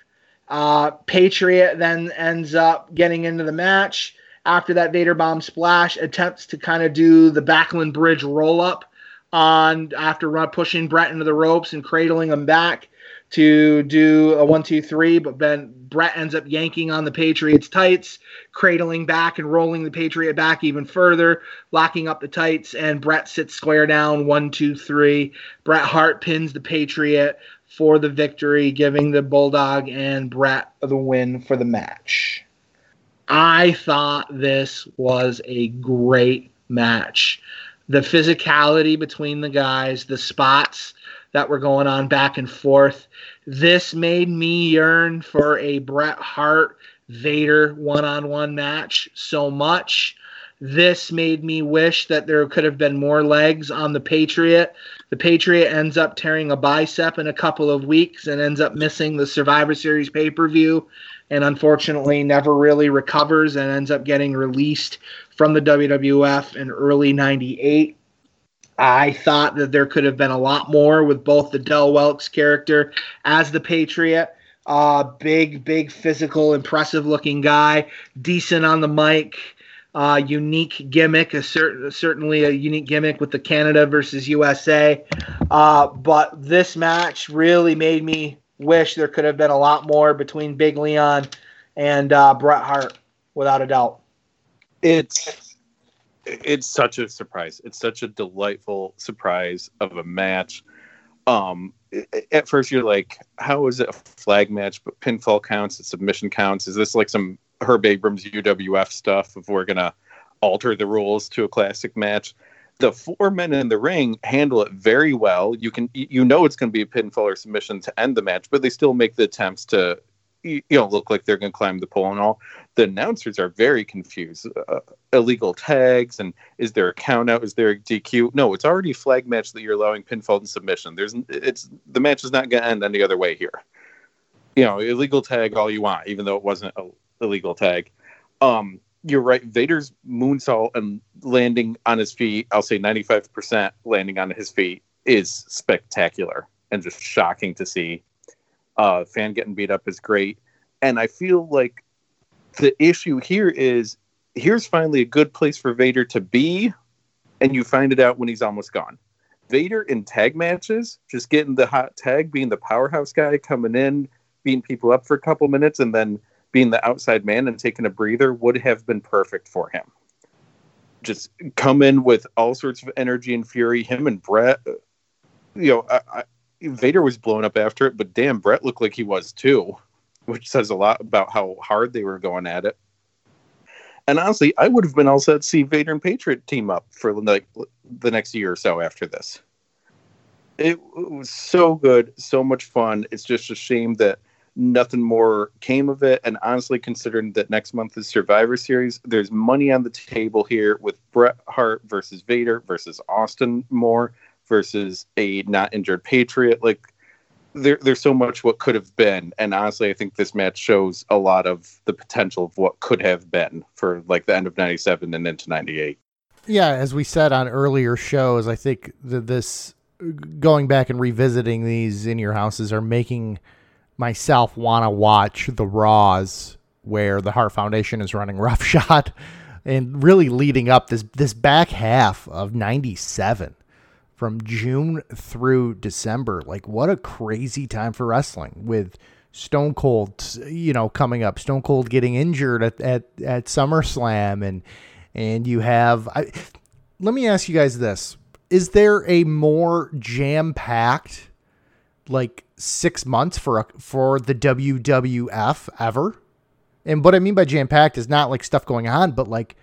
Uh, Patriot then ends up getting into the match after that Vader bomb splash. Attempts to kind of do the Backlund Bridge roll up on after pushing Bret into the ropes and cradling him back to do a one two three, but then Bret ends up yanking on the Patriots tights, cradling back and rolling the Patriot back even further, locking up the tights, and Bret sits square down one two three. Bret Hart pins the Patriot for the victory, giving the Bulldog and Bret the win for the match. I thought this was a great match. The physicality between the guys, the spots that were going on back and forth. This made me yearn for a Bret Hart Vader one on one match so much. This made me wish that there could have been more legs on the Patriot. The Patriot ends up tearing a bicep in a couple of weeks and ends up missing the Survivor Series pay per view and unfortunately never really recovers and ends up getting released from the WWF in early 98. I thought that there could have been a lot more with both the Del Wilkes character as the Patriot. Uh, big, big, physical, impressive looking guy, decent on the mic, uh, unique gimmick, a cer- certainly a unique gimmick with the Canada versus USA. Uh, but this match really made me wish there could have been a lot more between Big Leon and uh, Bret Hart, without a doubt. It's it's such a surprise. It's such a delightful surprise of a match. Um, at first you're like, how is it a flag match? But pinfall counts, submission counts. Is this like some Herb Abrams UWF stuff? If we're gonna alter the rules to a classic match, the four men in the ring handle it very well. You can, you know, it's going to be a pinfall or submission to end the match, but they still make the attempts to you know look like they're going to climb the pole and all. The announcers are very confused. Uh, illegal tags and is there a count out? Is there a dq no it's already a flag match that you're allowing pinfall and submission. There's it's the match is not going to end any other way here. You know illegal tag all you want even though it wasn't a illegal tag um you're right vader's moonsault and landing on his feet i'll say 95% landing on his feet is spectacular and just shocking to see uh, fan getting beat up is great. And I feel like the issue here is here's finally a good place for Vader to be, and you find it out when he's almost gone. Vader in tag matches, just getting the hot tag, being the powerhouse guy, coming in, beating people up for a couple minutes, and then being the outside man and taking a breather would have been perfect for him. Just come in with all sorts of energy and fury. Him and Bret, you know, I, Vader was blown up after it, but damn, Bret looked like he was too, which says a lot about how hard they were going at it. And honestly, I would have been all set to see Vader and Patriot team up for like the next year or so after this. It was so good, so much fun. It's just a shame that nothing more came of it. And honestly, considering that next month is Survivor Series, there's money on the table here with Bret Hart versus Vader versus Austin Moore versus a not injured Patriot. Like there, there's so much what could have been, and honestly, I think this match shows a lot of the potential of what could have been for like the end of '97 and into '98. Yeah, as we said on earlier shows, I think that this going back and revisiting these in your houses are making myself want to watch the Raws where the Hart Foundation is running roughshod and really leading up this this back half of 97 from June through December. Like what a crazy time for wrestling with Stone Cold, you know, coming up, Stone Cold getting injured at at, at SummerSlam and and you have I, let me ask you guys this. Is there a more jam-packed like 6 months for a, for the WWF ever? And what I mean by jam-packed is not like stuff going on, but like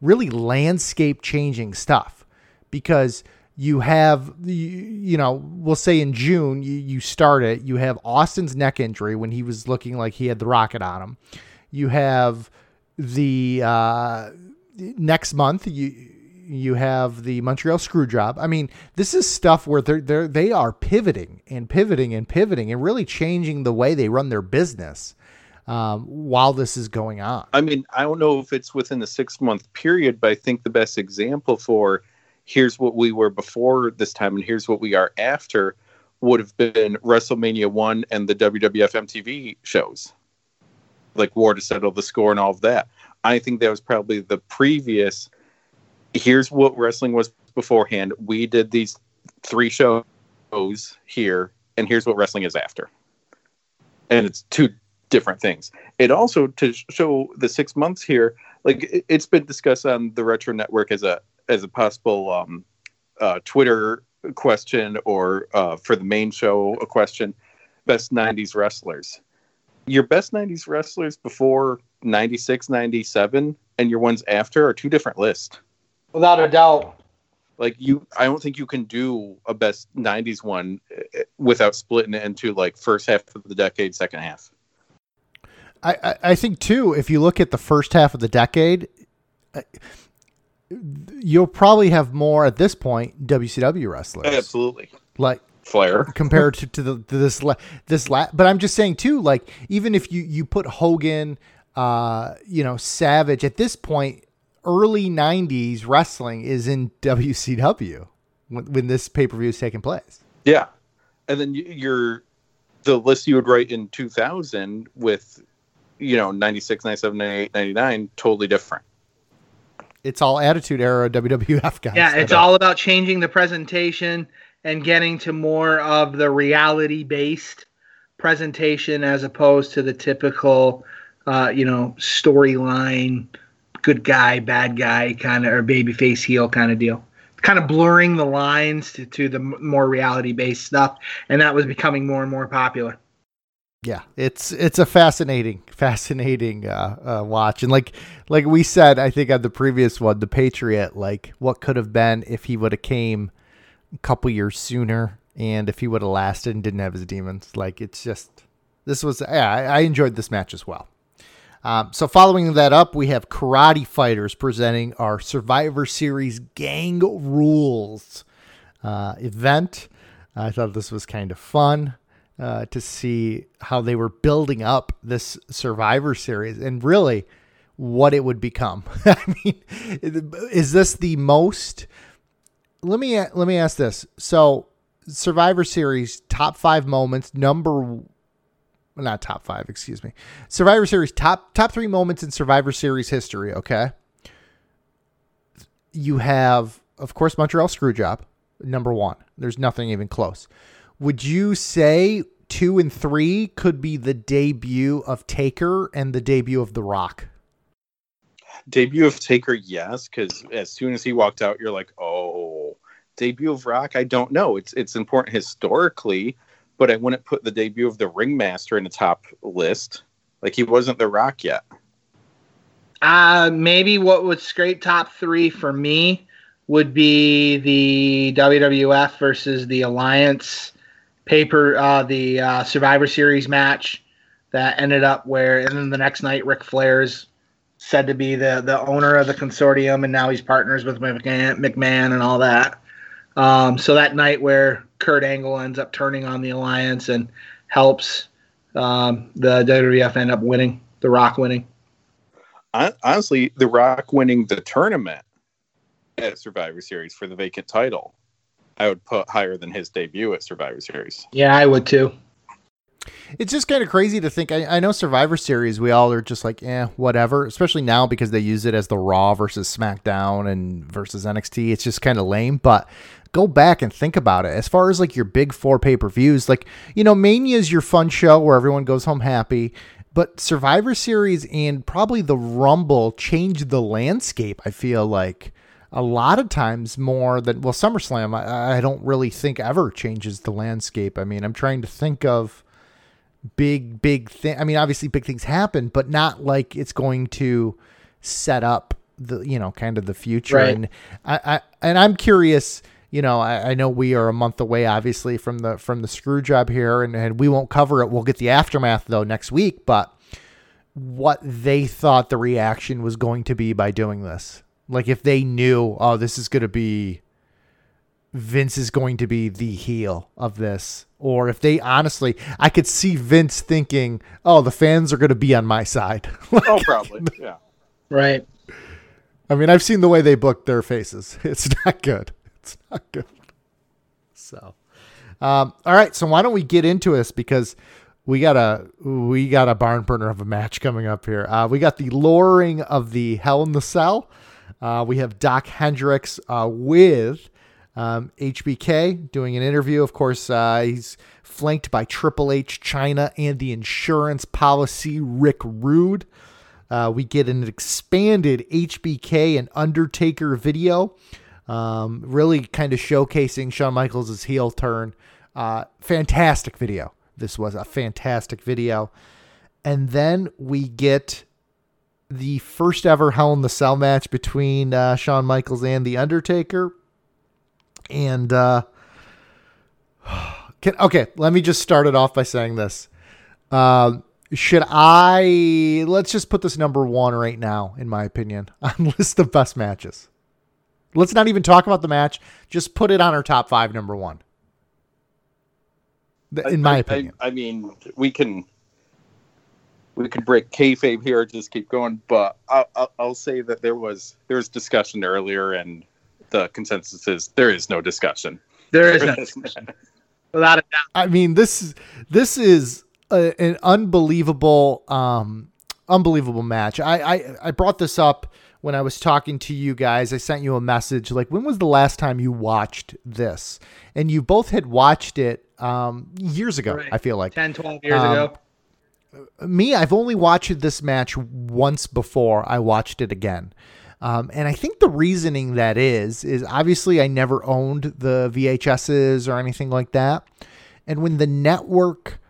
really landscape changing stuff because you have you, you know we'll say in june you, you start it you have austin's neck injury when he was looking like he had the rocket on him you have the uh, next month you you have the montreal screw job i mean this is stuff where they're, they're they are pivoting and pivoting and pivoting and really changing the way they run their business um, while this is going on I mean, I don't know if it's within the six month period, but I think the best example for here's what we were before this time and here's what we are after would have been WrestleMania 1 and the WWF MTV shows. Like War to Settle the Score and all of that. I think that was probably the previous. Here's what wrestling was beforehand. We did these three shows here, and here's what wrestling is after. And it's two different things. It also to show the six months here, like it, it's been discussed on the Retro Network as a as a possible um, uh, Twitter question or uh, for the main show a question. Best '90s wrestlers. Your best '90s wrestlers before '96, '97, and your ones after are two different lists. Without a doubt. Like you, I don't think you can do a best '90s one uh, without splitting it into like first half of the decade, second half. I, I, I think too, if you look at the first half of the decade, uh, you'll probably have more at this point WCW wrestlers. Absolutely, Like Flair. compared to, to the to this la- this la- but I'm just saying too like even if you you put Hogan uh you know Savage at this point early 90s wrestling is in WCW when, when this pay-per-view is taking place. Yeah, and then y- your the list you would write in 2000 with you know 96 97 98 99 totally different It's all attitude era WWF guys. Yeah, it's all about changing the presentation and getting to more of the reality based presentation as opposed to the typical, uh, you know, storyline, good guy, bad guy kind of, or baby face heel kind of deal. Kind of blurring the lines to, to the more reality based stuff. And that was becoming more and more popular. yeah it's it's a fascinating fascinating uh, uh watch and like like we said i think on the previous one the patriot like what could have been if he would have came a couple years sooner and if he would have lasted and didn't have his demons like it's just this was yeah i, I enjoyed this match as well um, so following that up we have karate fighters presenting our survivor series gang rules uh, event i thought this was kind of fun uh, to see how they were building up this Survivor Series and really what it would become. I mean, is this the most? Let me let me ask this. So, Survivor Series top five moments, number not top five, excuse me. Survivor Series top top three moments in Survivor Series history. Okay, you have of course Montreal Screwjob, number one. There's nothing even close. Would you say two and three could be the debut of Taker and the debut of The Rock? debut of taker yes because as soon as he walked out you're like oh debut of rock i don't know it's it's important historically but i wouldn't put the debut of the ringmaster in the top list like he wasn't the rock yet Uh, maybe what would scrape top three for me would be the WWF versus the Alliance paper, uh, the uh, Survivor Series match that ended up where, and then the next night, Ric Flair's said to be the the owner of the consortium, and now he's partners with McMahon, and all that. Um, so that night where Kurt Angle ends up turning on the Alliance and helps um, the WWF end up winning, The Rock winning. Honestly, The Rock winning the tournament at Survivor Series for the vacant title, I would put higher than his debut at Survivor Series. Yeah, I would too. It's just kind of crazy to think. I, I know Survivor Series, we all are just like, eh, whatever. Especially now because they use it as the Raw versus SmackDown and versus NXT. It's just kind of lame. But go back and think about it. As far as like your big four pay per views, like you know, Mania is your fun show where everyone goes home happy. But Survivor Series and probably the Rumble changed the landscape. I feel like a lot of times more than well, SummerSlam. I, I don't really think ever changes the landscape. I mean, I'm trying to think of big big thing i mean obviously big things happen but not like it's going to set up the you know kind of the future Right. and I, I and i'm curious you know I, I know we are a month away obviously from the from the screw job here and, and we won't cover it we'll get the aftermath though next week but what they thought the reaction was going to be by doing this like if they knew oh this is going to be Vince is going to be the heel of this. Or if they honestly, I could see Vince thinking, oh, the fans are going to be on my side. Oh, probably. Yeah. Right. I mean, I've seen the way they booked their faces. It's not good. It's not good. So, um, all right. So why don't we get into this because we got a we got a barn burner of a match coming up here. Uh, we got the lowering of the Hell in the Cell. Uh, we have Doc Hendrix uh, with um, HBK doing an interview. Of course, uh, he's flanked by Triple H, Chyna, and the insurance policy Rick Rude. Uh, we get an expanded HBK and Undertaker video, um, really kind of showcasing Shawn Michaels' heel turn. Uh, fantastic video. This was a fantastic video. And then we get the first ever Hell in the Cell match between uh, Shawn Michaels and The Undertaker. And, uh, can, okay, let me just start it off by saying this. Um, should I let's just put this number one right now, in my opinion, on list of best matches. Let's not even talk about the match. Just put it on our top five, number one. In my I- I- opinion, I, mean, we can we could break kayfabe here, just keep going. But I'll, I'll, I'll say that there was there was discussion earlier, and the consensus is there is no discussion. There is no discussion. without a doubt. I mean this is this is a, an unbelievable, um, unbelievable match. I, I I brought this up when I was talking to you guys. I sent you a message like, when was the last time you watched this? And you both had watched it um, years ago. Right. I feel like 10, 12 years Um, ago. me, I've only watched this match once before I watched it again. Um, and I think the reasoning that is, is obviously I never owned the VHSs or anything like that. And when the network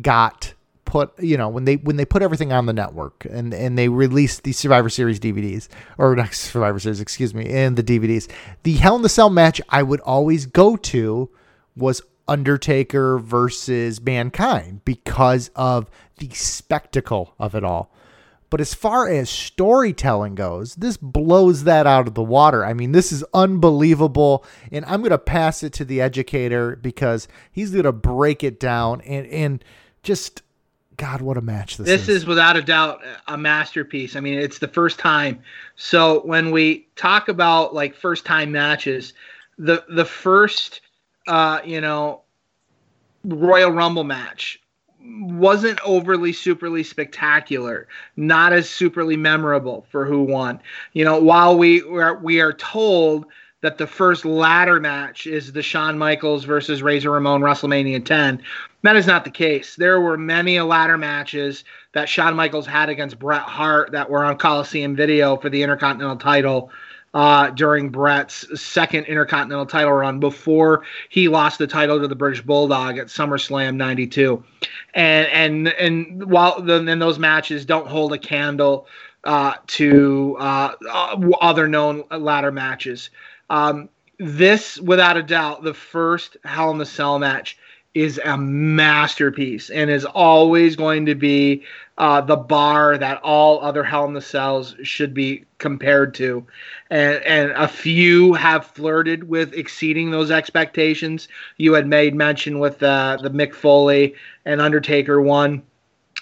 got put, you know, when they when they put everything on the network and and they released the Survivor Series DVDs or not Survivor Series, excuse me, and the DVDs, the Hell in the Cell match I would always go to was Undertaker versus Mankind because of the spectacle of it all. But as far as storytelling goes, this blows that out of the water. I mean, this is unbelievable. And I'm going to pass it to the educator because he's going to break it down and, and just, God, what a match this, is. This is without a doubt a masterpiece. I mean, it's the first time. So when we talk about like first time matches, the the first uh, you know Royal Rumble match wasn't overly superly spectacular, not as superly memorable for who won. You know, while we we are, we are told that the first ladder match is the Shawn Michaels versus Razor Ramon WrestleMania 10. That is not the case. There were many ladder matches that Shawn Michaels had against Bret Hart that were on Coliseum video for the Intercontinental title uh, during Bret's second Intercontinental title run before he lost the title to the British Bulldog at SummerSlam 92. And and and while the, those matches don't hold a candle uh, to uh, uh, other known ladder matches. Um, this, without a doubt, the first Hell in the Cell match is a masterpiece and is always going to be uh, the bar that all other Hell in the Cells should be compared to. And, and a few have flirted with exceeding those expectations. You had made mention with uh, the Mick Foley and Undertaker one.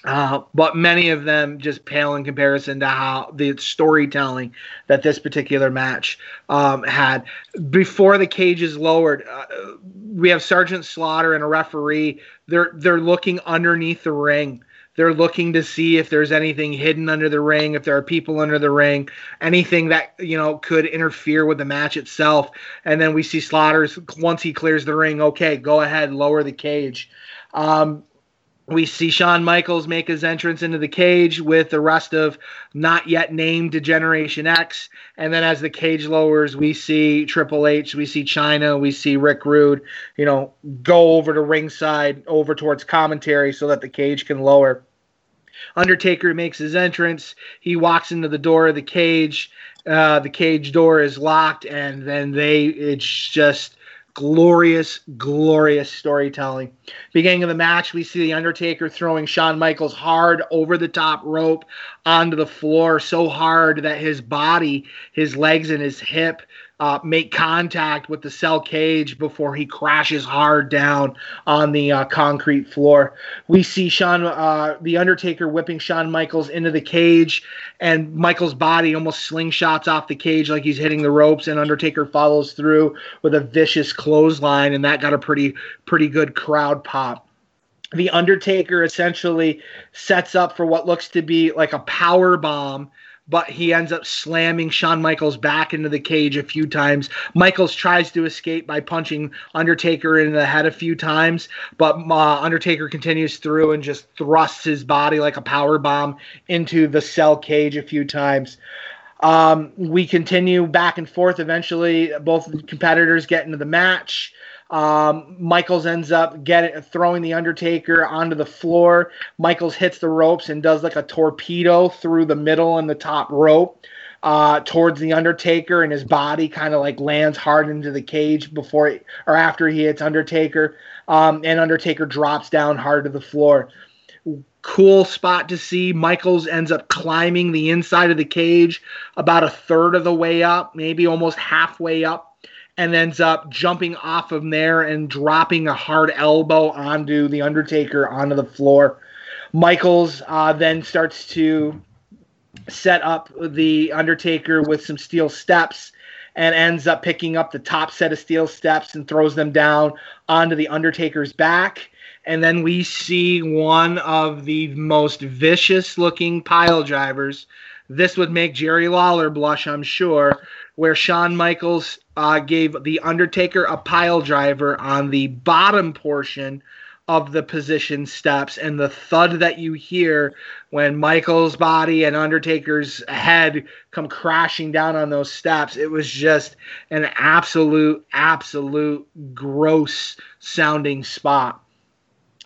Uh, but many of them just pale in comparison to how the storytelling that this particular match um, had. Before the cage is lowered, uh, we have Sergeant Slaughter and a referee. They're they're looking underneath the ring. They're looking to see if there's anything hidden under the ring, if there are people under the ring, anything that you know could interfere with the match itself. And then we see Slaughter's once he clears the ring. Okay, go ahead, lower the cage. Um, we see Shawn Michaels make his entrance into the cage with the rest of not yet named Generation X. And then as the cage lowers, we see Triple H, we see Chyna, we see Rick Rude, you know, go over to ringside, over towards commentary so that the cage can lower. Undertaker makes his entrance. He walks into the door of the cage. Uh, the cage door is locked, and then they, it's just glorious, glorious storytelling. Beginning of the match, we see The Undertaker throwing Shawn Michaels hard over the top rope onto the floor, so hard that his body, his legs, and his hip uh, make contact with the cell cage before he crashes hard down on the uh, concrete floor. We see Shawn, uh, the Undertaker, whipping Shawn Michaels into the cage, and Michaels' body almost slingshots off the cage like he's hitting the ropes, and Undertaker follows through with a vicious clothesline, and that got a pretty pretty good crowd pop the Undertaker essentially sets up for what looks to be like a power bomb but he ends up slamming Shawn Michaels back into the cage a few times. Michaels tries to escape by punching Undertaker in the head a few times, but uh, Undertaker continues through and just thrusts his body like a power bomb into the cell cage a few times. Um, we continue back and forth. Eventually, both competitors get into the match. Um, Michaels ends up getting throwing the Undertaker onto the floor. Michaels hits the ropes and does like a torpedo through the middle and the top rope uh, towards the Undertaker, and his body kind of like lands hard into the cage before or after he hits Undertaker, um, and Undertaker drops down hard to the floor. Cool spot to see. Michaels ends up climbing the inside of the cage about a third of the way up, maybe almost halfway up and ends up jumping off of there and dropping a hard elbow onto the Undertaker onto the floor. Michaels uh, then starts to set up the Undertaker with some steel steps and ends up picking up the top set of steel steps and throws them down onto the Undertaker's back. And then we see one of the most vicious looking pile drivers. This would make Jerry Lawler blush, I'm sure, where Shawn Michaels uh, gave The Undertaker a pile driver on the bottom portion of the position steps and the thud that you hear when Michael's body and Undertaker's head come crashing down on those steps. It was just an absolute, absolute gross sounding spot.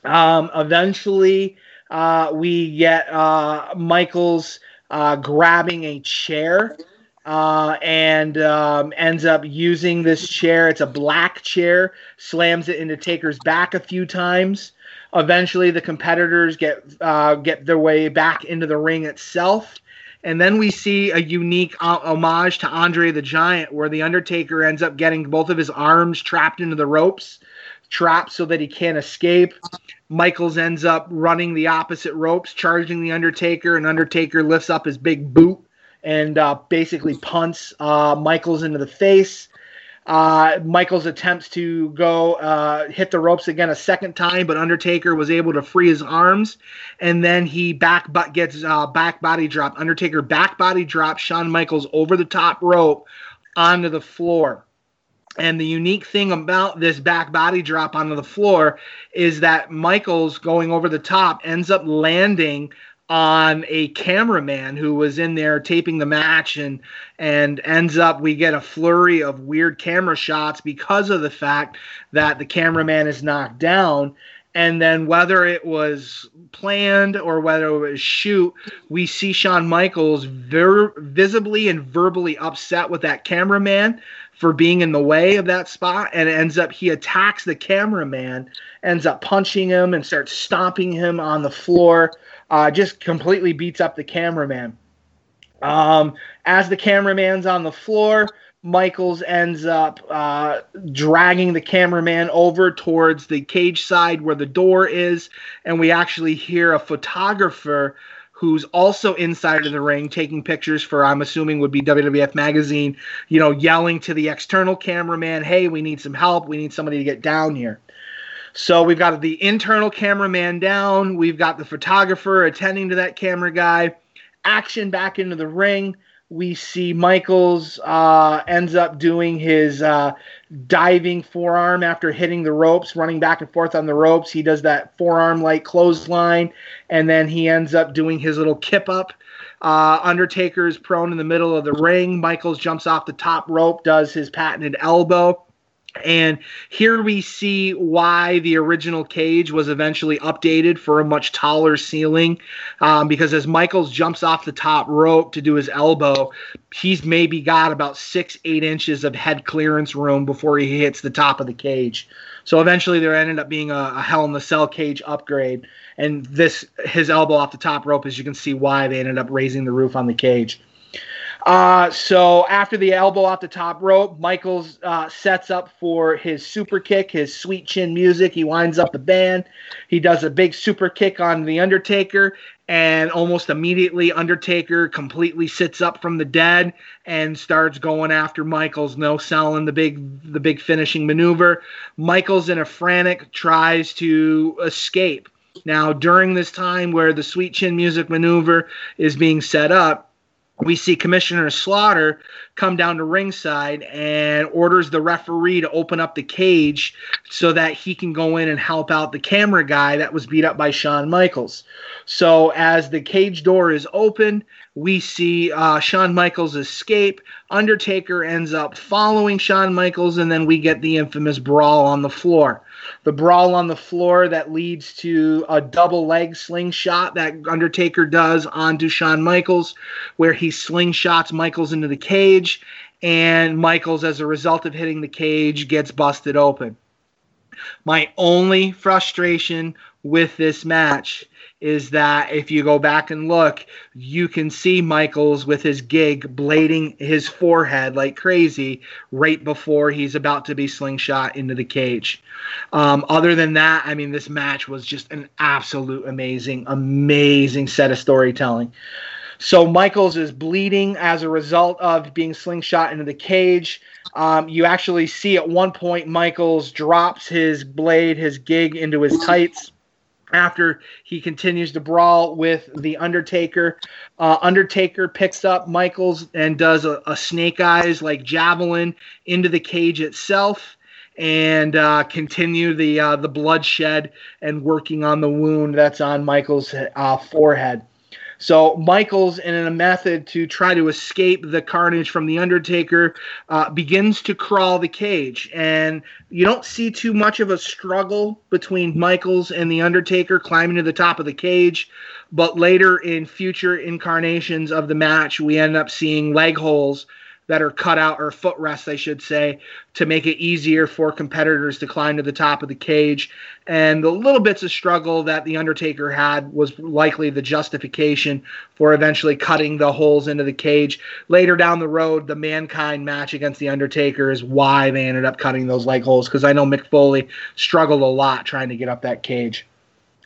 Um, eventually, uh, we get uh, Michael's uh, grabbing a chair uh, and um, ends up using this chair. It's a black chair, slams it into Taker's back a few times. Eventually, the competitors get uh, get their way back into the ring itself. And then we see a unique uh, homage to Andre the Giant, where the Undertaker ends up getting both of his arms trapped into the ropes, trapped so that he can't escape. Michaels ends up running the opposite ropes, charging the Undertaker, and Undertaker lifts up his big boot and uh, basically punts uh, Michaels into the face. Uh, Michaels attempts to go uh, hit the ropes again a second time, but Undertaker was able to free his arms, and then he back but gets uh, back body drop. Undertaker back body drop Shawn Michaels over the top rope onto the floor. And the unique thing about this back body drop onto the floor is that Michaels going over the top ends up landing on a cameraman who was in there taping the match and and ends up we get a flurry of weird camera shots because of the fact that the cameraman is knocked down And then whether it was planned or whether it was shoot, we see Shawn Michaels ver- visibly and verbally upset with that cameraman for being in the way of that spot. And ends up he attacks the cameraman ends up punching him and starts stomping him on the floor. Uh, just completely beats up the cameraman. Um, as the cameraman's on the floor michaels ends up uh, dragging the cameraman over towards the cage side where the door is and we actually hear a photographer who's also inside of the ring taking pictures for I'm assuming would be WWF magazine, you know, yelling to the external cameraman, "Hey, we need some help. We need somebody to get down here." So we've got the internal cameraman down, we've got the photographer attending to that camera guy. Action back into the ring we see Michaels uh, ends up doing his uh, diving forearm after hitting the ropes, running back and forth on the ropes. He does that forearm like clothesline, and then he ends up doing his little kip up. Uh, Undertaker is prone in the middle of the ring. Michaels jumps off the top rope, does his patented elbow. And here we see why the original cage was eventually updated for a much taller ceiling. Um, because as Michaels jumps off the top rope to do his elbow, he's maybe got about six, eight inches of head clearance room before he hits the top of the cage. So eventually there ended up being a, a Hell in the Cell cage upgrade. And this, his elbow off the top rope, as you can see why they ended up raising the roof on the cage. Uh, so after the elbow off the top rope, Michaels uh, sets up for his super kick, his sweet chin music. He winds up the band. He does a big super kick on the Undertaker, and almost immediately, Undertaker completely sits up from the dead and starts going after Michaels. No selling the big the big finishing maneuver. Michaels, in a frantic, tries to escape. Now, during this time where the sweet chin music maneuver is being set up, we see Commissioner Slaughter come down to ringside and orders the referee to open up the cage so that he can go in and help out the camera guy that was beat up by Shawn Michaels. So as the cage door is open, we see uh, Shawn Michaels escape. Undertaker ends up following Shawn Michaels, and then we get the infamous brawl on the floor the brawl on the floor that leads to a double leg slingshot that Undertaker does onto Shawn Michaels, where he slingshots Michaels into the cage, and Michaels, as a result of hitting the cage, gets busted open. My only frustration with this match is that if you go back and look, you can see Michaels with his gig blading his forehead like crazy right before he's about to be slingshot into the cage. Um, other than that, I mean, this match was just an absolute amazing, amazing set of storytelling. So Michaels is bleeding as a result of being slingshot into the cage. Um, you actually see at one point Michaels drops his blade, his gig into his tights after he continues to brawl with the Undertaker. Uh, Undertaker picks up Michaels and does a, a, snake eyes like javelin into the cage itself and uh, continue the uh, the bloodshed and working on the wound that's on Michaels' uh, forehead. So Michaels, in a method to try to escape the carnage from the Undertaker, uh, begins to crawl the cage, and you don't see too much of a struggle between Michaels and the Undertaker climbing to the top of the cage. But later in future incarnations of the match, we end up seeing leg holes that are cut out or footrests, I should say, to make it easier for competitors to climb to the top of the cage. And the little bits of struggle that the Undertaker had was likely the justification for eventually cutting the holes into the cage. Later down the road, the Mankind match against the Undertaker is why they ended up cutting those leg holes because I know Mick Foley struggled a lot trying to get up that cage.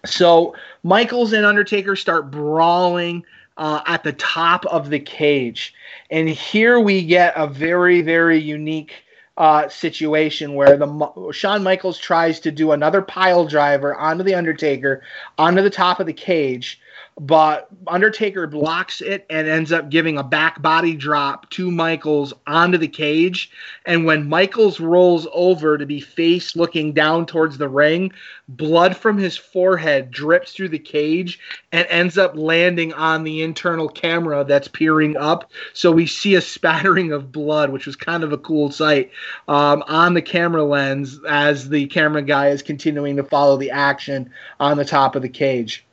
So Michaels and Undertaker start brawling uh, at the top of the cage. And here we get a very, very unique uh, situation where the Shawn Michaels tries to do another pile driver onto the Undertaker onto the top of the cage, but Undertaker blocks it and ends up giving a back body drop to Michaels onto the cage. And when Michaels rolls over to be face looking down towards the ring, blood from his forehead drips through the cage and ends up landing on the internal camera that's peering up. So we see a spattering of blood, which was kind of a cool sight um, on the camera lens as the camera guy is continuing to follow the action on the top of the cage.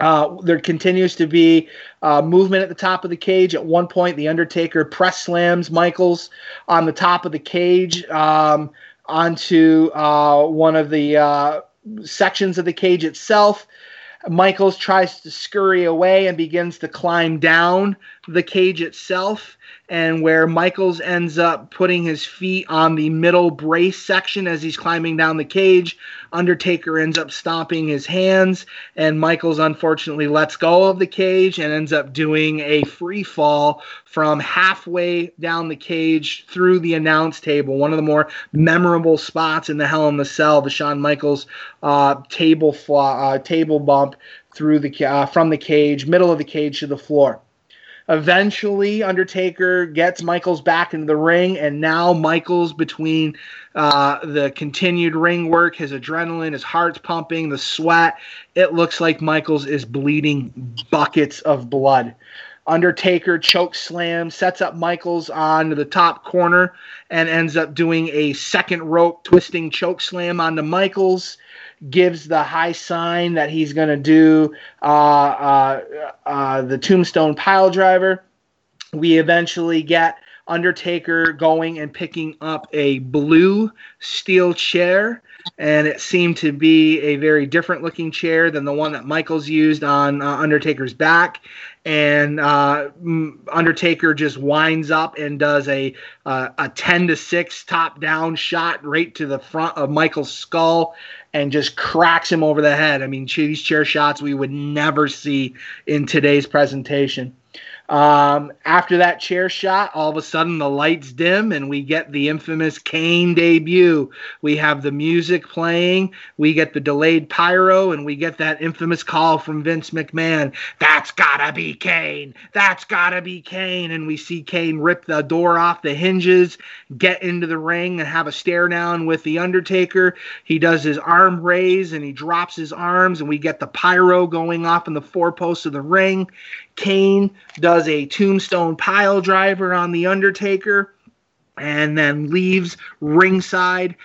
Uh, there continues to be uh, movement at the top of the cage. At one point, the Undertaker press slams Michaels on the top of the cage um, onto uh, one of the uh, sections of the cage itself. Michaels tries to scurry away and begins to climb down the cage itself and where Michaels ends up putting his feet on the middle brace section as he's climbing down the cage. Undertaker ends up stomping his hands, and Michaels unfortunately lets go of the cage and ends up doing a free fall from halfway down the cage through the announce table. One of the more memorable spots in the Hell in the Cell, the Shawn Michaels uh, table uh, table bump through the uh, from the cage, middle of the cage to the floor. Eventually, Undertaker gets Michaels back into the ring, and now Michaels, between uh, the continued ring work, his adrenaline, his heart's pumping, the sweat, it looks like Michaels is bleeding buckets of blood. Undertaker choke slam, sets up Michaels on the top corner, and ends up doing a second rope twisting choke slam onto Michaels gives the high sign that he's going to do uh, uh, uh, the tombstone pile driver. We eventually get Undertaker going and picking up a blue steel chair. And it seemed to be a very different looking chair than the one that Michaels used on uh, Undertaker's back. And uh, Undertaker just winds up and does a uh, a ten to six top down shot right to the front of Michael's skull and just cracks him over the head. I mean, these chair shots we would never see in today's presentation. Um, after that chair shot, all of a sudden the lights dim and we get the infamous Kane debut. We have the music playing, we get the delayed pyro, and we get that infamous call from Vince McMahon. That's gotta be Kane. That's gotta be Kane. And we see Kane rip the door off the hinges, get into the ring, and have a stare down with the Undertaker. He does his arm raise and he drops his arms, and we get the pyro going off in the four posts of the ring. Kane does a tombstone pile driver on The Undertaker and then leaves ringside.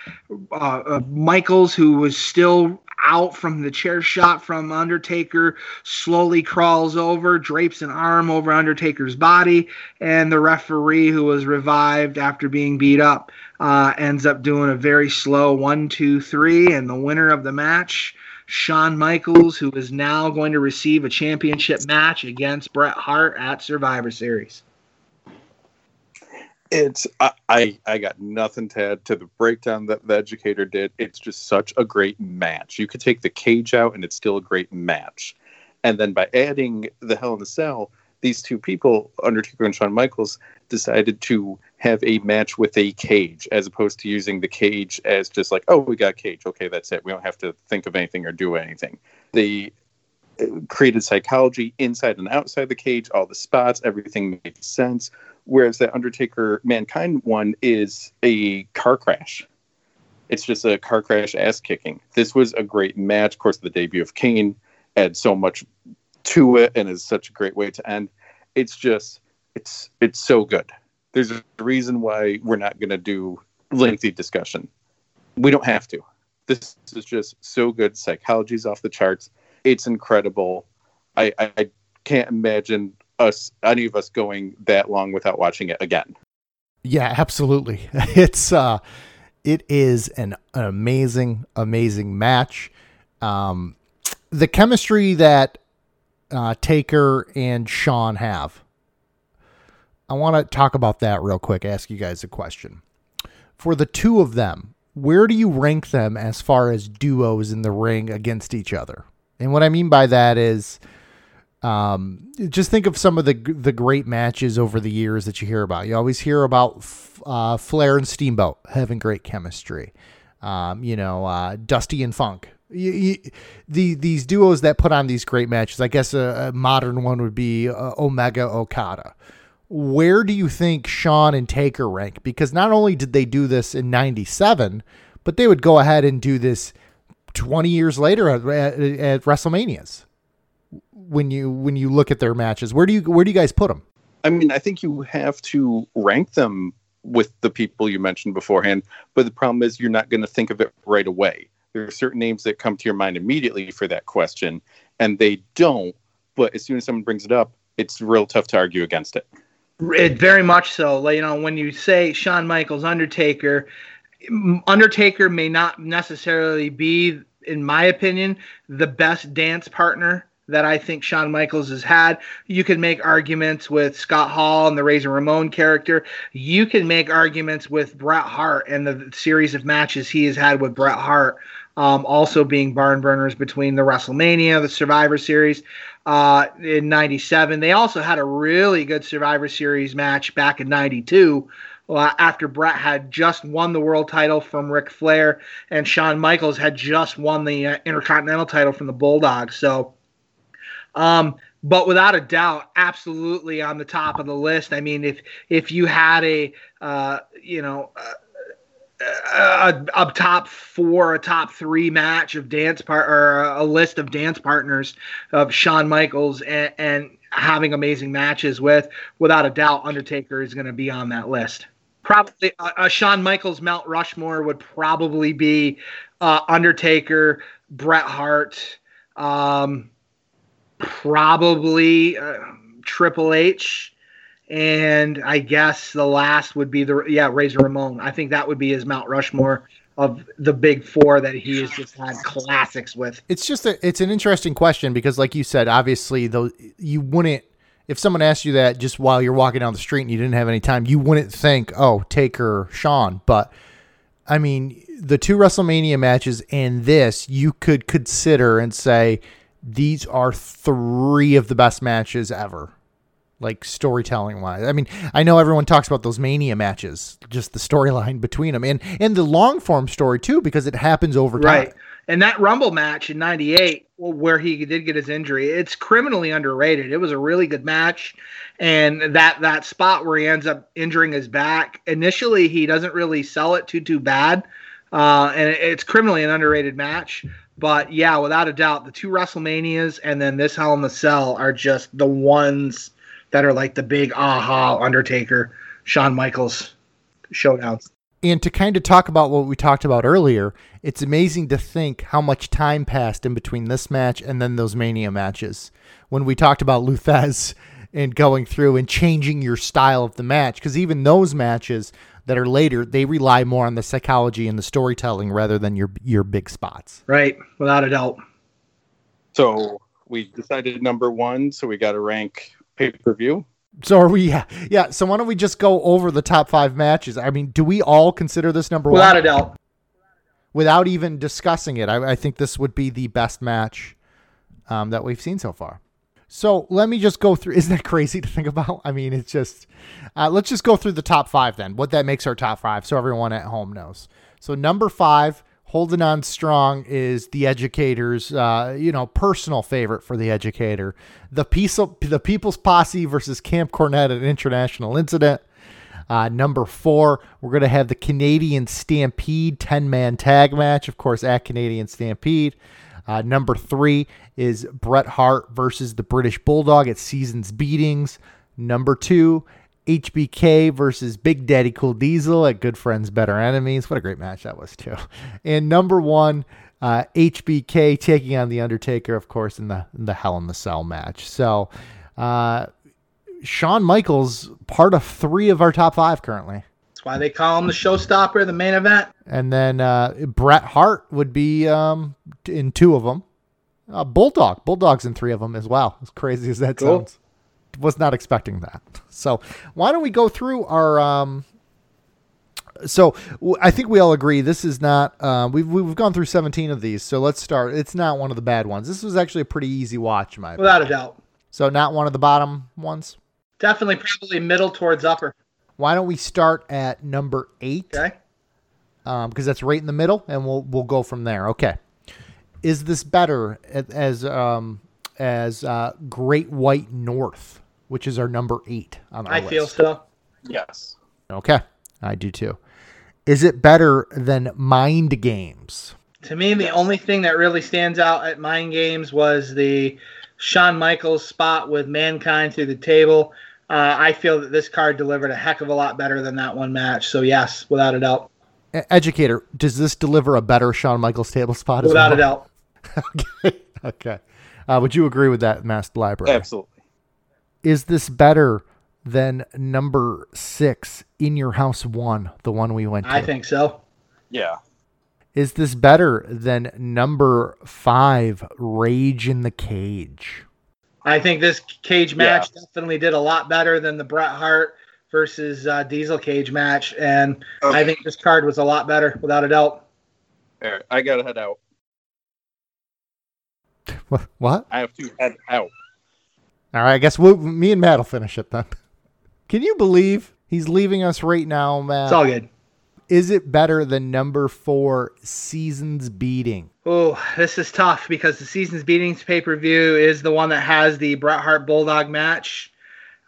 Uh, uh, Michaels, who was still out from the chair shot from Undertaker, slowly crawls over, drapes an arm over Undertaker's body, and the referee, who was revived after being beat up, uh, ends up doing a very slow one, two, three, and the winner of the match Shawn Michaels, who is now going to receive a championship match against Bret Hart at Survivor Series. It's I, I, I got nothing to add to the breakdown that the educator did. It's just such a great match. You could take the cage out and it's still a great match. And then by adding the Hell in the Cell, these two people, Undertaker and Shawn Michaels, decided to have a match with a cage as opposed to using the cage as just like, oh, we got cage. Okay, that's it. We don't have to think of anything or do anything. They uh, created psychology inside and outside the cage, all the spots, everything made sense. Whereas that Undertaker Mankind one is a car crash. It's just a car crash ass kicking. This was a great match. Of course, the debut of Kane had so much to it and is such a great way to end. It's just it's it's so good. There's a reason why we're not going to do lengthy discussion. We don't have to. This is just so good. Psychology's off the charts. It's incredible. I, I can't imagine us any of us going that long without watching it again. Yeah, absolutely. It's uh it is an, an amazing, amazing match. Um the chemistry that uh, Taker and Shawn have. I want to talk about that real quick, ask you guys a question. For the two of them, where do you rank them as far as duos in the ring against each other? And what I mean by that is um, just think of some of the the great matches over the years that you hear about. You always hear about uh, Flair and Steamboat having great chemistry. Um, you know, uh, Dusty and Funk You, the these duos that put on these great matches. I guess a, a modern one would be uh, Omega Okada. Where do you think Shawn and Taker rank? Because not only did they do this in '97, but they would go ahead and do this 20 years later at, at, at WrestleManias. When you when you look at their matches, where do you where do you guys put them? I mean, I think you have to rank them with the people you mentioned beforehand, but the problem is you're not going to think of it right away. There are certain names that come to your mind immediately for that question, and they don't. But as soon as someone brings it up, it's real tough to argue against it. It very much so. Like, You know, when you say Shawn Michaels, Undertaker, Undertaker may not necessarily be, in my opinion, the best dance partner that I think Shawn Michaels has had. You can make arguments with Scott Hall and the Razor Ramon character. You can make arguments with Bret Hart and the series of matches he has had with Bret Hart. Um, also being barn burners between the WrestleMania, the Survivor Series uh, in '97. They also had a really good Survivor Series match back in '92 uh, after Bret had just won the world title from Ric Flair and Shawn Michaels had just won the uh, Intercontinental title from the Bulldogs. So, um, but without a doubt, absolutely on the top of the list. I mean, if if you had a uh, you know a, a top four, a top three match of dance part or a list of dance partners of Shawn Michaels and, and having amazing matches with, without a doubt, Undertaker is going to be on that list. Probably a, a Shawn Michaels Mount Rushmore would probably be uh, Undertaker, Bret Hart, um, probably uh, Triple H and I guess the last would be the yeah Razor Ramon. I think that would be his Mount Rushmore of the big four that he has just had classics with. It's just a, it's an interesting question because, like you said, obviously though you wouldn't if someone asked you that just while you're walking down the street and you didn't have any time, you wouldn't think, oh, Taker, Shawn, But I mean, the two WrestleMania matches and this you could consider and say these are three of the best matches ever like storytelling wise. I mean, I know everyone talks about those mania matches, just the storyline between them and and the long form story too because it happens over time. Right. And that Rumble match in 98 where he did get his injury, it's criminally underrated. It was a really good match and that that spot where he ends up injuring his back, initially he doesn't really sell it too too bad. Uh, and it's criminally an underrated match. But yeah, without a doubt, the two WrestleManias and then this Hell in the Cell are just the ones that are like the big aha Undertaker, Shawn Michaels showdowns. And to kind of talk about what we talked about earlier, it's amazing to think how much time passed in between this match and then those Mania matches. When we talked about Lou Thesz and going through and changing your style of the match, because even those matches that are later, they rely more on the psychology and the storytelling rather than your your big spots. Right, without a doubt. So we decided number one, so we got to rank pay per view. So are we? Yeah, yeah. So why don't we just go over the top five matches? I mean, do we all consider this number without one? Without a doubt. Without even discussing it, I, I think this would be the best match um, that we've seen so far. So let me just go through. Isn't that crazy to think about? I mean, it's just. Uh, let's just go through the top five then. What that makes our top five, so everyone at home knows. So number five, holding on strong is the educator's uh, you know personal favorite for the educator. The piece of, the people's posse versus camp cornette at an international incident. Uh, number four we're going to have the canadian stampede 10-man tag match of course at canadian stampede. Uh, number three is bret hart versus the british bulldog at seasons beatings. Number two HBK versus Big Daddy Cool Diesel at Good Friends Better Enemies. What a great match that was too. And number one, uh, HBK taking on the Undertaker, of course, in the in the Hell in the Cell match. So, uh, Shawn Michaels part of three of our top five currently. That's why they call him the showstopper, the main event. And then uh, Bret Hart would be um, in two of them. Uh, Bulldog, Bulldog's in three of them as well. As crazy as that cool. sounds was not expecting that. So why don't we go through our um, so I think we all agree this is not uh, we've we've gone through 17 of these. So let's start. It's not one of the bad ones. This was actually a pretty easy watch, my without opinion. a doubt. So not one of the bottom ones. Definitely, probably middle towards upper. Why don't we start at number eight? Okay. Um, because that's right in the middle, and we'll we'll go from there. Okay. Is this better as um, as uh, Great White North, which is our number eight on our I list? feel so. Yes. Okay, I do too. Is it better than Mind Games? To me, the only thing that really stands out at Mind Games was the Shawn Michaels spot with Mankind through the table. Uh, I feel that this card delivered a heck of a lot better than that one match. So yes, without a doubt, Educator, does this deliver a better Shawn Michaels table spot? As without a well? doubt. okay. Okay. Uh, would you agree with that, Masked Library? Absolutely. Is this better than number six in your house one, the one we went to? I think so. Yeah. Is this better than number five, Rage in the Cage? I think this cage match Yeah. definitely did a lot better than the Bret Hart versus uh, Diesel cage match, and I think this card was a lot better, without a doubt. All right. I got to head out. What? I have to head out. All right, I guess we'll, me and Matt will finish it then. Can you believe he's leaving us right now, Matt? It's all good. Is it better than number four, Seasons Beating? Oh, this is tough because the season's beatings pay per view is the one that has the Bret Hart Bulldog match.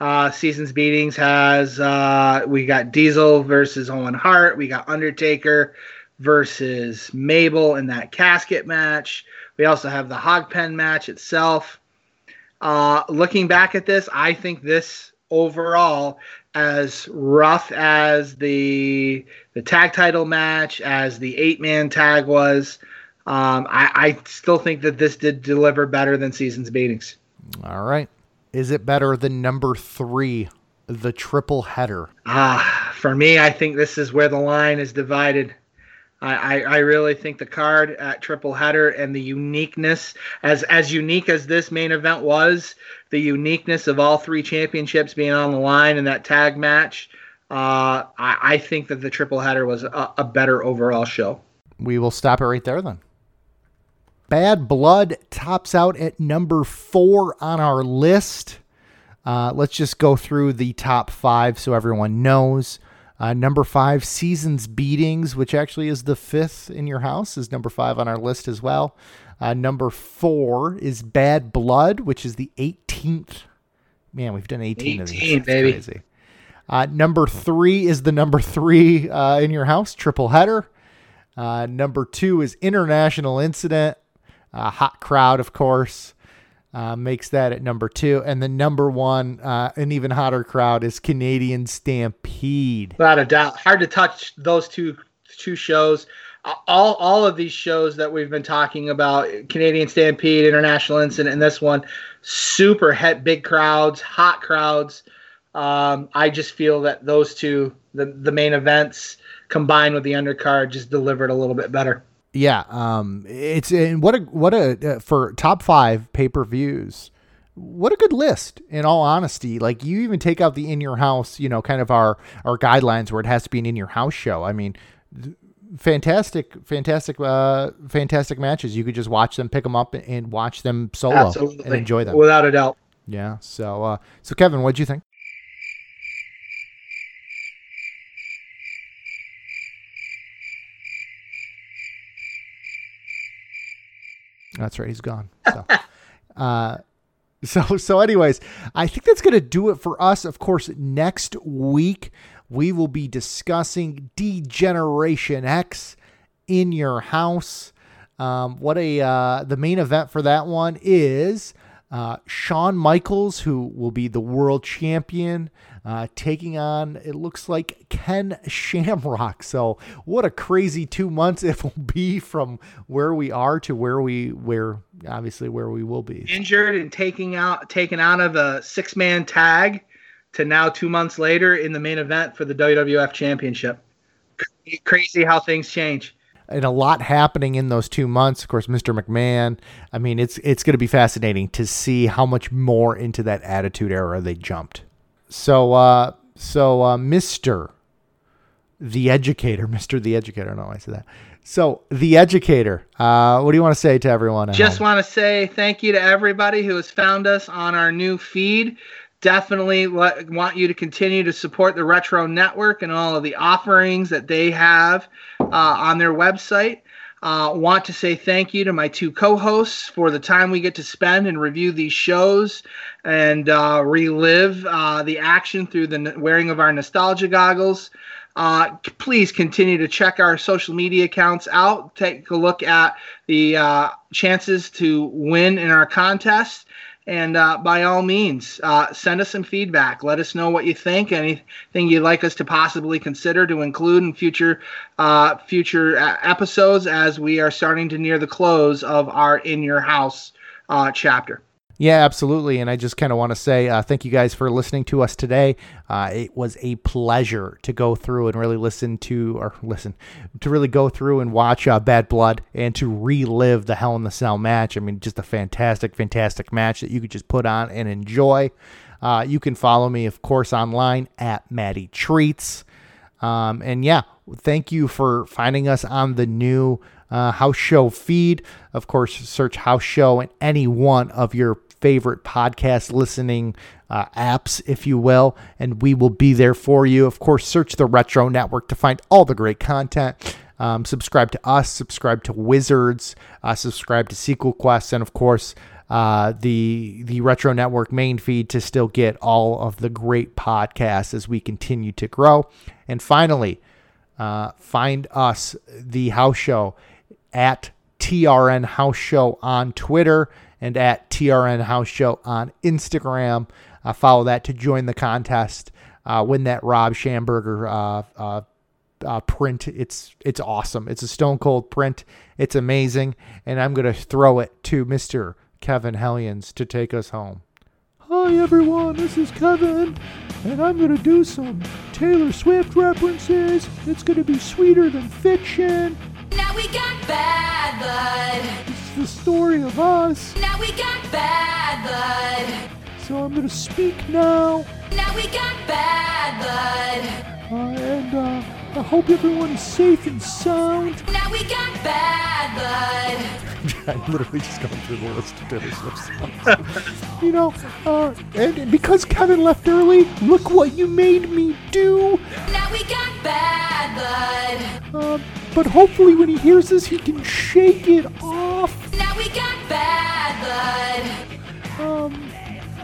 Uh, season's beatings has uh, we got Diesel versus Owen Hart. We got Undertaker versus Mabel in that casket match. We also have the Hog Pen match itself. Uh, looking back at this, I think this overall, as rough as the the tag title match, as the eight man tag was, um, I, I still think that this did deliver better than season's beatings. All right. Is it better than number three, the triple header? Ah, for me, I think this is where the line is divided. I, I, really think the card at triple header and the uniqueness, as as unique as this main event was, the uniqueness of all three championships being on the line in that tag match, uh, I, I think that the triple header was a, a better overall show. We will stop it right there then. Bad Blood tops out at number four on our list. Uh, let's just go through the top five so everyone knows. Uh, number five, Seasons Beatings, which actually is the fifth in your house, is number five on our list as well. Uh, number four is Bad Blood, which is the 18th. Man, we've done 18, of these. 18, That's baby. crazy. Uh, number three is the number three uh, in your house, triple header. Uh, number two is International Incident. Uh, hot crowd, of course, uh, makes that at number two. And the number one, uh, an even hotter crowd, is Canadian Stampede. Without a doubt, hard to touch those two two shows. All all of these shows that we've been talking about, Canadian Stampede, International Incident, and this one, super het, big crowds, hot crowds. Um, I just feel that those two, the the main events combined with the undercard, just delivered a little bit better. Yeah, um, it's and what a what a uh, for top five pay per views. What a good list! In all honesty, like you even take out the in your house, you know, kind of our our guidelines where it has to be an in your house show. I mean, th- fantastic, fantastic, uh, fantastic matches. You could just watch them, pick them up, and watch them solo Absolutely, and enjoy them. without a doubt. Yeah. So, uh, so Kevin, what'd you think? That's right. He's gone. So, uh, so, so anyways, I think that's going to do it for us. Of course, next week we will be discussing D-Generation X in your house. Um, what a uh, the main event for that one is uh, Shawn Michaels, who will be the world champion, uh, taking on it looks like Ken Shamrock. So what a crazy two months it will be from where we are to where we where obviously where we will be. Injured and taking out taken out of a six man tag to now two months later in the main event for the WWF Championship. Crazy how things change. and a lot happening in those two months. Of course, Mr. McMahon. I mean, it's it's going to be fascinating to see how much more into that Attitude Era they jumped. So, uh, so uh, Mr. The Educator, Mr. The Educator. I don't know why I said that. So, The Educator. Uh, what do you want to say to everyone? Just want to say thank you to everybody who has found us on our new feed. Definitely let, want you to continue to support the Retro Network and all of the offerings that they have uh, on their website. Uh, want to say thank you to my two co-hosts for the time we get to spend and review these shows and uh, relive uh, the action through the wearing of our nostalgia goggles. Uh, please continue to check our social media accounts out. Take a look at the uh, chances to win in our contest. And uh, by all means, uh, send us some feedback. Let us know what you think. Anything you'd like us to possibly consider to include in future uh, future uh, episodes as we are starting to near the close of our In Your House uh, chapter. Yeah, absolutely. And I just kind of want to say uh, thank you guys for listening to us today. Uh, it was a pleasure to go through and really listen to, or listen, to really go through and watch uh, Bad Blood and to relive the Hell in the Cell match. I mean, just a fantastic, fantastic match that you could just put on and enjoy. Uh, you can follow me, of course, online at Maddie Treats. Um, and yeah, thank you for finding us on the new uh, House Show feed. Of course, search House Show in any one of your favorite podcast listening uh, apps, if you will, and we will be there for you. Of course, search the Retro Network to find all the great content. Um, subscribe to us, subscribe to Wizards, uh, subscribe to Sequel Quest, and of course, uh, the the Retro Network main feed to still get all of the great podcasts as we continue to grow. And finally, uh, find us the House Show at TRN House Show on Twitter and at TRN House Show on Instagram. Uh, follow that to join the contest. Uh, win that Rob Schamberger uh, uh, uh, print. It's it's awesome. It's a stone cold print. It's amazing, and I'm gonna throw it to Mister Kevin Hellions to take us home. Hi everyone, this is Kevin, and I'm gonna do some Taylor Swift references. It's gonna be sweeter than fiction. Now we got bad blood. It's the story of us. Now we got bad blood. So I'm gonna speak now, Now we got bad blood. uh, and uh, I hope everyone is safe and sound. Now we got bad blood. I'm literally just going through the list of Taylor Swift songs. you know, uh, and because Kevin left early, look what you made me do. Now we got bad blood. Uh, but hopefully, when he hears this, he can shake it off. Now we got bad blood. Um,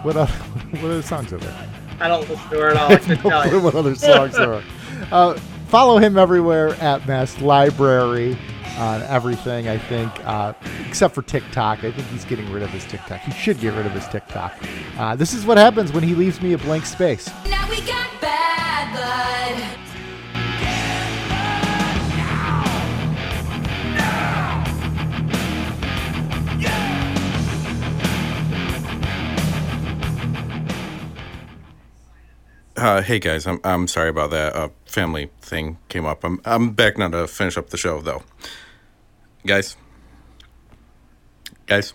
what other, what other songs are there? I don't listen to her at all. I couldn't tell you. what other songs there are. Uh, follow him everywhere at Masked Library on everything, I think, uh, except for TikTok. I think he's getting rid of his TikTok. He should get rid of his TikTok. Uh, this is what happens when he leaves me a blank space. Now we got bad blood. Uh, hey guys, I'm I'm sorry about that. Family thing came up. I'm I'm back now to finish up the show though. Guys, guys.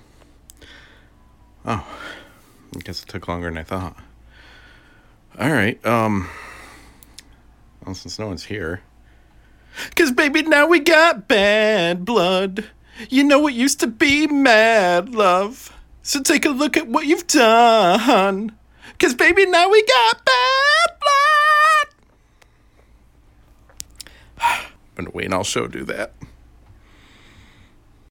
Oh, I guess it took longer than I thought. All right. Um. Well, since no one's here. Cause baby, now we got bad blood. You know it used to be mad love. So take a look at what you've done. Cause baby, now we got bad blood. All show to do that.